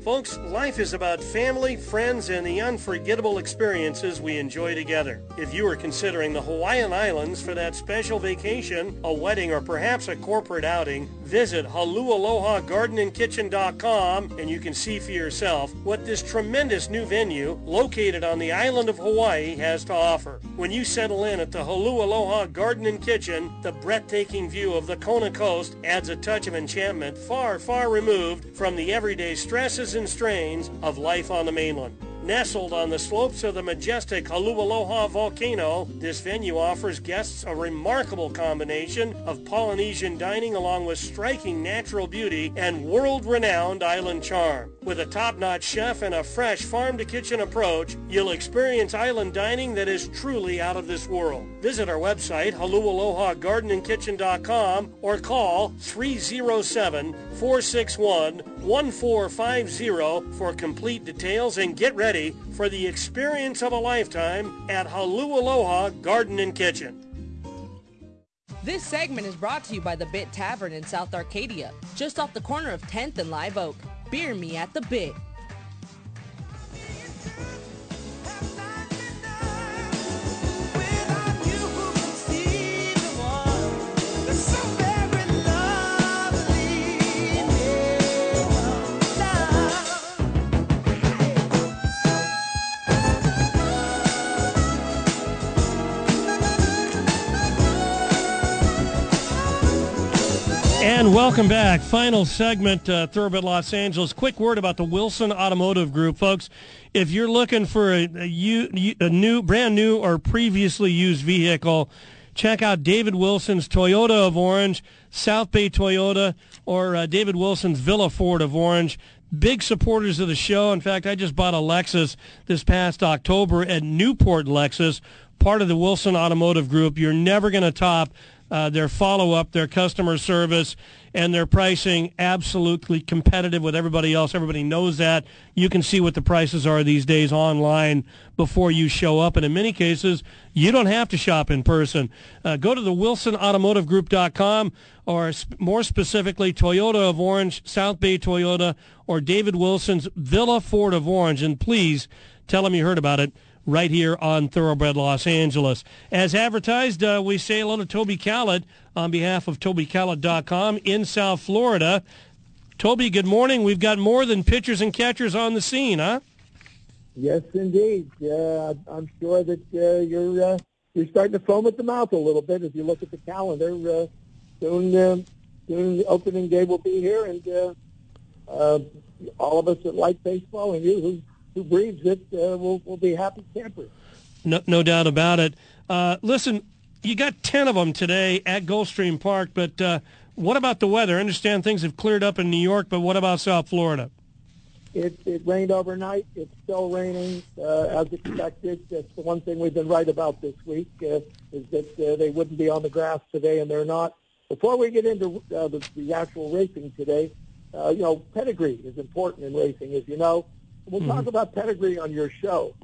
Folks, life is about family, friends, and the unforgettable experiences we enjoy together. If you are considering the Hawaiian Islands for that special vacation, a wedding, or perhaps a corporate outing, visit HaluAlohaGardenandKitchen.com and you can see for yourself what this tremendous new venue located on the island of Hawaii has to offer. When you settle in at the Halu Aloha Garden and Kitchen, the breathtaking view of the Kona coast adds a touch of enchantment far, far removed from the everyday stresses and strains of life on the mainland. Nestled on the slopes of the majestic Halualoha volcano, this venue offers guests a remarkable combination of Polynesian dining along with striking natural beauty and world-renowned island charm. With a top-notch chef and a fresh farm-to-kitchen approach, you'll experience island dining that is truly out of this world. Visit our website, halualohagardenandkitchen.com or call 307-461-1450 for complete details and get ready for the experience of a lifetime at Halu Aloha Garden and Kitchen. This segment is brought to you by the Bit Tavern in South Arcadia, just off the corner of 10th and Live Oak. Beer me at the Bit. And welcome back. Final segment, uh, Thoroughbred Los Angeles. Quick word about the Wilson Automotive Group, folks. If you're looking for a new, brand new, or previously used vehicle, check out David Wilson's Toyota of Orange, South Bay Toyota, or uh, David Wilson's Villa Ford of Orange. Big supporters of the show. In fact, I just bought a Lexus this past October at Newport Lexus, part of the Wilson Automotive Group. You're never going to top uh, their follow-up, their customer service, and their pricing absolutely competitive with everybody else. Everybody knows that. You can see what the prices are these days online before you show up, and in many cases, you don't have to shop in person. Uh, go to the WilsonAutomotiveGroup.com, or more specifically, Toyota of Orange, South Bay Toyota, or David Wilson's Villa Ford of Orange, and please tell them you heard about it right here on Thoroughbred Los Angeles. As advertised, uh, we say hello to Toby Khaled on behalf of TobyKhaled.com in South Florida. Toby, good morning. We've got more than pitchers and catchers on the scene, huh? Yes, indeed. Uh, I'm sure that uh, you're uh, you're starting to foam at the mouth a little bit as you look at the calendar. Uh, soon, uh, soon the opening day will be here, and uh, all of us that like baseball and you who who breathes it uh, will will be happy campers. No, no doubt about it. Uh, listen, you got 10 of them today at Gulfstream Park, but uh, what about the weather? I understand things have cleared up in New York, but what about South Florida? It, it rained overnight. It's still raining uh, as expected. That's the one thing we've been right about this week uh, is that uh, they wouldn't be on the grass today, and they're not. Before we get into uh, the, the actual racing today, uh, you know, pedigree is important in racing, as you know. We'll talk about pedigree on your show.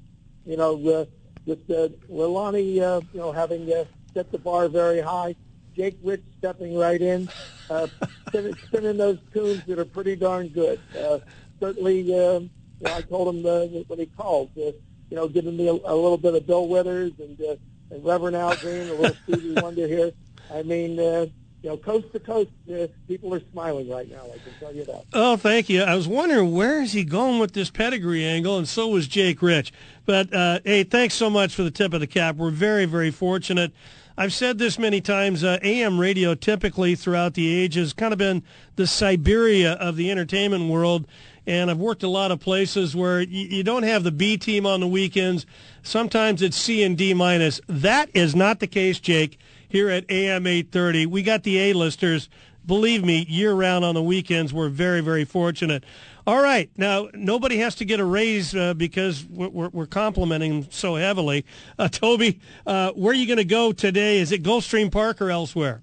You know, uh, with uh, Leilani, uh, you know, having uh, set the bar very high. Jake Rich stepping right in, uh, *laughs* spinning, spinning those tunes that are pretty darn good. Uh, certainly, um, you know, I told him uh, when he called, uh, you know, giving me a, a little bit of Bill Withers and, uh, and Reverend Al Green, a little Stevie Wonder here. I mean, uh, you know, coast to coast, uh, people are smiling right now. I can tell you that. Oh, thank you. I was wondering where is he going with this pedigree angle, and so was Jake Rich. But uh, hey, thanks so much for the tip of the cap. We're very, very fortunate. I've said this many times. Uh, AM radio typically throughout the ages kind of been the Siberia of the entertainment world. And I've worked a lot of places where you, you don't have the B team on the weekends. Sometimes it's C and D minus. That is not the case, Jake, here at AM 830. We got the A-listers. Believe me, year-round on the weekends, we're very, very fortunate. All right, now nobody has to get a raise uh, because we're, we're, complimenting so heavily. Uh, Toby, uh, where are you going to go today? Is it Gulfstream Park or elsewhere?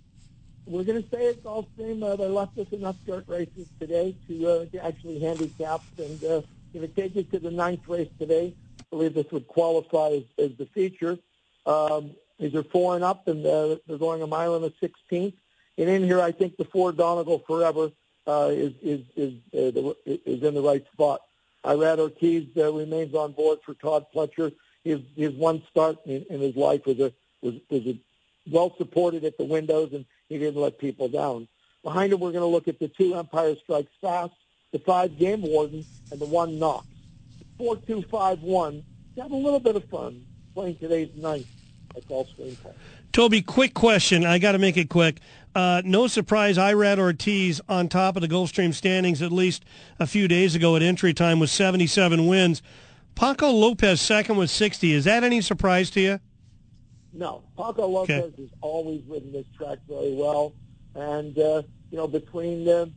We're going to stay at Gulfstream. Uh, they left us enough dirt races today to, uh, to actually handicap and uh, going to take it to the ninth race today. I believe this would qualify as, as the feature. Um, these are four and up, and uh, they're going a mile and a sixteenth. And in here, I think the Ford Donegal Forever uh, is is is, uh, the, is in the right spot. Irad Ortiz uh, remains on board for Todd Pletcher. His his one start in, in his life was a was was a well supported at the windows, and he didn't let people down. Behind him, we're going to look at the two Empire Strikes Fast, the five Game Warden, and the one Knox. Four two five one. Have a little bit of fun playing today's ninth at Gulfstream Park. Toby, quick question. I got to make it quick. Uh, no surprise, Irad Ortiz on top of the Gulfstream standings at least a few days ago at entry time with 77 wins. Paco Lopez second with 60. Is that any surprise to you? No, Paco Lopez Okay. has always ridden this track very well, and uh, you know between uh,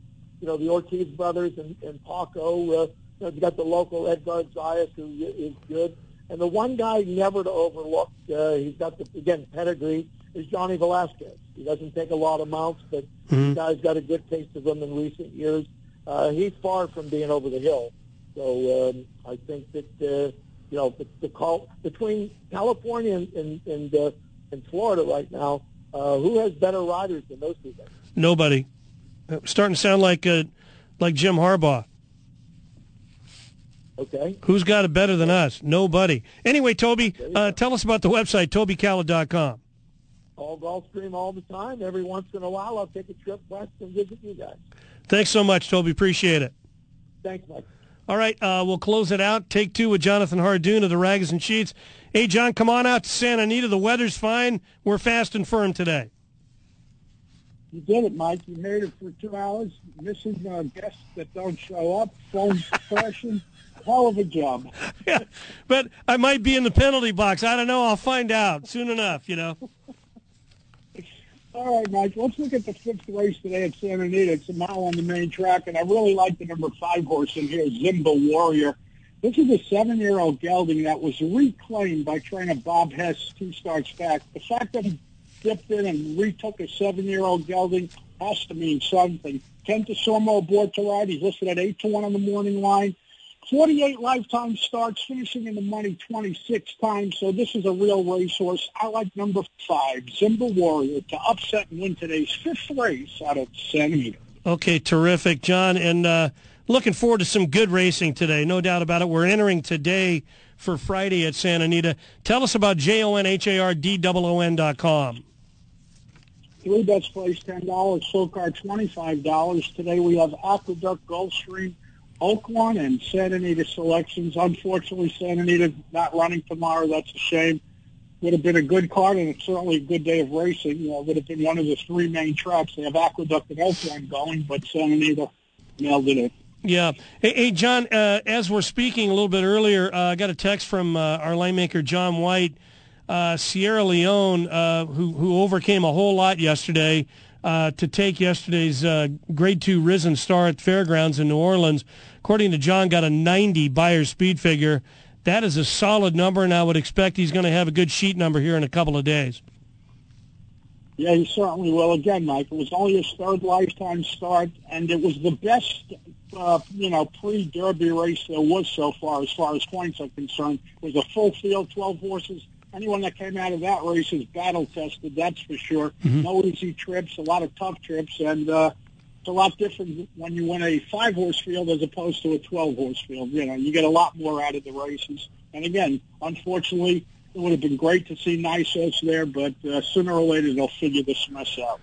you know the Ortiz brothers and, and Paco, uh, you know, you got the local Edgar Zayas who is good, and the one guy never to overlook. Uh, he's got the again pedigree is Johnny Velazquez. He doesn't take a lot of mounts, but Mhm. the guy's got a good taste of them in recent years. Uh, he's far from being over the hill, so um, I think that. Uh, you know, the, the call between California and and and, uh, and Florida right now, uh, who has better riders than those two guys? Nobody. Uh, Starting to sound like uh, like Jim Harbaugh. Okay. Who's got it better than us? Nobody. Anyway, Toby, uh, tell us about the website, TobyCalla.com. All Gulfstream all the time. Every once in a while, I'll take a trip west and visit you guys. Thanks so much, Toby. Appreciate it. Thanks, Mike. All right, uh, we'll close it out. Take two with Jonathan Hardoon of the Rags and Sheets. Hey, John, come on out to Santa Anita. The weather's fine. We're fast and firm today. You did it, Mike. You made it for two hours, missing uh, guests that don't show up, phone *laughs* crashing. Hell of a job. *laughs* yeah, but I might be in the penalty box. I don't know. I'll find out soon enough, you know. All right, Mike. Let's look at the fifth race today at Santa Anita. It's a mile on the main track, and I really like the number five horse in here, Zimba Warrior. This is a seven-year-old gelding that was reclaimed by trainer Bob Hess two starts back. The fact that he dipped in and retook a seven-year-old gelding has to mean something. Ken Desormeaux aboard to ride. He's listed at 8 to 1 on the morning line. 48 lifetime starts, finishing in the money 26 times. So this is a real racehorse. I like number five, Zimba Warrior, to upset and win today's fifth race out of Santa Anita. Okay, terrific, John, and uh, looking forward to some good racing today. No doubt about it. We're entering today for Friday at Santa Anita. Tell us about J O N H A R D O O N dot com. Three best placed ten dollars, full card twenty five dollars. Today we have Aqueduct, Gulfstream, Oaklawn, and Santa Anita selections. Unfortunately, Santa Anita not running tomorrow. That's a shame. Would have been a good card and it's certainly a good day of racing. You know, would have been one of the three main tracks. They have Aqueduct and Oaklawn going, but Santa Anita nailed it in. Yeah. Hey, hey John, uh, as we're speaking a little bit earlier, uh, I got a text from uh, our line maker, Jon White, uh, Sierra Leone, uh, who, who overcame a whole lot yesterday uh, to take yesterday's uh, grade two risen star at Fairgrounds in New Orleans. According to John, got a 90 Beyer speed figure. That is a solid number, and I would expect he's going to have a good sheet number here in a couple of days. Yeah, he certainly will. Again, Mike, it was only his third lifetime start, and it was the best, uh, you know, pre-Derby race there was so far, as far as points are concerned. It was a full field, 12 horses. Anyone that came out of that race is battle tested, that's for sure. Mhm. No easy trips, a lot of tough trips, and uh, it's a lot different when you win a five-horse field as opposed to a 12-horse field. You know, you get a lot more out of the races. And again, unfortunately, it would have been great to see Nysos there, but uh, sooner or later they'll figure this mess out.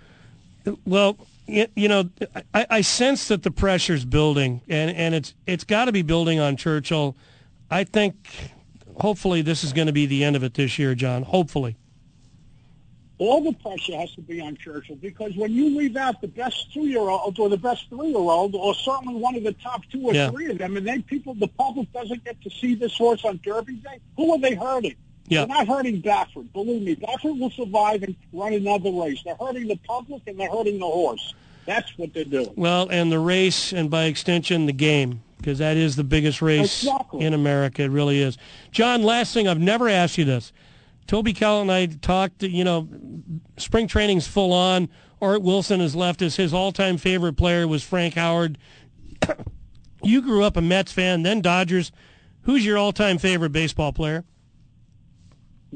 Well, you know, I, I sense that the pressure's building, and, and it's it's got to be building on Churchill. I think, hopefully, this is going to be the end of it this year, John. Hopefully. All the pressure has to be on Churchill because when you leave out the best two-year-old or the best three-year-old, or certainly one of the top two or Yeah. three of them, and then people, the public doesn't get to see this horse on Derby Day, who are they hurting? They're not hurting Baffert. Believe me, Baffert will survive and run another race. They're hurting the public and they're hurting the horse. That's what they're doing. Well, and the race, and by extension, the game, because that is the biggest race Exactly. in America. It really is. John, last thing, I've never asked you this. Toby Kell and I talked, you know, spring training's full on. Art Wilson has left us. His all-time favorite player was Frank Howard. *coughs* you grew up a Mets fan, then Dodgers. Who's your all-time favorite baseball player?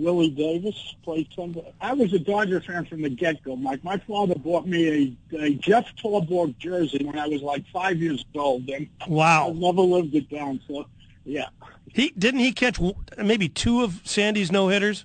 Willie Davis played some. I was a Dodger fan from the get-go, Mike. My father bought me a, a Jeff Torborg jersey when I was like five years old, and Wow. I never lived it down. So, yeah. He didn't he catch maybe two of Sandy's no hitters?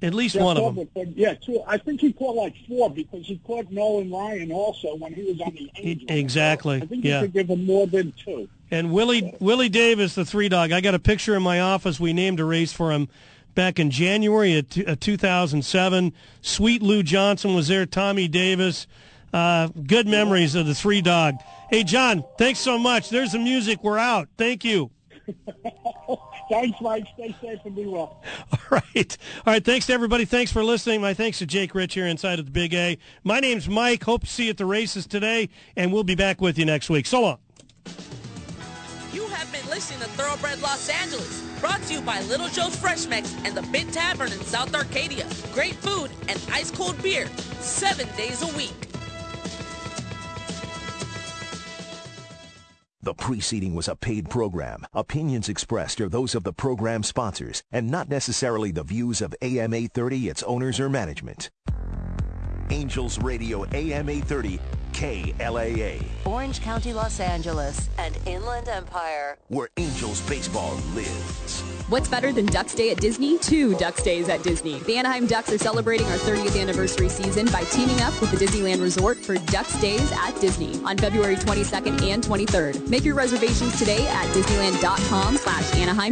At least Jeff one of them. Yeah, two. I think he caught like four because he caught Nolan Ryan also when he was on the Angels. Exactly. I think yeah. you could give him more than two. And Willie Willie Davis, the three dog. I got a picture in my office. We named a race for him back in January of, 2007. Sweet Lou Johnson was there. Tommy Davis. Uh, good memories of the three dog. Hey John, thanks so much. There's the music. We're out. Thank you. *laughs* Thanks, Mike. Stay safe and be well. *laughs* All right. All right. Thanks to everybody. Thanks for listening. My thanks to Jake Rich here inside of the Big A. My name's Mike. Hope to see you at the races today, and we'll be back with you next week. So long. You have been listening to Thoroughbred Los Angeles, brought to you by Little Joe's Fresh Mix and the Bit Tavern in South Arcadia. Great food and ice cold beer, seven days a week. The preceding was a paid program. Opinions expressed are those of the program sponsors and not necessarily the views of AM 830, its owners, or management. Angels Radio AM 830, KLAA, Orange County, Los Angeles, and Inland Empire. where Angels baseball lives. What's better than Ducks Day at Disney? Two Ducks Days at Disney. The Anaheim Ducks are celebrating our 30th anniversary season by teaming up with the Disneyland Resort for Ducks Days at Disney on February 22nd and 23rd. Make your reservations today at disneyland.com slash Anaheim